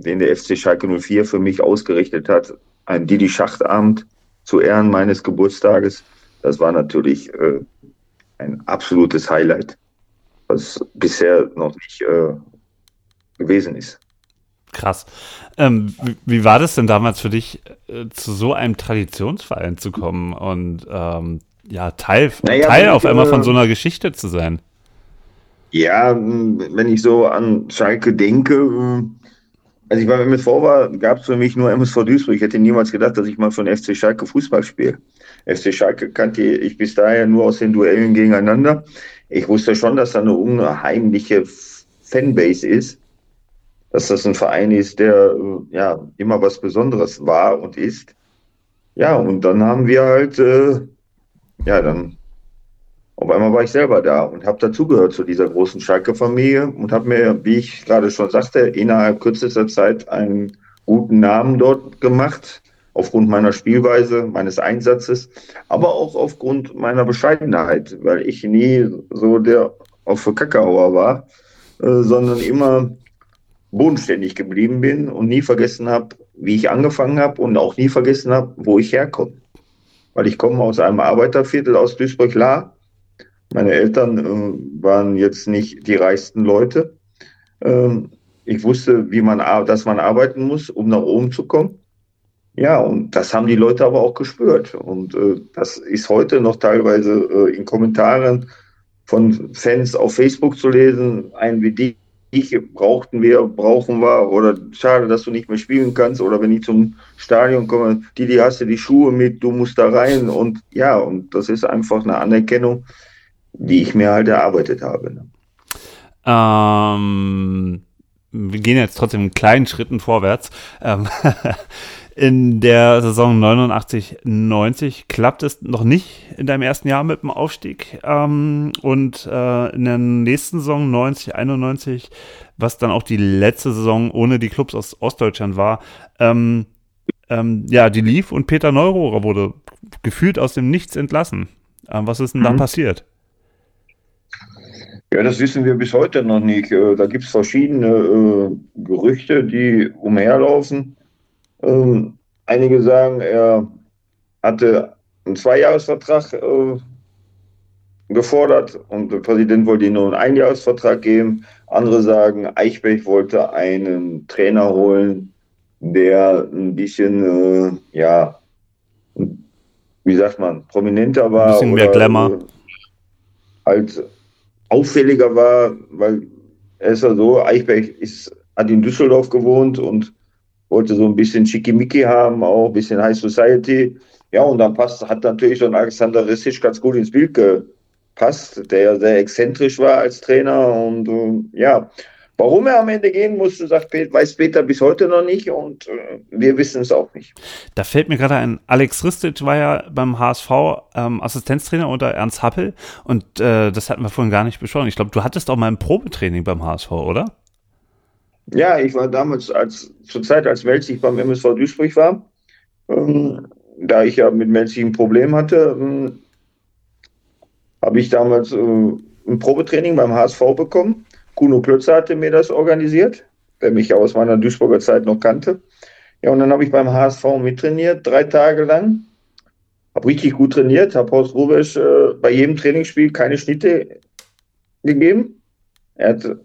den der FC Schalke 04 für mich ausgerichtet hat, ein Didi Schachtabend zu Ehren meines Geburtstages. Das war natürlich äh, ein absolutes Highlight, was bisher noch nicht äh, gewesen ist. Krass. Ähm, wie, war das denn damals für dich, äh, zu so einem Traditionsverein zu kommen und ähm, ja, Teil, naja, Teil auf einmal von so einer Geschichte zu sein? Ja, wenn ich so an Schalke denke, äh, als ich beim MSV war, gab es für mich nur MSV Duisburg. Ich hätte niemals gedacht, dass ich mal von FC Schalke Fußball spiele. FC Schalke kannte ich bis daher nur aus den Duellen gegeneinander. Ich wusste schon, dass da eine unheimliche Fanbase ist, dass das ein Verein ist, der ja immer was Besonderes war und ist. Ja, und dann haben wir halt, äh, ja, dann auf einmal war ich selber da und habe dazugehört zu dieser großen Schalke-Familie und habe mir, wie ich gerade schon sagte, innerhalb kürzester Zeit einen guten Namen dort gemacht aufgrund meiner Spielweise, meines Einsatzes, aber auch aufgrund meiner Bescheidenheit, weil ich nie so der auf für Kackeauer war, äh, sondern immer bodenständig geblieben bin und nie vergessen habe, wie ich angefangen habe und auch nie vergessen habe, wo ich herkomme. Weil ich komme aus einem Arbeiterviertel aus Duisburg-Lahr. Meine Eltern äh, waren jetzt nicht die reichsten Leute. Ähm, ich wusste, wie man, dass man arbeiten muss, um nach oben zu kommen. Ja, und das haben die Leute aber auch gespürt. Und äh, das ist heute noch teilweise äh, in Kommentaren von Fans auf Facebook zu lesen. Ein wie dich brauchten wir, brauchen wir, oder schade, dass du nicht mehr spielen kannst, oder wenn ich zum Stadion komme, die, die hast du die Schuhe mit, du musst da rein. Und ja, und das ist einfach eine Anerkennung, die ich mir halt erarbeitet habe. Ne? Ähm, wir gehen jetzt trotzdem in kleinen Schritten vorwärts. Ähm, (laughs) in der Saison 89, 90 klappt es noch nicht in deinem ersten Jahr mit dem Aufstieg. Ähm, und äh, in der nächsten Saison 90, 91, was dann auch die letzte Saison ohne die Clubs aus Ostdeutschland war, ähm, ähm, ja, die lief und Peter Neurohrer wurde gefühlt aus dem Nichts entlassen. Ähm, was ist denn mhm. da passiert? Ja, das wissen wir bis heute noch nicht. Äh, da gibt es verschiedene äh, Gerüchte, die umherlaufen. Ähm, einige sagen, er hatte einen Zweijahresvertrag äh, gefordert und der Präsident wollte ihm nur einen Einjahresvertrag geben. Andere sagen, Eichberg wollte einen Trainer holen, der ein bisschen, äh, ja, wie sagt man, prominenter war. Ein bisschen mehr Glamour. Äh, halt auffälliger war, weil er ist ja so, Eichberg ist, hat in Düsseldorf gewohnt und wollte so ein bisschen Schickimicki haben, auch ein bisschen High Society. Ja, und dann passt, hat natürlich so ein Alexander Rissic ganz gut ins Bild gepasst, der ja sehr exzentrisch war als Trainer. Und äh, ja, warum er am Ende gehen musste, sagt, weiß Peter bis heute noch nicht und äh, wir wissen es auch nicht. Da fällt mir gerade ein, Alex Ristic war ja beim HSV ähm, Assistenztrainer unter Ernst Happel und äh, das hatten wir vorhin gar nicht besprochen. Ich glaube, du hattest auch mal ein Probetraining beim HSV, oder? Ja, ich war damals als, zur Zeit, als Melzig beim MSV Duisburg war, ähm, da ich ja mit Melzig ein Problem hatte, ähm, habe ich damals äh, ein Probetraining beim HSV bekommen. Kuno Klötzer hatte mir das organisiert, der mich ja aus meiner Duisburger Zeit noch kannte. Ja, und dann habe ich beim HSV mittrainiert, drei Tage lang. Habe richtig gut trainiert, habe Horst Rubesch äh, bei jedem Trainingsspiel keine Schnitte gegeben. Er hat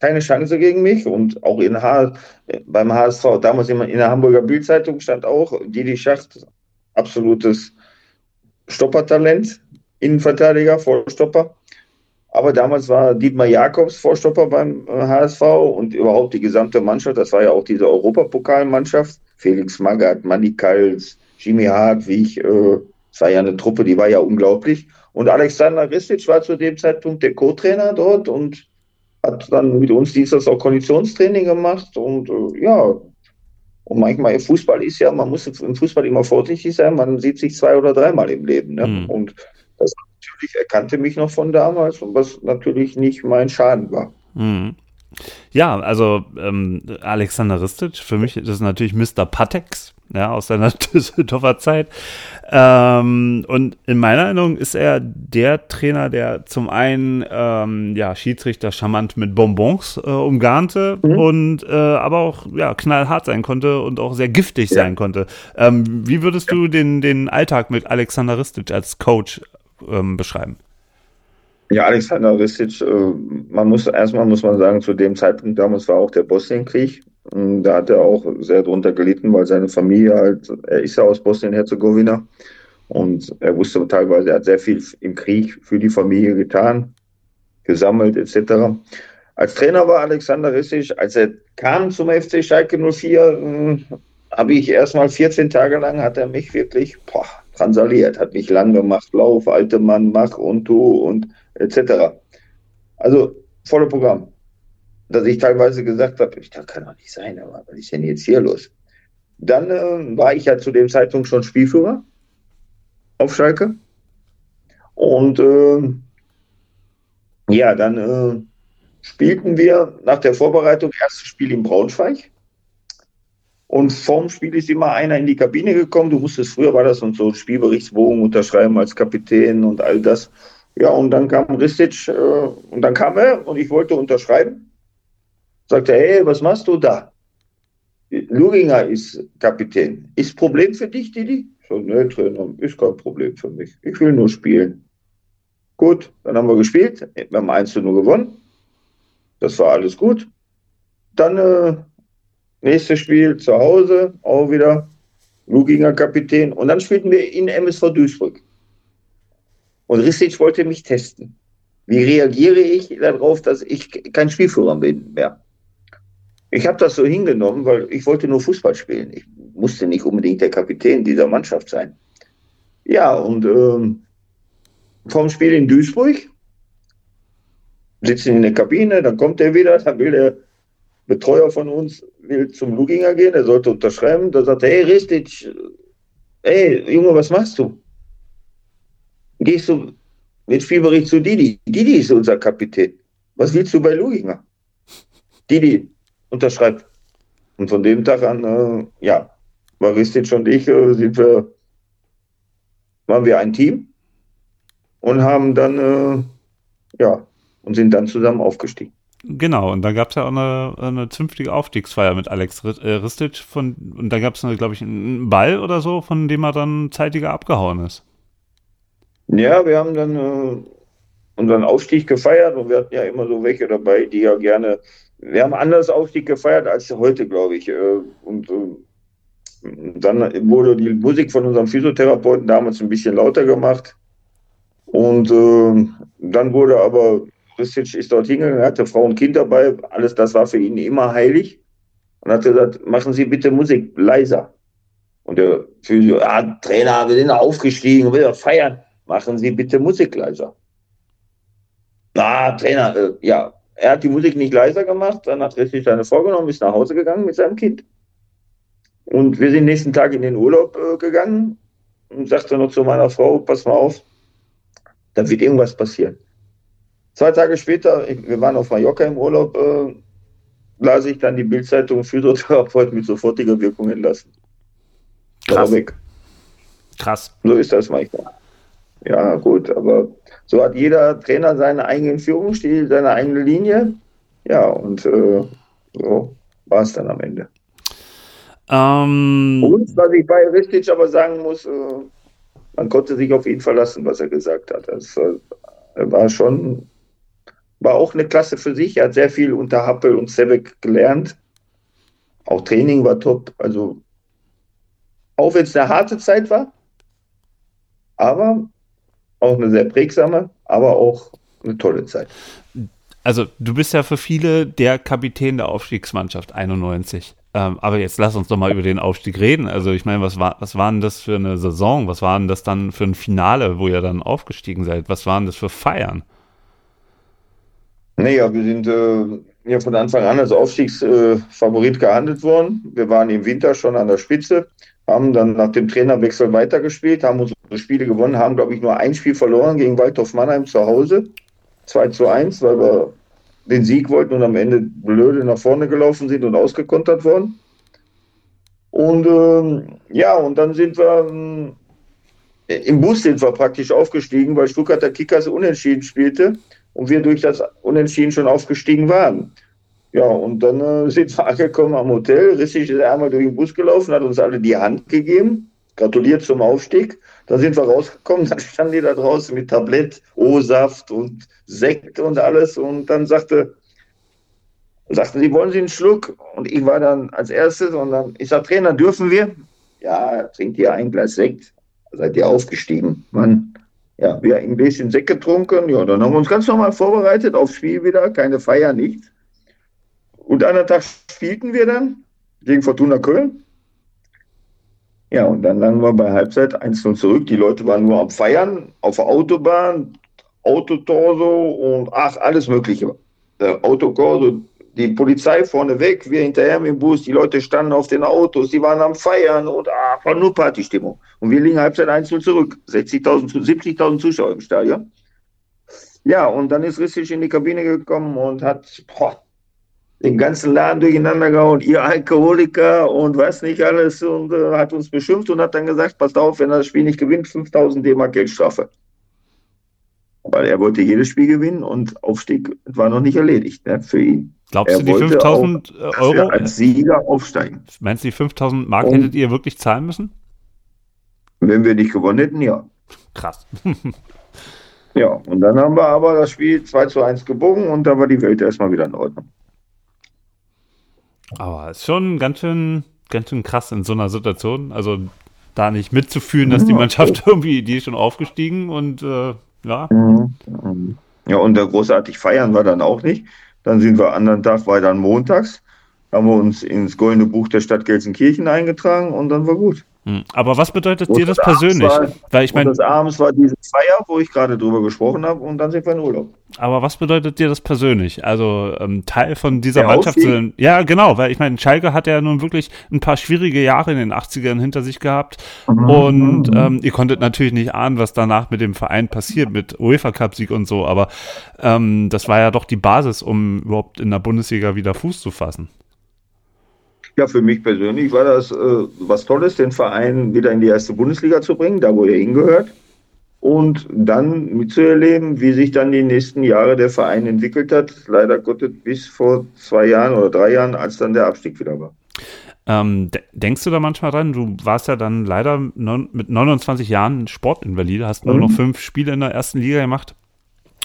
keine Chance gegen mich und auch in H beim HSV, damals in der Hamburger Bildzeitung stand auch Didi Schacht, absolutes Stoppertalent, Innenverteidiger, Vollstopper. Aber damals war Dietmar Jakobs Vorstopper beim HSV äh, und überhaupt die gesamte Mannschaft. Das war ja auch diese Europapokalmannschaft. Felix Magath, Manny Kals, Jimmy Hartwig. Äh, das war ja eine Truppe, die war ja unglaublich. Und Alexander Ristic war zu dem Zeitpunkt der Co-Trainer dort und hat dann mit uns dieses auch Konditionstraining gemacht. Und äh, ja, und manchmal Fußball ist ja, man muss im Fußball immer vorsichtig sein, man sieht sich zwei oder dreimal im Leben. Ne? Mhm. Und das natürlich erkannte mich noch von damals und was natürlich nicht mein Schaden war. Mhm. Ja, also ähm, Alexander Ristic, für mich ist das natürlich Mr. Patex, ja, aus seiner (laughs) Düsseldorfer Zeit. Ähm, und in meiner Erinnerung ist er der Trainer, der zum einen ähm, ja, Schiedsrichter charmant mit Bonbons äh, umgarnte mhm. und äh, aber auch ja, knallhart sein konnte und auch sehr giftig ja. sein konnte. Ähm, wie würdest du den, den Alltag mit Alexander Ristic als Coach ähm, beschreiben? Ja, Alexander Ristic, äh, man muss erstmal muss man sagen, zu dem Zeitpunkt damals war auch der Bosnienkrieg. Da hat er auch sehr drunter gelitten, weil seine Familie halt, er ist ja aus Bosnien-Herzegowina und er wusste teilweise, er hat sehr viel im Krieg für die Familie getan, gesammelt etc. Als Trainer war Alexander Ristic, als er kam zum FC Schalke 04, äh, habe ich erstmal 14 Tage lang, hat er mich wirklich boah, transaliert, hat mich lang gemacht, lauf, alte Mann, mach und tu und etc. Also volle Programm. Dass ich teilweise gesagt habe, das kann doch nicht sein, aber was ist denn jetzt hier los? Dann äh, war ich ja zu dem Zeitpunkt schon Spielführer auf Schalke. Und äh, ja, dann äh, spielten wir nach der Vorbereitung erstes Spiel in Braunschweig. Und vorm Spiel ist immer einer in die Kabine gekommen. Du wusstest, früher war das und so Spielberichtsbogen unterschreiben als Kapitän und all das. Ja, und dann kam Ristic äh, und dann kam er und ich wollte unterschreiben. Sagte, hey, was machst du da? Luginger ist Kapitän. Ist Problem für dich, Didi? So, ne, Trainer, ist kein Problem für mich. Ich will nur spielen. Gut, dann haben wir gespielt. Wir haben 1 zu 0 gewonnen. Das war alles gut. Dann äh, nächstes Spiel zu Hause, auch wieder Luginger Kapitän. Und dann spielten wir in MSV Duisburg. Und Ristic wollte mich testen. Wie reagiere ich darauf, dass ich kein Spielführer bin mehr? Ich habe das so hingenommen, weil ich wollte nur Fußball spielen. Ich musste nicht unbedingt der Kapitän dieser Mannschaft sein. Ja, und ähm, vom Spiel in Duisburg sitzen in der Kabine, dann kommt er wieder, dann will der Betreuer von uns will zum Luginger gehen, er sollte unterschreiben. Da sagt er, hey Ristic, hey Junge, was machst du? gehst du mit Spielbericht zu Didi. Didi ist unser Kapitän. Was willst du bei Luginger? Didi unterschreibt. Und von dem Tag an, äh, ja, Maristic und ich äh, sind wir, waren wir ein Team und haben dann, äh, ja, und sind dann zusammen aufgestiegen. Genau, und dann gab es ja auch eine, eine zünftige Aufstiegsfeier mit Alex äh, Ristic von, und da gab es, glaube ich, einen Ball oder so, von dem er dann zeitiger abgehauen ist. Ja, wir haben dann äh, unseren Aufstieg gefeiert und wir hatten ja immer so welche dabei, die ja gerne. Wir haben anders Aufstieg gefeiert als heute, glaube ich. Äh, und äh, dann wurde die Musik von unserem Physiotherapeuten damals ein bisschen lauter gemacht. Und äh, dann wurde aber, Ristic ist dort hingegangen, hatte Frau und Kind dabei. Alles das war für ihn immer heilig. Und hat gesagt, machen Sie bitte Musik leiser. Und der Physio, ja, Trainer, wir sind aufgestiegen, wir feiern machen Sie bitte Musik leiser. Na, Trainer, äh, ja, er hat die Musik nicht leiser gemacht, dann hat richtig seine vorgenommen, ist nach Hause gegangen mit seinem Kind. Und wir sind nächsten Tag in den Urlaub äh, gegangen und sagte noch zu meiner Frau, pass mal auf, da wird irgendwas passieren. Zwei Tage später, wir waren auf Mallorca im Urlaub, äh, las ich dann die Bildzeitung Physiotherapeut (laughs) mit sofortiger Wirkung entlassen. Krass. weg. Krass. So ist das manchmal. Ja, gut, aber so hat jeder Trainer seinen eigenen Führungsstil, seine eigene Linie. Ja, und äh, so war es dann am Ende. Ähm, und was ich bei Ristic aber sagen muss, äh, man konnte sich auf ihn verlassen, was er gesagt hat. Das äh, war schon, war auch eine Klasse für sich. Er hat sehr viel unter Happel und Sebek gelernt. Auch Training war top. Also, auch wenn es eine harte Zeit war, aber auch eine sehr prägsame, aber auch eine tolle Zeit. Also du bist ja für viele der Kapitän der Aufstiegsmannschaft 91. Ähm, aber jetzt lass uns doch mal über den Aufstieg reden. Also ich meine, was war, was war denn das für eine Saison? Was war denn das dann für ein Finale, wo ihr dann aufgestiegen seid? Was waren das für Feiern? Naja, wir sind äh, ja von Anfang an als Aufstiegsfavorit äh, gehandelt worden. Wir waren im Winter schon an der Spitze, haben dann nach dem Trainerwechsel weitergespielt, haben unsere Spiele gewonnen, haben, glaube ich, nur ein Spiel verloren gegen Waldhof Mannheim zu Hause. 2 zu 1, weil wir den Sieg wollten und am Ende blöde nach vorne gelaufen sind und ausgekontert worden. Und ähm, ja, und dann sind wir ähm, im Bus sind wir praktisch aufgestiegen, weil Stuttgarter Kickers unentschieden spielte und wir durch das Unentschieden schon aufgestiegen waren. Ja, und dann äh, sind wir (laughs) angekommen am Hotel. Rissig ist einmal durch den Bus gelaufen, hat uns alle die Hand gegeben. Gratuliert zum Aufstieg. Dann sind wir rausgekommen, (laughs) dann standen die da draußen mit Tablett, O-Saft und Sekt und alles. Und dann sagte, sagten sie, wollen Sie einen Schluck? Und ich war dann als erstes und dann, ich sag, Trainer, dürfen wir? Ja, trinkt ihr ein Glas Sekt. Seid ihr aufgestiegen? Mann, ja, wir haben ein bisschen Sekt getrunken. Ja, dann haben wir uns ganz normal vorbereitet aufs Spiel wieder. Keine Feier, nichts. Und einen Tag spielten wir dann gegen Fortuna Köln. Ja, und dann lagen wir bei Halbzeit 1-0 zurück. Die Leute waren nur am Feiern, auf der Autobahn, Autotorso und ach, alles Mögliche. Der Autokorso, die Polizei vorne weg, wir hinterher dem Bus, die Leute standen auf den Autos, die waren am Feiern und ach, war nur Partystimmung. Und wir liegen Halbzeit 1-0 zurück. 60.000, 70.000 Zuschauer im Stadion. Ja, und dann ist Rissich in die Kabine gekommen und hat boah, den ganzen Laden durcheinander gehauen, ihr Alkoholiker und was nicht alles und äh, hat uns beschimpft und hat dann gesagt, passt auf, wenn er das Spiel nicht gewinnt, 5000 D-Mark Geldstrafe. Weil er wollte jedes Spiel gewinnen und Aufstieg war noch nicht erledigt ne, für ihn. Glaubst er du, die 5000 Euro als Sieger aufsteigen? Meinst du, die 5000 Mark und hättet ihr wirklich zahlen müssen? Wenn wir nicht gewonnen hätten, ja. Krass. (laughs) ja, und dann haben wir aber das Spiel 2 zu 1 gebogen und dann war die Welt erstmal wieder in Ordnung. Aber es ist schon ganz schön, ganz schön krass in so einer Situation. Also da nicht mitzufühlen, dass die Mannschaft (laughs) irgendwie, die ist schon aufgestiegen und äh, ja. Mhm. Ja, und großartig feiern war dann auch nicht. Dann sind wir anderen Tag, dann montags, haben wir uns ins Goldene Buch der Stadt Gelsenkirchen eingetragen und dann war gut. Hm. Aber was bedeutet und dir das persönlich? War, Weil ich meine, das abends war diese Feier, wo ich gerade drüber gesprochen habe, und dann sind wir in Urlaub. Aber was bedeutet dir das persönlich? Also ähm, Teil von dieser Der Mannschaft zu sein? Ja, genau, weil ich meine, Schalke hat ja nun wirklich ein paar schwierige Jahre in den 80ern hinter sich gehabt. Mhm. Und mhm. ähm, ihr konntet natürlich nicht ahnen, was danach mit dem Verein passiert, mit UEFA Cup-Sieg und so. Aber ähm, das war ja doch die Basis, um überhaupt in der Bundesliga wieder Fuß zu fassen. Ja, für mich persönlich war das äh, was Tolles, den Verein wieder in die erste Bundesliga zu bringen, da wo er hingehört. Und dann mitzuerleben, wie sich dann die nächsten Jahre der Verein entwickelt hat. Leider Gottes bis vor zwei Jahren oder drei Jahren, als dann der Abstieg wieder war. Ähm, denkst du da manchmal dran? Du warst ja dann leider non, mit 29 Jahren Sportinvalide, hast nur mhm. noch fünf Spiele in der ersten Liga gemacht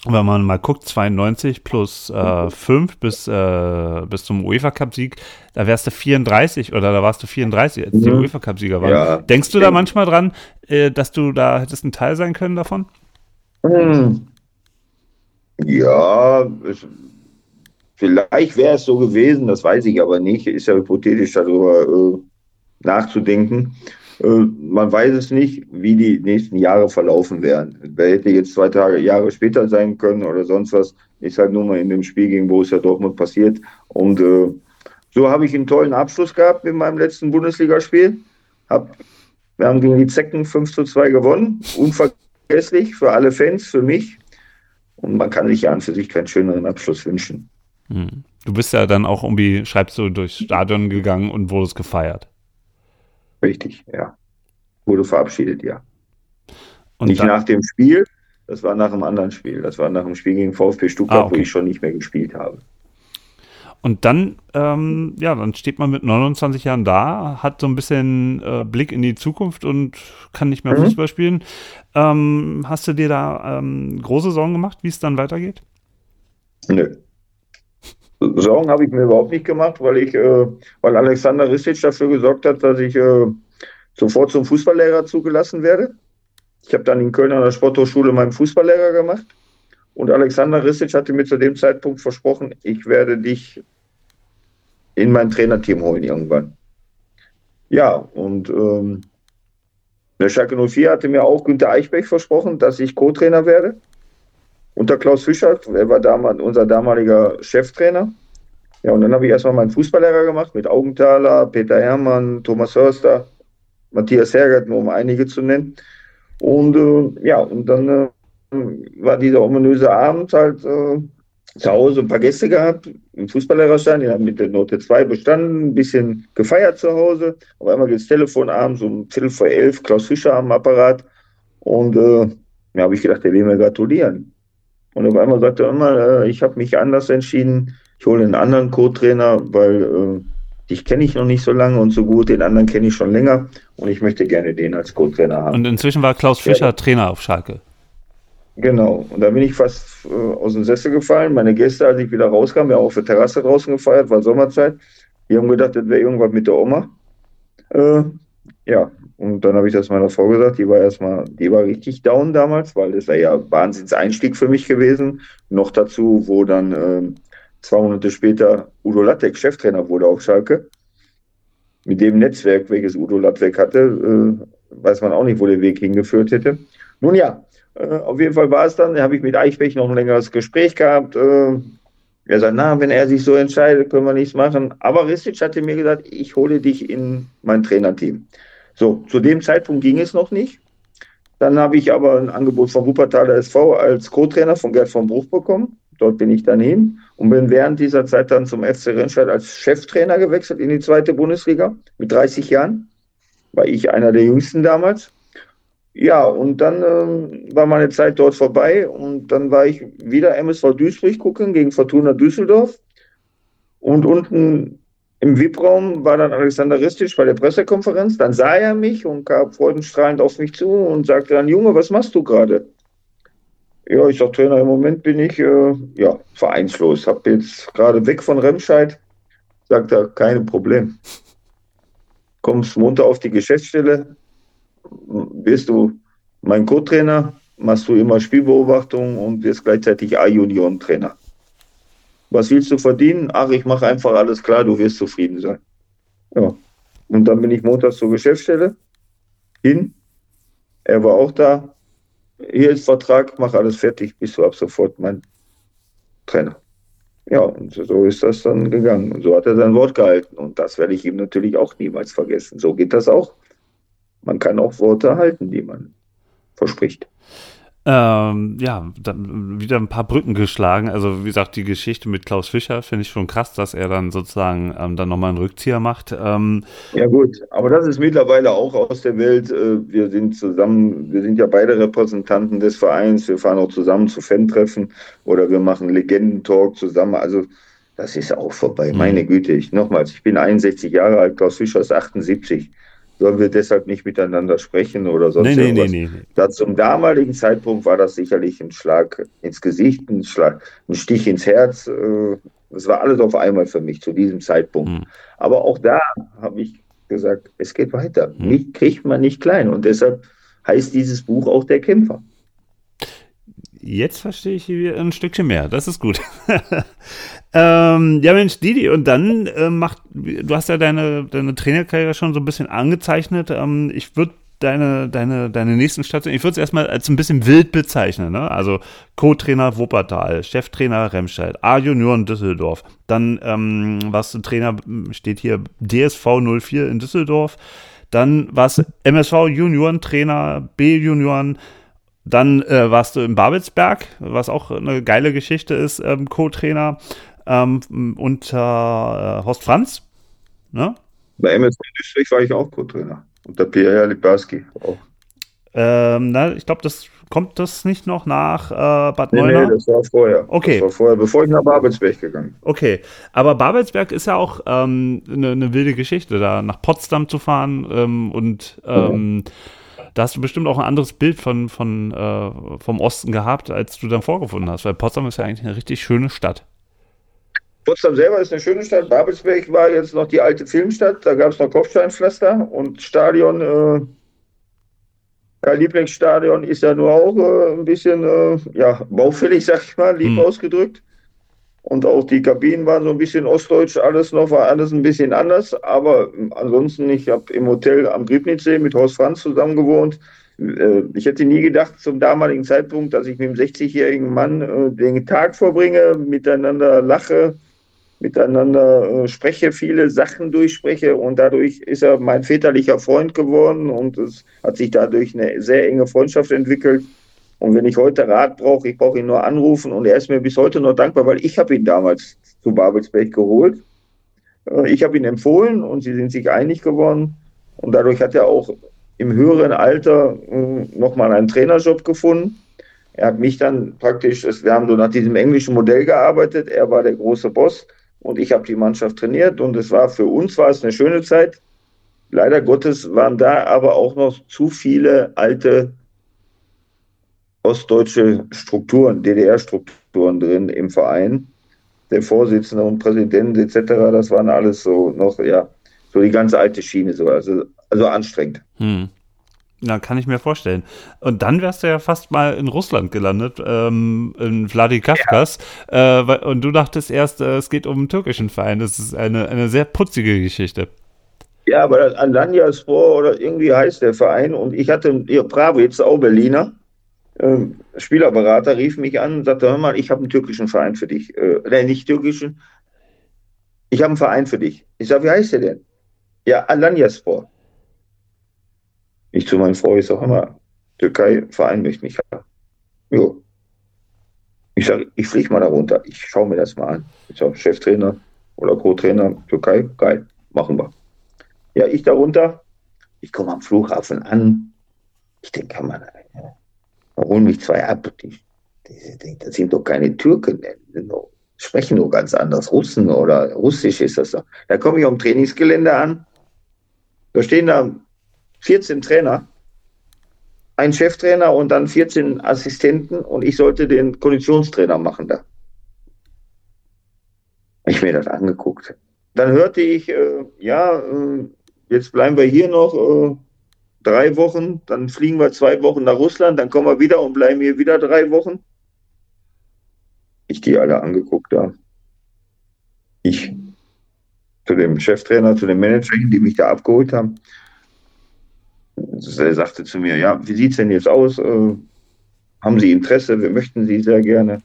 wenn man mal guckt, 92 plus äh, 5 bis, äh, bis zum UEFA-Cup-Sieg, da wärst du 34 oder da warst du 34, als die mhm. UEFA-Cup-Sieger waren. Ja. Denkst du da manchmal dran, äh, dass du da hättest ein Teil sein können davon? Hm. Ja, es, vielleicht wäre es so gewesen, das weiß ich aber nicht. Ist ja hypothetisch darüber äh, nachzudenken. Äh, man weiß es nicht, wie die nächsten Jahre verlaufen werden. Wer hätte jetzt zwei Tage, Jahre später sein können oder sonst was, ist halt nur mal in dem Spiel gegen Borussia Dortmund passiert. Und äh, so habe ich einen tollen Abschluss gehabt in meinem letzten Bundesligaspiel. Hab, wir haben gegen die Zecken 5 zu 2 gewonnen. Unvergesslich für alle Fans, für mich. Und man kann sich ja an für sich keinen schöneren Abschluss wünschen. Hm. Du bist ja dann auch irgendwie, schreibst du, durchs Stadion gegangen und wurdest gefeiert. Richtig, ja. Wurde verabschiedet, ja. Und nicht nach dem Spiel, das war nach einem anderen Spiel. Das war nach dem Spiel gegen VfB Stuttgart, ah, okay. wo ich schon nicht mehr gespielt habe. Und dann, ähm, ja, dann steht man mit 29 Jahren da, hat so ein bisschen äh, Blick in die Zukunft und kann nicht mehr mhm. Fußball spielen. Ähm, hast du dir da ähm, große Sorgen gemacht, wie es dann weitergeht? Nö. Sorgen habe ich mir überhaupt nicht gemacht, weil ich, äh, weil Alexander Risic dafür gesorgt hat, dass ich äh, sofort zum Fußballlehrer zugelassen werde. Ich habe dann in Köln an der Sporthochschule meinen Fußballlehrer gemacht Und Alexander Risic hatte mir zu dem Zeitpunkt versprochen, ich werde dich in mein Trainerteam holen irgendwann. Ja, und ähm, der Schalke 04 hatte mir auch Günter Eichbeck versprochen, dass ich Co-Trainer werde. Unter Klaus Fischer, er war damals unser damaliger Cheftrainer. Ja, und dann habe ich erstmal meinen Fußballlehrer gemacht mit Augenthaler, Peter Herrmann, Thomas Hörster, Matthias Hergert, nur um einige zu nennen. Und äh, ja, und dann äh, war dieser ominöse Abend halt äh, zu Hause ein paar Gäste gehabt, im Fußballlehrerschein, die haben mit der Note 2 bestanden, ein bisschen gefeiert zu Hause. Auf einmal geht das Telefon abends um Viertel vor elf, Klaus Fischer am Apparat. Und äh, ja, habe ich gedacht, der will mir gratulieren. Und auf einmal sagte er immer, äh, ich habe mich anders entschieden, ich hole einen anderen Co-Trainer, weil äh, dich kenne ich noch nicht so lange und so gut, den anderen kenne ich schon länger und ich möchte gerne den als Co-Trainer haben. Und inzwischen war Klaus Fischer ja. Trainer auf Schalke. Genau, und da bin ich fast äh, aus dem Sessel gefallen. Meine Gäste, als ich wieder rauskam, wir haben auf der Terrasse draußen gefeiert, war Sommerzeit. Die haben gedacht, das wäre irgendwas mit der Oma. Äh, ja, und dann habe ich das meiner Frau gesagt, die war erstmal, die war richtig down damals, weil das war ja Wahnsinnseinstieg für mich gewesen. Noch dazu, wo dann äh, zwei Monate später Udo Lattek Cheftrainer wurde auf Schalke. Mit dem Netzwerk, welches Udo Lattek hatte, äh, weiß man auch nicht, wo der Weg hingeführt hätte. Nun ja, äh, auf jeden Fall war es dann, da habe ich mit Eichbech noch ein längeres Gespräch gehabt. Äh, er sagt, na, wenn er sich so entscheidet, können wir nichts machen. Aber Ristic hatte mir gesagt, ich hole dich in mein Trainerteam. So, zu dem Zeitpunkt ging es noch nicht. Dann habe ich aber ein Angebot von Wuppertaler SV als Co-Trainer von Gerd von Bruch bekommen. Dort bin ich dann hin und bin während dieser Zeit dann zum FC Rennstadt als Cheftrainer gewechselt in die zweite Bundesliga mit 30 Jahren. War ich einer der jüngsten damals. Ja, und dann äh, war meine Zeit dort vorbei und dann war ich wieder MSV Duisburg gucken gegen Fortuna Düsseldorf. Und unten im VIP-Raum war dann Alexander Ristic bei der Pressekonferenz. Dann sah er mich und kam freudenstrahlend auf mich zu und sagte dann, Junge, was machst du gerade? Ja, ich sag Trainer, im Moment bin ich äh, ja, vereinslos. Hab jetzt gerade weg von Remscheid. Sagt er, kein Problem. Kommst munter auf die Geschäftsstelle, wirst du mein Co-Trainer, machst du immer Spielbeobachtung und wirst gleichzeitig A-Junioren-Trainer. Was willst du verdienen? Ach, ich mache einfach alles klar, du wirst zufrieden sein. Ja. Und dann bin ich montags zur Geschäftsstelle hin. Er war auch da. Hier ist Vertrag, mach alles fertig, bist du ab sofort mein Trainer. Ja, und so ist das dann gegangen. Und so hat er sein Wort gehalten. Und das werde ich ihm natürlich auch niemals vergessen. So geht das auch man kann auch Worte halten, die man verspricht. Ähm, ja, dann wieder ein paar Brücken geschlagen. Also wie gesagt, die Geschichte mit Klaus Fischer finde ich schon krass, dass er dann sozusagen ähm, dann nochmal einen Rückzieher macht. Ähm, ja gut, aber das ist mittlerweile auch aus der Welt. Äh, wir sind zusammen, wir sind ja beide Repräsentanten des Vereins. Wir fahren auch zusammen zu Fan-Treffen oder wir machen Legendentalk zusammen. Also das ist auch vorbei. Mhm. Meine Güte, ich nochmals, ich bin 61 Jahre alt, Klaus Fischer ist 78 sollen wir deshalb nicht miteinander sprechen oder sonst nee, irgendwas. Nee, nee, nee. Da zum damaligen Zeitpunkt war das sicherlich ein Schlag ins Gesicht, ein, Schlag, ein Stich ins Herz. Äh, das war alles auf einmal für mich zu diesem Zeitpunkt. Hm. Aber auch da habe ich gesagt, es geht weiter. Hm. Mich kriegt man nicht klein. Und deshalb heißt dieses Buch auch Der Kämpfer. Jetzt verstehe ich ein Stückchen mehr. Das ist gut. (laughs) ähm, ja, Mensch, Didi, und dann äh, macht, du hast ja deine, deine Trainerkarriere schon so ein bisschen angezeichnet. Ähm, ich würde deine, deine, deine nächsten Stationen, ich würde es erstmal als ein bisschen wild bezeichnen. Ne? Also Co-Trainer Wuppertal, Cheftrainer Remscheid, A-Junioren Düsseldorf. Dann ähm, du Trainer, steht hier DSV 04 in Düsseldorf. Dann du MSV Junioren-Trainer, B-Junioren dann äh, warst du in Babelsberg, was auch eine geile Geschichte ist, ähm, Co-Trainer ähm, unter äh, Horst Franz. Ne? Bei MSV Duisburg war ich auch Co-Trainer. Unter Pierre Libarski auch. Ähm, na, ich glaube, das kommt das nicht noch nach äh, Bad nee, Neuenahr? Nee, das war vorher. Okay. Das war vorher, bevor ich nach Babelsberg gegangen bin. Okay, aber Babelsberg ist ja auch ähm, eine, eine wilde Geschichte, da nach Potsdam zu fahren ähm, und ähm, ja da hast du bestimmt auch ein anderes Bild von, von, äh, vom Osten gehabt, als du dann vorgefunden hast, weil Potsdam ist ja eigentlich eine richtig schöne Stadt. Potsdam selber ist eine schöne Stadt. Babelsberg war jetzt noch die alte Filmstadt. Da gab es noch Kopfsteinpflaster und Stadion. Äh, Kein Lieblingsstadion ist ja nur auch äh, ein bisschen äh, ja, baufällig, sag ich mal, lieb hm. ausgedrückt. Und auch die Kabinen waren so ein bisschen ostdeutsch, alles noch, war alles ein bisschen anders. Aber ansonsten, ich habe im Hotel am Griebnitzsee mit Horst Franz zusammen gewohnt. Äh, ich hätte nie gedacht zum damaligen Zeitpunkt, dass ich mit einem 60-jährigen Mann äh, den Tag verbringe, miteinander lache, miteinander äh, spreche, viele Sachen durchspreche und dadurch ist er mein väterlicher Freund geworden und es hat sich dadurch eine sehr enge Freundschaft entwickelt. Und wenn ich heute Rat brauche, ich brauche ihn nur anrufen und er ist mir bis heute noch dankbar, weil ich habe ihn damals zu Babelsberg geholt. Ich habe ihn empfohlen und sie sind sich einig geworden und dadurch hat er auch im höheren Alter nochmal einen Trainerjob gefunden. Er hat mich dann praktisch, wir haben so nach diesem englischen Modell gearbeitet, er war der große Boss und ich habe die Mannschaft trainiert und es war für uns war es eine schöne Zeit. Leider Gottes waren da aber auch noch zu viele alte ostdeutsche Strukturen, DDR-Strukturen drin im Verein. Der Vorsitzende und Präsident etc., das waren alles so noch, ja, so die ganz alte Schiene, so, also, also anstrengend. Hm. Na, kann ich mir vorstellen. Und dann wärst du ja fast mal in Russland gelandet, ähm, in Vladikavkaz. Ja. Äh, und du dachtest erst, äh, es geht um einen türkischen Verein. Das ist eine, eine sehr putzige Geschichte. Ja, aber das Alanya Spor oder irgendwie heißt der Verein. Und ich hatte, ihr Pravitz, auch Berliner, äh, Spielerberater, rief mich an und sagte, hör mal, ich habe einen türkischen Verein für dich. Äh, nein, nicht türkischen. Ich habe einen Verein für dich. Ich sage, wie heißt der denn? Ja, Alanya Spor. Ich zu meiner Frau, ich sage, mal, Türkei, Verein möchte mich haben. Jo. Ich sage, ich fliege mal da runter. Ich schaue mir das mal an. Ich sage, Cheftrainer oder Co-Trainer, Türkei, geil, machen wir. Ja, ich da runter. Ich komme am Flughafen an. Ich denke, kann man, ja, holen mich zwei ab. Die, die, die, das sind doch keine Türken, die sprechen nur ganz anders. Russen oder Russisch ist das doch. Da komme ich am Trainingsgelände an. Da stehen da 14 Trainer, ein Cheftrainer und dann 14 Assistenten und ich sollte den Konditionstrainer machen da. Ich mir das angeguckt. Dann hörte ich, äh, ja, äh, jetzt bleiben wir hier noch äh, drei Wochen, dann fliegen wir zwei Wochen nach Russland, dann kommen wir wieder und bleiben hier wieder drei Wochen. Ich die alle angeguckt da. Ich zu dem Cheftrainer, zu den Managern, die mich da abgeholt haben er sagte zu mir, ja, wie sieht es denn jetzt aus? Äh, haben Sie Interesse? Wir möchten Sie sehr gerne.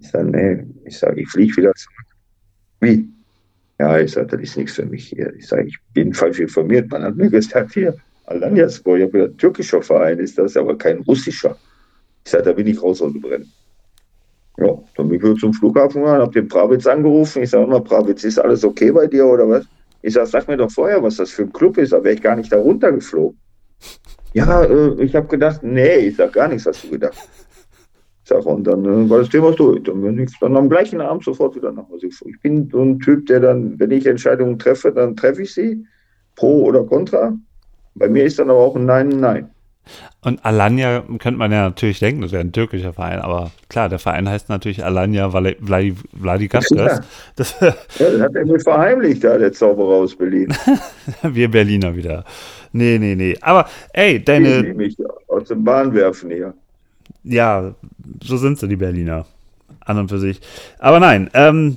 Ich sage, nee, ich sage, ich fliege wieder zurück. Wie? Ja, ich sage, das ist nichts für mich hier. Ich sage, ich bin falsch informiert. Man hat mir gesagt, hier, Alanyaspor, ich habe ja türkischer Verein, ist das aber kein russischer. Ich sage, da bin ich raus aus dem Rennen. Ja, dann bin ich zum Flughafen gegangen, habe den Pravitz angerufen. Ich sage mal, Pravitz, ist alles okay bei dir oder was? Ich sage, sag mir doch vorher, was das für ein Club ist, da wäre ich gar nicht da runtergeflogen. Ja, äh, ich habe gedacht, nee, ich sag gar nichts, hast du gedacht. Ich sag, und dann äh, war das Thema durch. Dann bin ich dann am gleichen Abend sofort wieder nach Hause Ich bin so ein Typ, der dann, wenn ich Entscheidungen treffe, dann treffe ich sie, pro oder contra. Bei mir ist dann aber auch ein Nein, ein Nein. Und Alanya könnte man ja natürlich denken, das wäre ein türkischer Verein, aber klar, der Verein heißt natürlich Alanya Vladikavkaz. (laughs) Das, (laughs) ja, das hat er mir verheimlicht, da, der Zauberer aus Berlin. (laughs) Wir Berliner wieder. Nee, nee, nee. Aber ey, deine. Die mich aus dem Bahn werfen hier. Ja, so sind sie, die Berliner. An und für sich. Aber nein, ähm,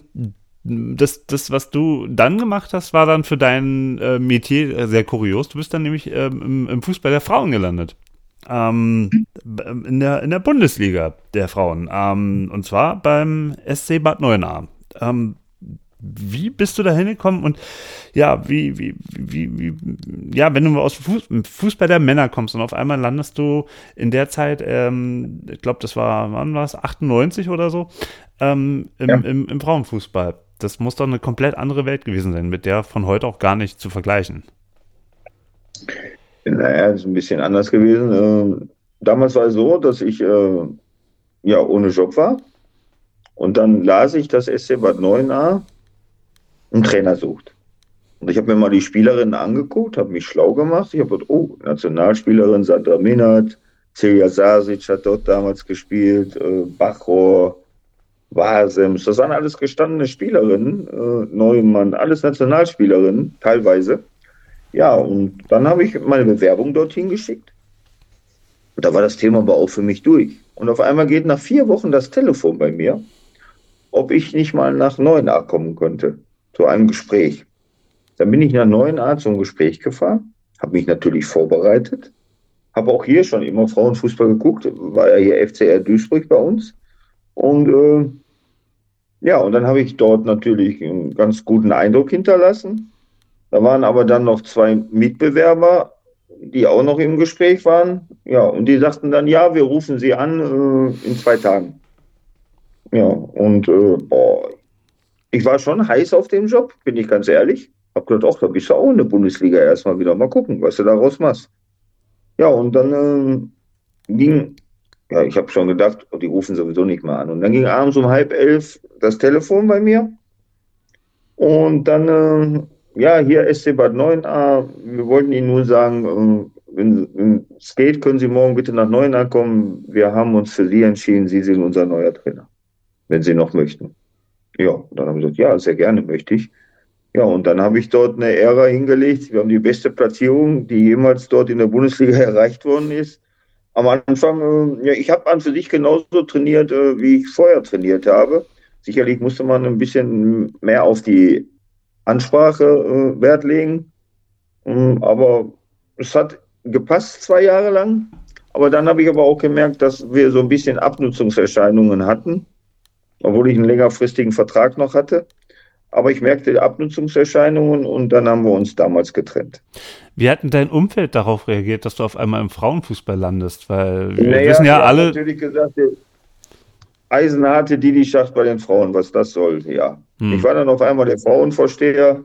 das, das, was du dann gemacht hast, war dann für dein äh, Metier sehr kurios. Du bist dann nämlich ähm, im, im, Fußball der Frauen gelandet. Ähm, in, der, in der Bundesliga der Frauen. Ähm, und zwar beim SC Bad Neuenahr. Ähm, wie bist du da hingekommen und ja, wie, wie, wie, wie, ja, wenn du aus Fuß, Fußball der Männer kommst und auf einmal landest du in der Zeit, ähm, ich glaube, das war, wann war es, 98 oder so, ähm, im, ja. im, im Frauenfußball das muss doch eine komplett andere Welt gewesen sein, mit der von heute auch gar nicht zu vergleichen. Naja, ist ein bisschen anders gewesen. Ähm, damals war es so, dass ich äh, ja ohne Job war. Und dann las ich, dass SC Bad Neuenahr einen Trainer sucht. Und ich habe mir mal die Spielerinnen angeguckt, habe mich schlau gemacht. Ich habe gedacht, oh, Nationalspielerin Sandra Minert, Celia Sasic hat dort damals gespielt, äh, Bachrohr, Wasems, das waren alles gestandene Spielerinnen, äh, Neumann, alles Nationalspielerinnen, teilweise. Ja, und dann habe ich meine Bewerbung dorthin geschickt. Und da war das Thema aber auch für mich durch. Und auf einmal geht nach vier Wochen das Telefon bei mir, ob ich nicht mal nach Neuenahr kommen könnte, zu einem Gespräch. Dann bin ich nach Neuenahr zum Gespräch gefahren, habe mich natürlich vorbereitet, habe auch hier schon immer Frauenfußball geguckt, war ja hier FCR Duisburg bei uns. Und äh, ja, und dann habe ich dort natürlich einen ganz guten Eindruck hinterlassen. Da waren aber dann noch zwei Mitbewerber, die auch noch im Gespräch waren. Ja, und die sagten dann, ja, wir rufen sie an äh, in zwei Tagen. Ja, und äh, boah, ich war schon heiß auf dem Job, bin ich ganz ehrlich. Hab gedacht, ach, da bist du auch in der Bundesliga erstmal wieder. Mal gucken, was du daraus machst. Ja, und dann äh, ging, ja, ich habe schon gedacht, oh, die rufen sowieso nicht mehr an. Und dann ging abends um halb elf das Telefon bei mir. Und dann, äh, ja, hier SC Bad 9a, wir wollten Ihnen nur sagen, äh, wenn, wenn, es geht, können Sie morgen bitte nach 9a kommen. Wir haben uns für Sie entschieden, Sie sind unser neuer Trainer, wenn Sie noch möchten. Ja, dann haben wir gesagt, ja, sehr gerne möchte ich. Ja, und dann habe ich dort eine Ära hingelegt. Wir haben die beste Platzierung, die jemals dort in der Bundesliga (laughs) erreicht worden ist. Am Anfang, äh, ja, ich habe an für sich genauso trainiert, äh, wie ich vorher trainiert habe. Sicherlich musste man ein bisschen mehr auf die Ansprache äh, Wert legen. Ähm, aber es hat gepasst zwei Jahre lang. Aber dann habe ich aber auch gemerkt, dass wir so ein bisschen Abnutzungserscheinungen hatten, obwohl ich einen längerfristigen Vertrag noch hatte. Aber ich merkte Abnutzungserscheinungen und dann haben wir uns damals getrennt. Wie hat denn dein Umfeld darauf reagiert, dass du auf einmal im Frauenfußball landest? Weil wir naja, wissen ja alle. natürlich gesagt, eisenharte Didi Schacht bei den Frauen, was das soll, ja. Hm. Ich war dann auf einmal der Frauenvorsteher.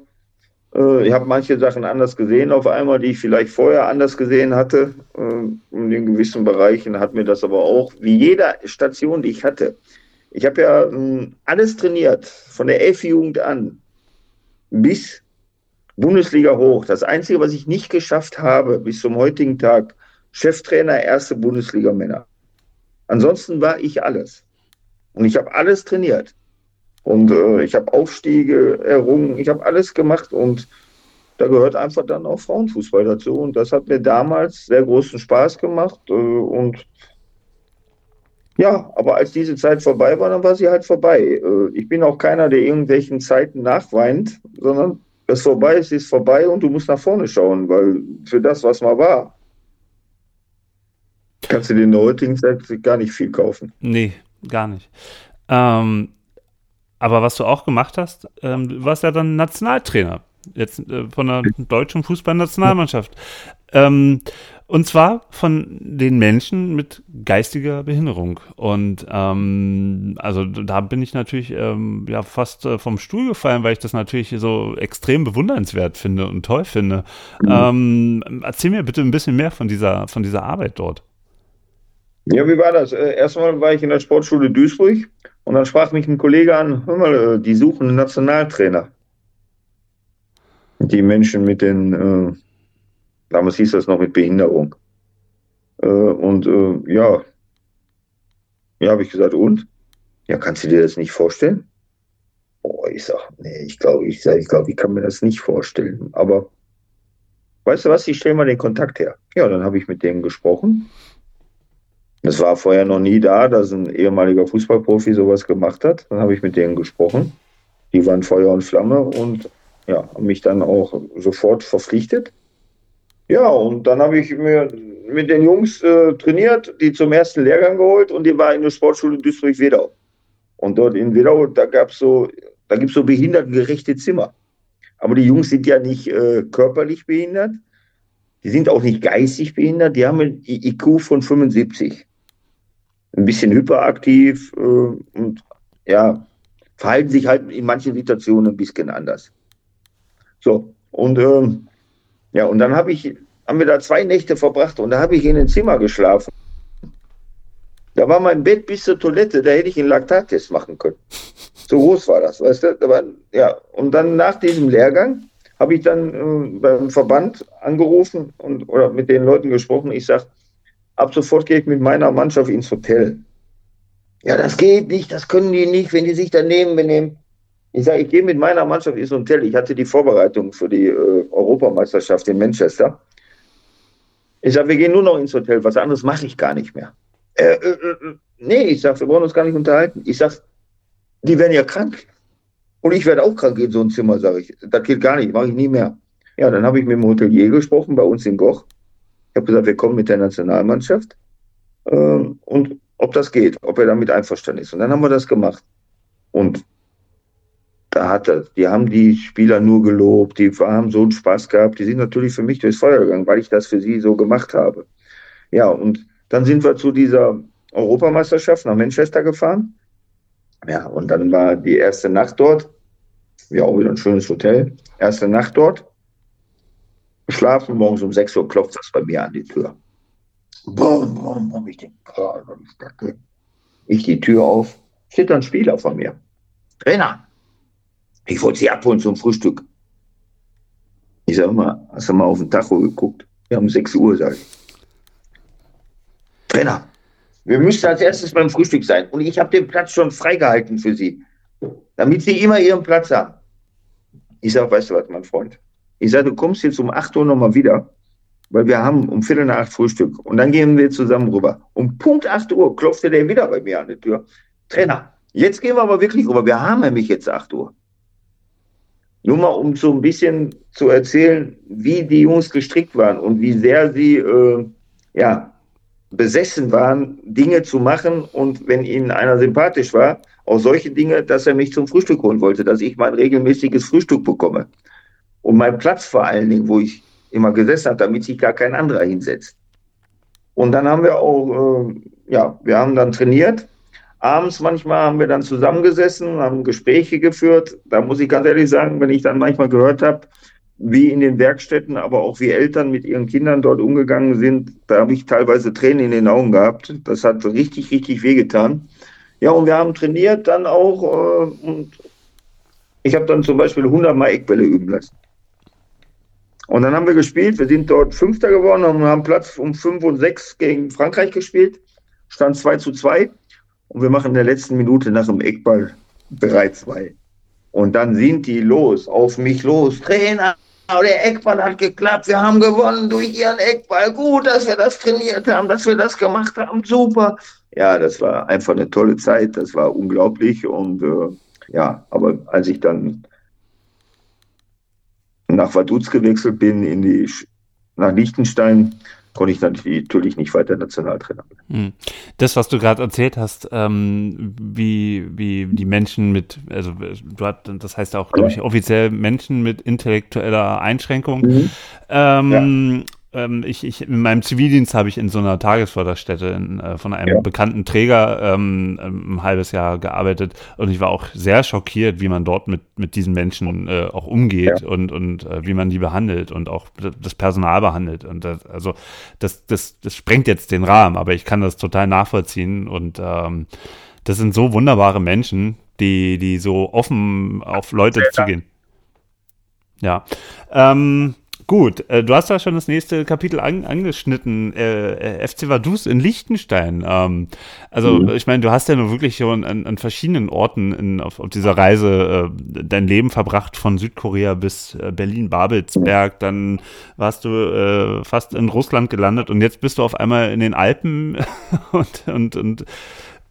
Äh, ich habe manche Sachen anders gesehen auf einmal, die ich vielleicht vorher anders gesehen hatte. Äh, in gewissen Bereichen hat mir das aber auch, wie jede Station, die ich hatte, ich habe ja ähm, alles trainiert, von der F-Jugend an bis Bundesliga hoch. Das Einzige, was ich nicht geschafft habe bis zum heutigen Tag, Cheftrainer erste Bundesliga Männer. Ansonsten war ich alles. Und ich habe alles trainiert. Und äh, ich habe Aufstiege errungen, ich habe alles gemacht und da gehört einfach dann auch Frauenfußball dazu. Und das hat mir damals sehr großen Spaß gemacht. Äh, und ja, aber als diese Zeit vorbei war, dann war sie halt vorbei. Äh, ich bin auch keiner, der irgendwelchen Zeiten nachweint, sondern das vorbei ist, ist vorbei und du musst nach vorne schauen, weil für das, was mal war, kannst du dir in der heutigen Zeit gar nicht viel kaufen. Nee, gar nicht. Ähm, aber was du auch gemacht hast, ähm, du warst ja dann Nationaltrainer jetzt äh, von der deutschen Fußballnationalmannschaft. Ähm, und zwar von den Menschen mit geistiger Behinderung. Und ähm, also da bin ich natürlich ähm, ja fast äh, vom Stuhl gefallen, weil ich das natürlich so extrem bewundernswert finde und toll finde. Mhm. Ähm, erzähl mir bitte ein bisschen mehr von dieser, von dieser Arbeit dort. Ja, wie war das? Äh, erstmal war ich in der Sportschule Duisburg und dann sprach mich ein Kollege an, hör mal, äh, die suchen einen Nationaltrainer. Die Menschen mit den äh, Damals hieß das noch mit Behinderung. Äh, und äh, ja, ja, habe ich gesagt, und? Ja, kannst du dir das nicht vorstellen? Oh, ich sag, nee, ich glaube, ich, ich, glaub, ich kann mir das nicht vorstellen. Aber weißt du was, ich stelle mal den Kontakt her. Ja, dann habe ich mit denen gesprochen. Das war vorher noch nie da, dass ein ehemaliger Fußballprofi sowas gemacht hat. Dann habe ich mit denen gesprochen. Die waren Feuer und Flamme und ja, haben mich dann auch sofort verpflichtet. Ja, und dann habe ich mir mit den Jungs äh, trainiert, die zum ersten Lehrgang geholt und die war in der Sportschule Duisburg-Wedau. Und dort in Wedau, da gab es so, da gibt es so behindertengerechte Zimmer. Aber die Jungs sind ja nicht äh, körperlich behindert, die sind auch nicht geistig behindert, die haben ein IQ von 75. Ein bisschen hyperaktiv äh, und ja, verhalten sich halt in manchen Situationen ein bisschen anders. So, und ähm, ja, und dann habe ich, haben wir da zwei Nächte verbracht und da habe ich in ein Zimmer geschlafen. Da war mein Bett bis zur Toilette, da hätte ich einen Laktattest machen können. (laughs) So groß war das, weißt du? Da war, ja, und dann nach diesem Lehrgang habe ich dann äh, beim Verband angerufen und oder mit den Leuten gesprochen. Ich sage, ab sofort gehe ich mit meiner Mannschaft ins Hotel. Ja, das geht nicht, das können die nicht, wenn die sich daneben benehmen. Ich sage, ich gehe mit meiner Mannschaft ins Hotel. Ich hatte die Vorbereitung für die äh, Europameisterschaft in Manchester. Ich sage, wir gehen nur noch ins Hotel, was anderes mache ich gar nicht mehr. Äh, äh, äh, nee, ich sage, wir wollen uns gar nicht unterhalten. Ich sage, die werden ja krank. Und ich werde auch krank in so ein Zimmer, sage ich. Das geht gar nicht, mache ich nie mehr. Ja, dann habe ich mit dem Hotelier gesprochen, bei uns in Goch. Ich habe gesagt, wir kommen mit der Nationalmannschaft ähm, und ob das geht, ob er damit einverstanden ist. Und dann haben wir das gemacht. Und da hat er, die haben die Spieler nur gelobt, die haben so einen Spaß gehabt, die sind natürlich für mich durchs Feuer gegangen, weil ich das für sie so gemacht habe. Ja, und dann sind wir zu dieser Europameisterschaft nach Manchester gefahren. Ja, und dann war die erste Nacht dort. Ja, auch wieder ein schönes Hotel. Erste Nacht dort. Schlafen, morgens um 6 Uhr klopft das bei mir an die Tür. Boom, boom, boom. Ich denke, boah, was ist? Ich die Tür auf, steht ein Spieler von mir. Trainer, ich wollte Sie abholen zum Frühstück. Ich sage mal, hast du mal auf den Tacho geguckt? Wir haben 6 Uhr, sage ich. Trainer, wir müssen als erstes beim Frühstück sein. Und ich habe den Platz schon freigehalten für Sie, damit Sie immer Ihren Platz haben. Ich sage, weißt du was, mein Freund? Ich sage, du kommst jetzt um 8 Uhr nochmal wieder, weil wir haben um Viertel nach acht Frühstück. Und dann gehen wir zusammen rüber. Um Punkt 8 Uhr klopfte der wieder bei mir an die Tür. Trainer, jetzt gehen wir aber wirklich rüber. Wir haben nämlich jetzt 8 Uhr. Nur mal, um so ein bisschen zu erzählen, wie die Jungs gestrickt waren und wie sehr sie äh, ja, besessen waren, Dinge zu machen. Und wenn ihnen einer sympathisch war, auch solche Dinge, dass er mich zum Frühstück holen wollte, dass ich mein regelmäßiges Frühstück bekomme. Und mein Platz vor allen Dingen, wo ich immer gesessen habe, damit sich gar kein anderer hinsetzt. Und dann haben wir auch, äh, ja, wir haben dann trainiert Abends manchmal haben wir dann zusammengesessen, haben Gespräche geführt. Da muss ich ganz ehrlich sagen, wenn ich dann manchmal gehört habe, wie in den Werkstätten, aber auch wie Eltern mit ihren Kindern dort umgegangen sind, da habe ich teilweise Tränen in den Augen gehabt. Das hat richtig, richtig wehgetan. Ja, und wir haben trainiert dann auch äh, und ich habe dann zum Beispiel 100 Mal Eckbälle üben lassen. Und dann haben wir gespielt, wir sind dort Fünfter geworden und haben Platz um 5 und 6 gegen Frankreich gespielt, stand 2 zu 2. Und wir machen in der letzten Minute nach dem Eckball bereits zwei. Und dann sind die los, auf mich los. Trainer, der Eckball hat geklappt. Wir haben gewonnen durch ihren Eckball. Gut, dass wir das trainiert haben, dass wir das gemacht haben. Super. Ja, das war einfach eine tolle Zeit. Das war unglaublich. Und äh, ja, aber als ich dann nach Vaduz gewechselt bin, in die, nach Liechtenstein, konnte ich natürlich nicht weiter Nationaltrainer werden. Hm. Das, was du gerade erzählt hast, ähm, wie, wie die Menschen mit, also du hast, das heißt auch, glaube ich, offiziell Menschen mit intellektueller Einschränkung. Mhm. Ähm, ja ähm, ich, ich, in meinem Zivildienst habe ich in so einer Tagesförderstätte in, äh, von einem ja. bekannten Träger ähm, ein halbes Jahr gearbeitet und ich war auch sehr schockiert, wie man dort mit, mit diesen Menschen äh, auch umgeht ja. und, und äh, wie man die behandelt und auch das Personal behandelt. Und das, also das, das, das sprengt jetzt den Rahmen, aber ich kann das total nachvollziehen und ähm, das sind so wunderbare Menschen, die, die so offen auf Leute zugehen. Ja. Ähm, Gut, äh, du hast ja schon das nächste Kapitel an, angeschnitten, äh, äh FC Vaduz in Liechtenstein. Ähm, also mhm. ich meine, du hast ja nur wirklich schon an, an verschiedenen Orten in, auf, auf, dieser Reise äh, dein Leben verbracht, von Südkorea bis äh, Berlin-Babelsberg, dann warst du äh, fast in Russland gelandet und jetzt bist du auf einmal in den Alpen (laughs) und, und, und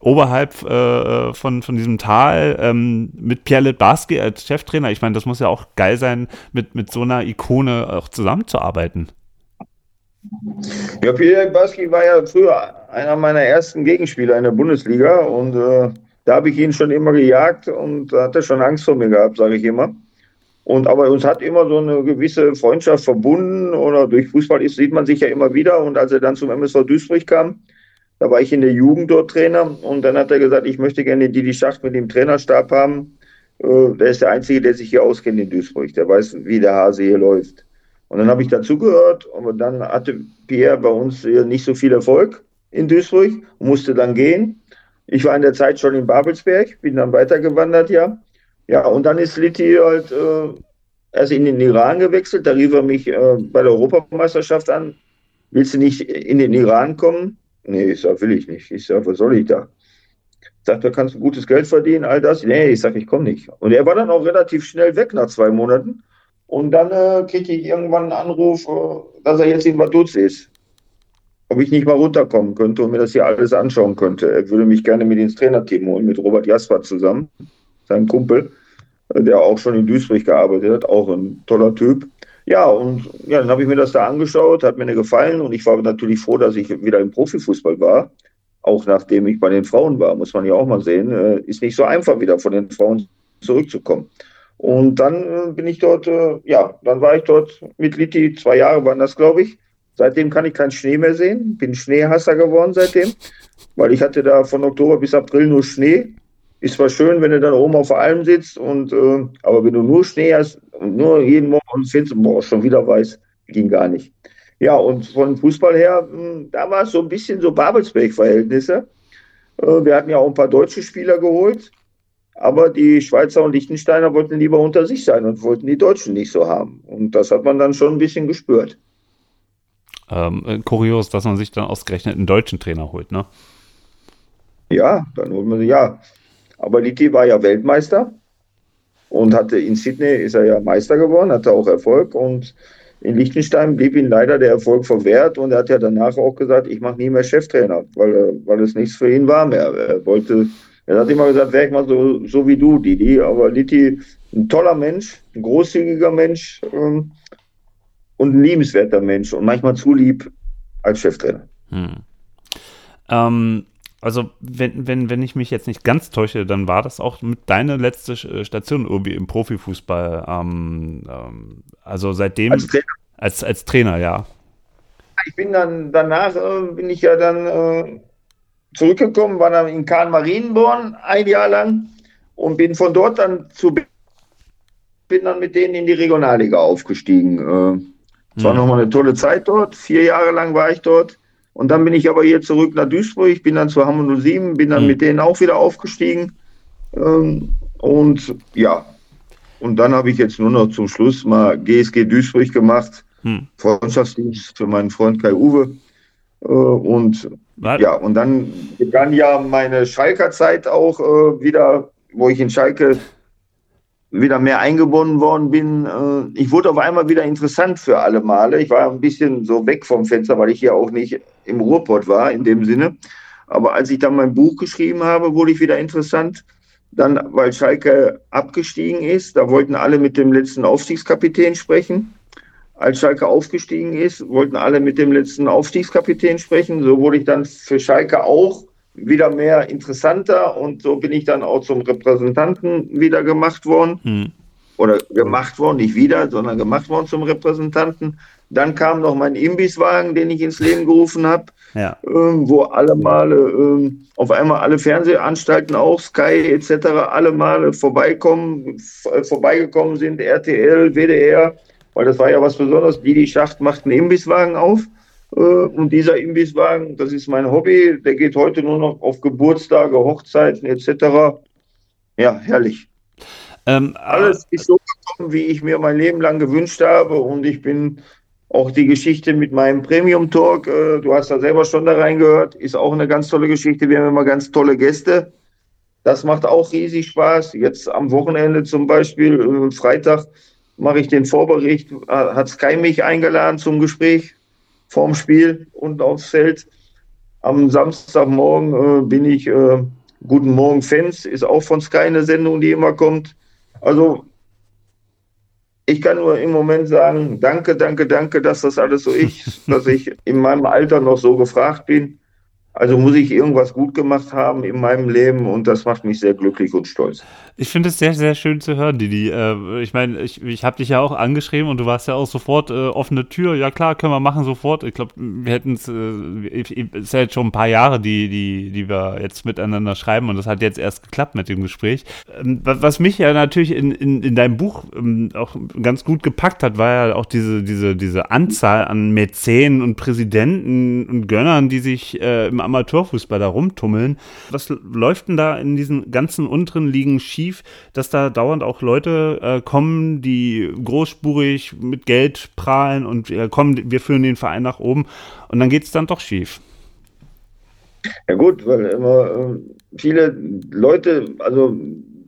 oberhalb äh, von, von diesem Tal ähm, mit Pierre Litbarski als Cheftrainer. Ich meine, das muss ja auch geil sein, mit, mit so einer Ikone auch zusammenzuarbeiten. Ja, Pierre Litbarski war ja früher einer meiner ersten Gegenspieler in der Bundesliga und äh, da habe ich ihn schon immer gejagt und da hat er schon Angst vor mir gehabt, sage ich immer. Und aber uns hat immer so eine gewisse Freundschaft verbunden oder durch Fußball ist, sieht man sich ja immer wieder. Und als er dann zum MSV Duisburg kam, da war ich in der Jugend dort Trainer und dann hat er gesagt, ich möchte gerne Didi Schacht mit dem Trainerstab haben. Äh, der ist der Einzige, der sich hier auskennt in Duisburg. Der weiß, wie der Hase hier läuft. Und dann habe ich dazugehört, aber dann hatte Pierre bei uns nicht so viel Erfolg in Duisburg, musste dann gehen. Ich war in der Zeit schon in Babelsberg, bin dann weitergewandert, ja. Ja, und dann ist Litti halt äh, erst in den Iran gewechselt. Da rief er mich äh, bei der Europameisterschaft an. Willst du nicht in den Iran kommen? Nee, ich sag, will ich nicht. Ich sag, was soll ich da? Sagt, da kannst du gutes Geld verdienen, all das. Nee, ich sag, ich komme nicht. Und er war dann auch relativ schnell weg nach zwei Monaten. Und dann äh, kriegte ich irgendwann einen Anruf, äh, dass er jetzt in Vaduz ist. ob ich nicht mal runterkommen könnte und mir das hier alles anschauen könnte. Er würde mich gerne mit ins Trainerteam holen, mit Robert Jasper zusammen, seinem Kumpel, äh, der auch schon in Duisburg gearbeitet hat, auch ein toller Typ. Ja, und ja, dann habe ich mir das da angeschaut, hat mir gefallen und ich war natürlich froh, dass ich wieder im Profifußball war. Auch nachdem ich bei den Frauen war, muss man ja auch mal sehen, äh, ist nicht so einfach wieder von den Frauen zurückzukommen. Und dann äh, bin ich dort, ja, dann war ich dort mit Litti, zwei Jahre waren das, glaube ich. Seitdem kann ich keinen Schnee mehr sehen. Bin Schneehasser geworden seitdem, weil ich hatte da von Oktober bis April nur Schnee. Ist zwar schön, wenn du dann oben auf der Alm sitzt, und, äh, aber wenn du nur Schnee hast und nur jeden Morgen findest, boah, schon wieder weiß, ging gar nicht. Ja, und von Fußball her, mh, hm, da war es so ein bisschen so Babelsberg-Verhältnisse. Äh, wir hatten ja auch ein paar deutsche Spieler geholt, aber die Schweizer und Liechtensteiner wollten lieber unter sich sein und wollten die Deutschen nicht so haben. Und das hat man dann schon ein bisschen gespürt. Ähm, äh, kurios, dass man sich dann ausgerechnet einen deutschen Trainer holt, ne? Ja, dann holt man sich, ja. Aber Litti war ja Weltmeister und hatte in Sydney ist er ja Meister geworden, hatte auch Erfolg und in Liechtenstein blieb ihm leider der Erfolg verwehrt und er hat ja danach auch gesagt, ich mache nie mehr Cheftrainer, weil, weil es nichts für ihn war mehr. Er wollte, er hat immer gesagt, wäre ich mal so, so wie du, Didi. Aber Litti, ein toller Mensch, ein großzügiger Mensch, ähm, und ein liebenswerter Mensch und manchmal zu lieb als Cheftrainer. Hm. Ähm, also, wenn, wenn, wenn ich mich jetzt nicht ganz täusche, dann war das auch mit deiner letzte äh, Station irgendwie im Profifußball. Ähm, ähm, also seitdem. Als Trainer? Als, als Trainer, ja. Ich bin dann danach, äh, bin ich ja dann äh, zurückgekommen, war dann in Kahn Marienborn ein Jahr lang und bin von dort dann zu bin dann mit denen in die Regionalliga aufgestiegen. Äh, es war mhm. nochmal eine tolle Zeit dort. Vier Jahre lang war ich dort. Und dann bin ich aber hier zurück nach Duisburg, bin dann zu Hammer 07, bin dann mhm. mit denen auch wieder aufgestiegen. Ähm, und ja, und dann habe ich jetzt nur noch zum Schluss mal GSG Duisburg gemacht, mhm. Freundschaftsdienst für meinen Freund Kai Uwe. Äh, und Was? ja, und dann begann ja meine Schalker Zeit auch äh, wieder, wo ich in Schalke wieder mehr eingebunden worden bin. Äh, ich wurde auf einmal wieder interessant für alle Male. Ich war ein bisschen so weg vom Fenster, weil ich ja auch nicht im Ruhrpott war in dem Sinne. Aber als ich dann mein Buch geschrieben habe, wurde ich wieder interessant. Dann, weil Schalke abgestiegen ist, da wollten alle mit dem letzten Aufstiegskapitän sprechen. Als Schalke aufgestiegen ist, wollten alle mit dem letzten Aufstiegskapitän sprechen. So wurde ich dann für Schalke auch wieder mehr interessanter und so bin ich dann auch zum Repräsentanten wieder gemacht worden. Hm. Oder gemacht worden, nicht wieder, sondern gemacht worden zum Repräsentanten. Dann kam noch mein Imbisswagen, den ich ins Leben gerufen habe, ja. ähm, wo alle Male, ähm, auf einmal alle Fernsehanstalten auch, Sky etc., alle Male vorbeikommen, vorbeigekommen sind, RTL, WDR, weil das war ja was Besonderes. Didi Schacht macht einen Imbisswagen auf äh, und dieser Imbisswagen, das ist mein Hobby, der geht heute nur noch auf Geburtstage, Hochzeiten etc. Ja, herrlich. Ähm, Alles ist so gekommen, wie ich mir mein Leben lang gewünscht habe. Und ich bin auch die Geschichte mit meinem Premium Talk, äh, du hast da selber schon da reingehört, ist auch eine ganz tolle Geschichte. Wir haben immer ganz tolle Gäste. Das macht auch riesig Spaß. Jetzt am Wochenende zum Beispiel, äh, Freitag, mache ich den Vorbericht. Hat Sky mich eingeladen zum Gespräch vorm Spiel und aufs Feld. Am Samstagmorgen äh, bin ich äh, Guten Morgen Fans, ist auch von Sky eine Sendung, die immer kommt. Also ich kann nur im Moment sagen, danke, danke, danke, dass das alles so ist, (laughs) dass ich in meinem Alter noch so gefragt bin. Also muss ich irgendwas gut gemacht haben in meinem Leben und das macht mich sehr glücklich und stolz. Ich finde es sehr, sehr schön zu hören, Didi. Äh, ich meine, ich, ich habe dich ja auch angeschrieben und du warst ja auch sofort äh, offene Tür. Ja klar, können wir machen sofort. Ich glaube, wir hätten es, äh, ist ja jetzt schon ein paar Jahre, die, die, die wir jetzt miteinander schreiben und das hat jetzt erst geklappt mit dem Gespräch. Ähm, was mich ja natürlich in, in, in deinem Buch ähm, auch ganz gut gepackt hat, war ja auch diese, diese, diese Anzahl an Mäzenen und Präsidenten und Gönnern, die sich äh, im Amateurfußball da rumtummeln. Was läuft denn da in diesen ganzen unteren Ligen schief, dass da dauernd auch Leute äh, kommen, die großspurig mit Geld prahlen und äh, kommen, wir führen den Verein nach oben und dann geht es dann doch schief? Ja gut, weil immer äh, viele Leute, also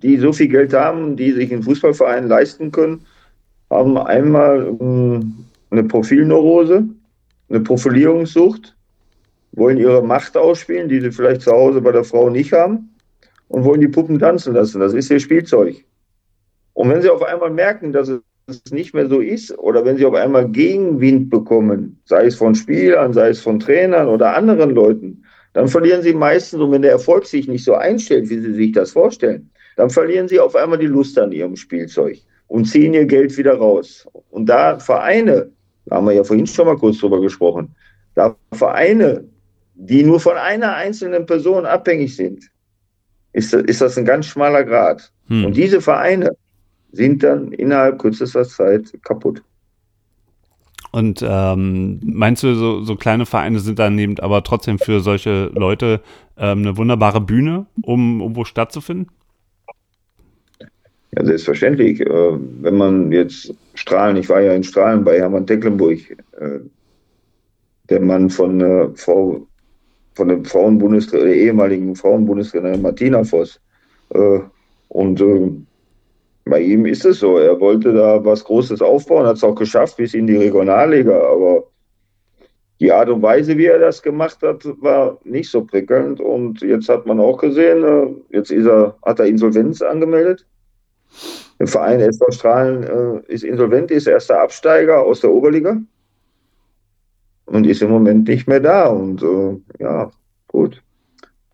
die so viel Geld haben, die sich einen Fußballverein leisten können, haben einmal äh, eine Profilneurose, eine Profilierungssucht wollen ihre Macht ausspielen, die sie vielleicht zu Hause bei der Frau nicht haben, und wollen die Puppen tanzen lassen. Das ist ihr Spielzeug. Und wenn sie auf einmal merken, dass es nicht mehr so ist, oder wenn sie auf einmal Gegenwind bekommen, sei es von Spielern, sei es von Trainern oder anderen Leuten, dann verlieren sie meistens, und wenn der Erfolg sich nicht so einstellt, wie sie sich das vorstellen, dann verlieren sie auf einmal die Lust an ihrem Spielzeug und ziehen ihr Geld wieder raus. Und da Vereine, da haben wir ja vorhin schon mal kurz drüber gesprochen, da Vereine, die nur von einer einzelnen Person abhängig sind, ist, ist das ein ganz schmaler Grad. Hm. Und diese Vereine sind dann innerhalb kürzester Zeit kaputt. Und ähm, meinst du, so, so kleine Vereine sind dann eben aber trotzdem für solche Leute ähm, eine wunderbare Bühne, um, um wo stattzufinden? Ja, selbstverständlich. Äh, wenn man jetzt Strahlen, ich war ja in Strahlen bei Hermann Tecklenburg, äh, der Mann von äh, Frau, von dem Frauenbundestrainer, der ehemaligen Frauenbundestrainer Martina Voss. Äh, und äh, bei ihm ist es so. Er wollte da was Großes aufbauen, hat es auch geschafft bis in die Regionalliga, aber die Art und Weise, wie er das gemacht hat, war nicht so prickelnd. Und jetzt hat man auch gesehen, äh, jetzt er, hat er Insolvenz angemeldet. Der Verein SV Strahlen äh, ist insolvent, ist erster Absteiger aus der Oberliga und ist im Moment nicht mehr da. Und äh, ja, gut.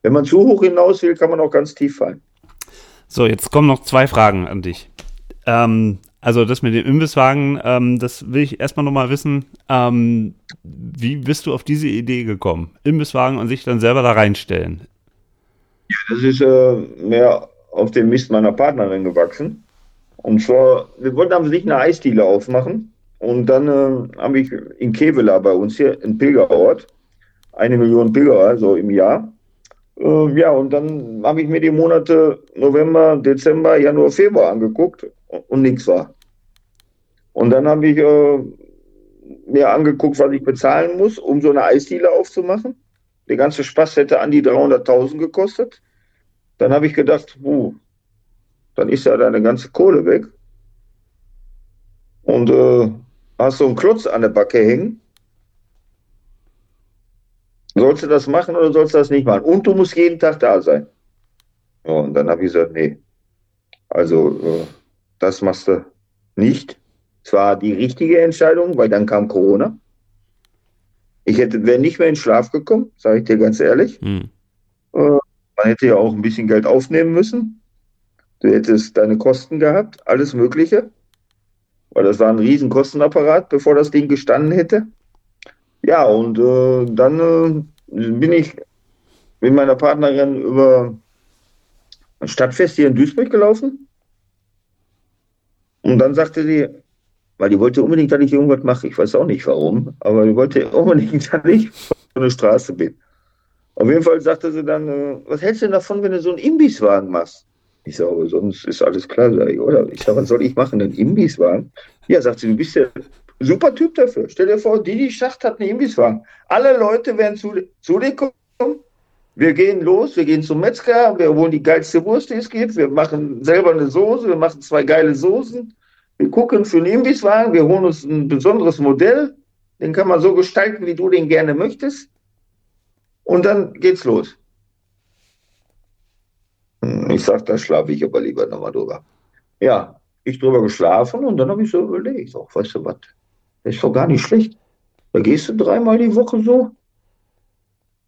Wenn man zu hoch hinaus will, kann man auch ganz tief fallen. So, jetzt kommen noch zwei Fragen an dich. Ähm, also das mit dem Imbisswagen, ähm, das will ich erstmal nochmal wissen. Ähm, wie bist du auf diese Idee gekommen? Imbisswagen und sich dann selber da reinstellen? Ja, das ist äh, mehr auf dem Mist meiner Partnerin gewachsen. Und zwar, wir wollten am sich eine Eisdiele aufmachen. Und dann äh, habe ich in Kevela bei uns hier, ein Pilgerort, eine Million Pilgerer, so im Jahr. Äh, ja, und dann habe ich mir die Monate November, Dezember, Januar, Februar angeguckt und, und nichts war. Und dann habe ich äh, mir angeguckt, was ich bezahlen muss, um so eine Eisdiele aufzumachen. Der ganze Spaß hätte an die 300.000 gekostet. Dann habe ich gedacht, uh, dann ist ja deine ganze Kohle weg. Und äh, hast so einen Klotz an der Backe hängen. Sollst du das machen oder sollst du das nicht machen? Und du musst jeden Tag da sein. Ja, und dann habe ich gesagt, nee. Also, äh, das machst du nicht. Zwar die richtige Entscheidung, weil dann kam Corona. Ich hätte, wäre nicht mehr in Schlaf gekommen, sage ich dir ganz ehrlich. Hm. Äh, man hätte ja auch ein bisschen Geld aufnehmen müssen. Du hättest deine Kosten gehabt, alles Mögliche. Weil das war ein riesen Kostenapparat, bevor das Ding gestanden hätte. Ja, und äh, dann äh, bin ich mit meiner Partnerin über ein Stadtfest hier in Duisburg gelaufen. Und dann sagte sie, weil die wollte unbedingt, dass ich irgendwas mache. Ich weiß auch nicht warum, aber die wollte (laughs) unbedingt, dass ich so eine Straße bin. Auf jeden Fall sagte sie dann, äh, was hältst du denn davon, wenn du so einen Imbisswagen machst? Ich sage, aber sonst ist alles klar, sage ich, oder? Ich sage, was soll ich machen, einen Imbisswagen? Ja, sagt sie, du bist der super Typ dafür. Stell dir vor, Didi Schacht hat einen Imbisswagen. Alle Leute werden zu, zu dir kommen. Wir gehen los, wir gehen zum Metzger, wir holen die geilste Wurst, die es gibt. Wir machen selber eine Soße, wir machen zwei geile Soßen. Wir gucken für einen Imbisswagen, wir holen uns ein besonderes Modell. Den kann man so gestalten, wie du den gerne möchtest. Und dann geht's los. Ich sag, da schlafe ich aber lieber nochmal drüber. Ja, ich drüber geschlafen und dann habe ich so überlegt, auch, weißt du was, das ist doch gar nicht schlecht. Da gehst du dreimal die Woche so,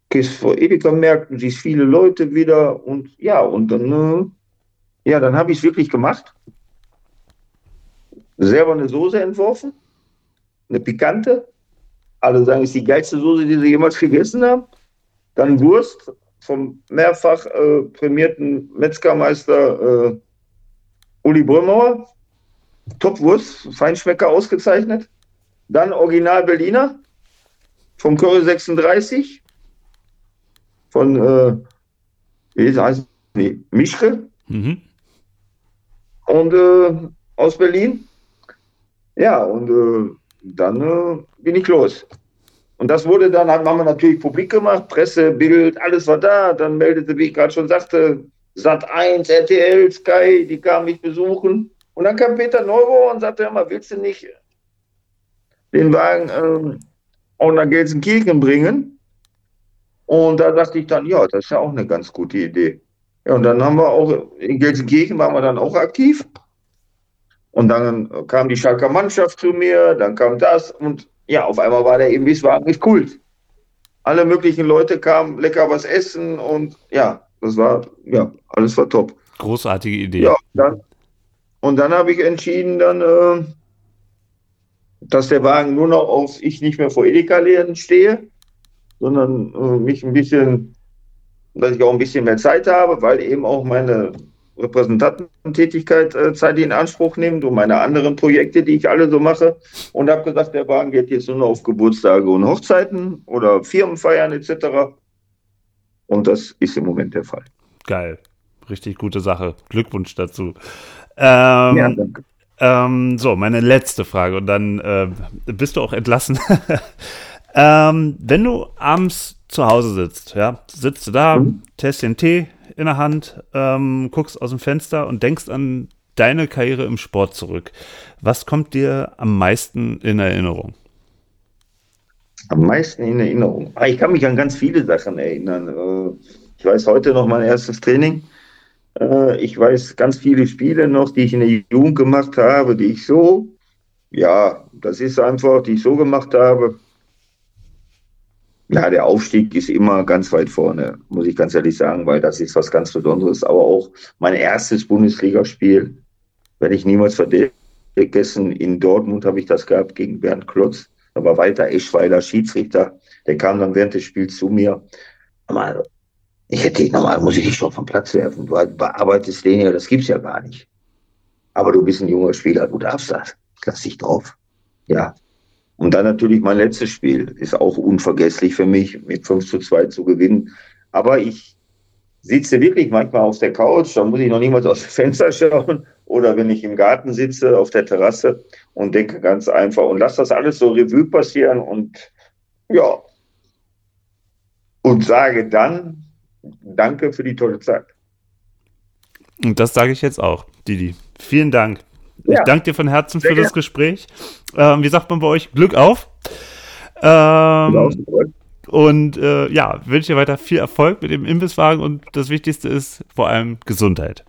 gehst vor Edeka-Märkten, siehst viele Leute wieder und ja, und dann, äh, ja, dann habe ich es wirklich gemacht. Selber eine Soße entworfen, eine pikante. Alle sagen, es ist die geilste Soße, die sie jemals gegessen haben. Dann Wurst vom mehrfach äh, prämierten Metzgermeister äh, Uli Brömauer. Top-Wurst, Feinschmecker ausgezeichnet. Dann Original Berliner vom Curry 36 von, äh, wie heißt nee, Mischke. Mhm. Und äh, aus Berlin. Ja, und äh, dann äh, bin ich los. Und das wurde dann, haben wir natürlich publik gemacht, Presse, Bild, alles war da. Dann meldete, wie ich gerade schon sagte, Sat 1, RTL, Sky, die kamen mich besuchen. Und dann kam Peter Neuro und sagte immer, willst du nicht den Wagen ähm, auch nach Gelsenkirchen bringen? Und da dachte ich dann, ja, das ist ja auch eine ganz gute Idee. Ja, und dann haben wir auch, in Gelsenkirchen waren wir dann auch aktiv. Und dann kam die Schalker Mannschaft zu mir, dann kam das und ja, auf einmal war der Imbisswagen nicht cool. Alle möglichen Leute kamen, lecker was essen und ja, das war, ja, alles war top. Großartige Idee. Ja, dann, und dann habe ich entschieden, dann, äh, dass der Wagen nur noch auf ich nicht mehr vor Edeka-Läden stehe, sondern äh, mich ein bisschen, dass ich auch ein bisschen mehr Zeit habe, weil eben auch meine Repräsentantentätigkeit äh, Zeit in Anspruch nimmt und meine anderen Projekte, die ich alle so mache. Und habe gesagt, der Wagen geht jetzt nur noch auf Geburtstage und Hochzeiten oder Firmenfeiern etc. Und das ist im Moment der Fall. Geil. Richtig gute Sache. Glückwunsch dazu. Ähm, ja, danke. Ähm, so, meine letzte Frage und dann äh, bist du auch entlassen. (laughs) ähm, wenn du abends zu Hause sitzt, ja, sitzt du da, mhm. Tässchen Tee in der Hand, ähm, guckst aus dem Fenster und denkst an deine Karriere im Sport zurück. Was kommt dir am meisten in Erinnerung? Am meisten in Erinnerung. Ah, ich kann mich an ganz viele Sachen erinnern. Äh, ich weiß heute noch mein erstes Training. Äh, ich weiß ganz viele Spiele noch, die ich in der Jugend gemacht habe, die ich so, ja, das ist einfach, die ich so gemacht habe. Ja, der Aufstieg ist immer ganz weit vorne, muss ich ganz ehrlich sagen, weil das ist was ganz Besonderes. Aber auch mein erstes Bundesligaspiel werde ich niemals vergessen. In Dortmund habe ich das gehabt gegen Bernd Klotz. Da war Walter Eschweiler Schiedsrichter. Der kam dann während des Spiels zu mir. Aber ich hätte dich normal, muss ich dich schon vom Platz werfen. Du bearbeitest den ja, das gibt's ja gar nicht. Aber du bist ein junger Spieler, du darfst das. Lass dich drauf. Ja, und dann natürlich mein letztes Spiel ist auch unvergesslich für mich, mit 5 zu 2 zu gewinnen. Aber ich sitze wirklich manchmal auf der Couch, da muss ich noch niemals aus dem Fenster schauen oder wenn ich im Garten sitze, auf der Terrasse und denke ganz einfach und lasse das alles so Revue passieren und ja, und sage dann Danke für die tolle Zeit. Und das sage ich jetzt auch, Didi. Vielen Dank. Ja. Ich danke dir von Herzen Sehr für gerne. das Gespräch. Ähm, wie sagt man bei euch? Glück auf. Ähm, und äh, ja, wünsche dir weiter viel Erfolg mit dem Imbisswagen und das Wichtigste ist vor allem Gesundheit.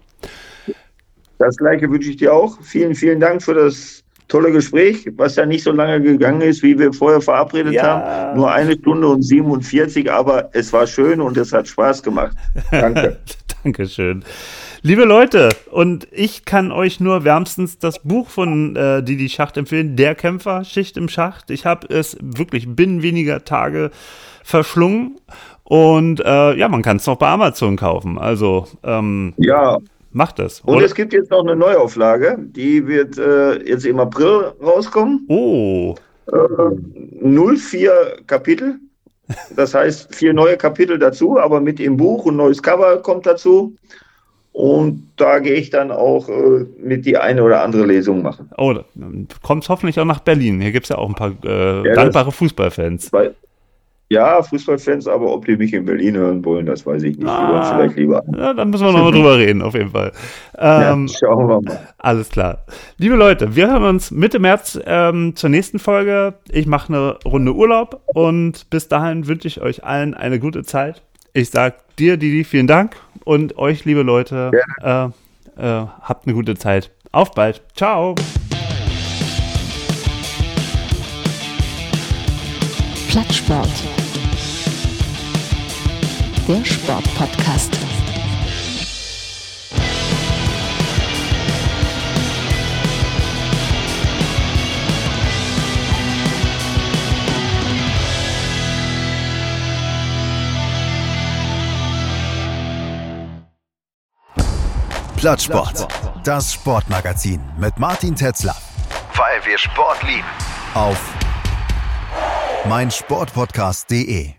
Das gleiche wünsche ich dir auch. Vielen, vielen Dank für das tolle Gespräch, was ja nicht so lange gegangen ist, wie wir vorher verabredet ja. haben. Nur eine Stunde und 47, aber es war schön und es hat Spaß gemacht. Danke. (laughs) Dankeschön. Liebe Leute, und ich kann euch nur wärmstens das Buch von äh, Didi Schacht empfehlen, Der Kämpfer, Schicht im Schacht. Ich habe es wirklich binnen weniger Tage verschlungen. Und äh, ja, man kann es noch bei Amazon kaufen. Also ähm, ja, macht das. Und oder? es gibt jetzt noch eine Neuauflage, die wird äh, jetzt im April rauskommen. Oh. Äh, 04 Kapitel. Das heißt, vier neue Kapitel dazu, aber mit dem Buch und neues Cover kommt dazu. Und da gehe ich dann auch äh, mit die eine oder andere Lesung machen. Oh, kommt hoffentlich auch nach Berlin. Hier gibt es ja auch ein paar äh, ja, dankbare Fußballfans. Ja, Fußballfans, aber ob die mich in Berlin hören wollen, das weiß ich nicht. Ah, vielleicht lieber. Ja, dann müssen wir nochmal (laughs) drüber reden, auf jeden Fall. Ähm, ja, schauen wir mal. Alles klar. Liebe Leute, wir hören uns Mitte März ähm, zur nächsten Folge. Ich mache eine Runde Urlaub und bis dahin wünsche ich euch allen eine gute Zeit. Ich sage dir, Didi, vielen Dank und euch, liebe Leute, äh, äh, habt eine gute Zeit. Auf bald. Ciao. Plattsport. Der Sportpodcast. Plattsport. Das Sportmagazin mit Martin Tetzler. Weil wir Sport lieben. Auf meinsportpodcast.de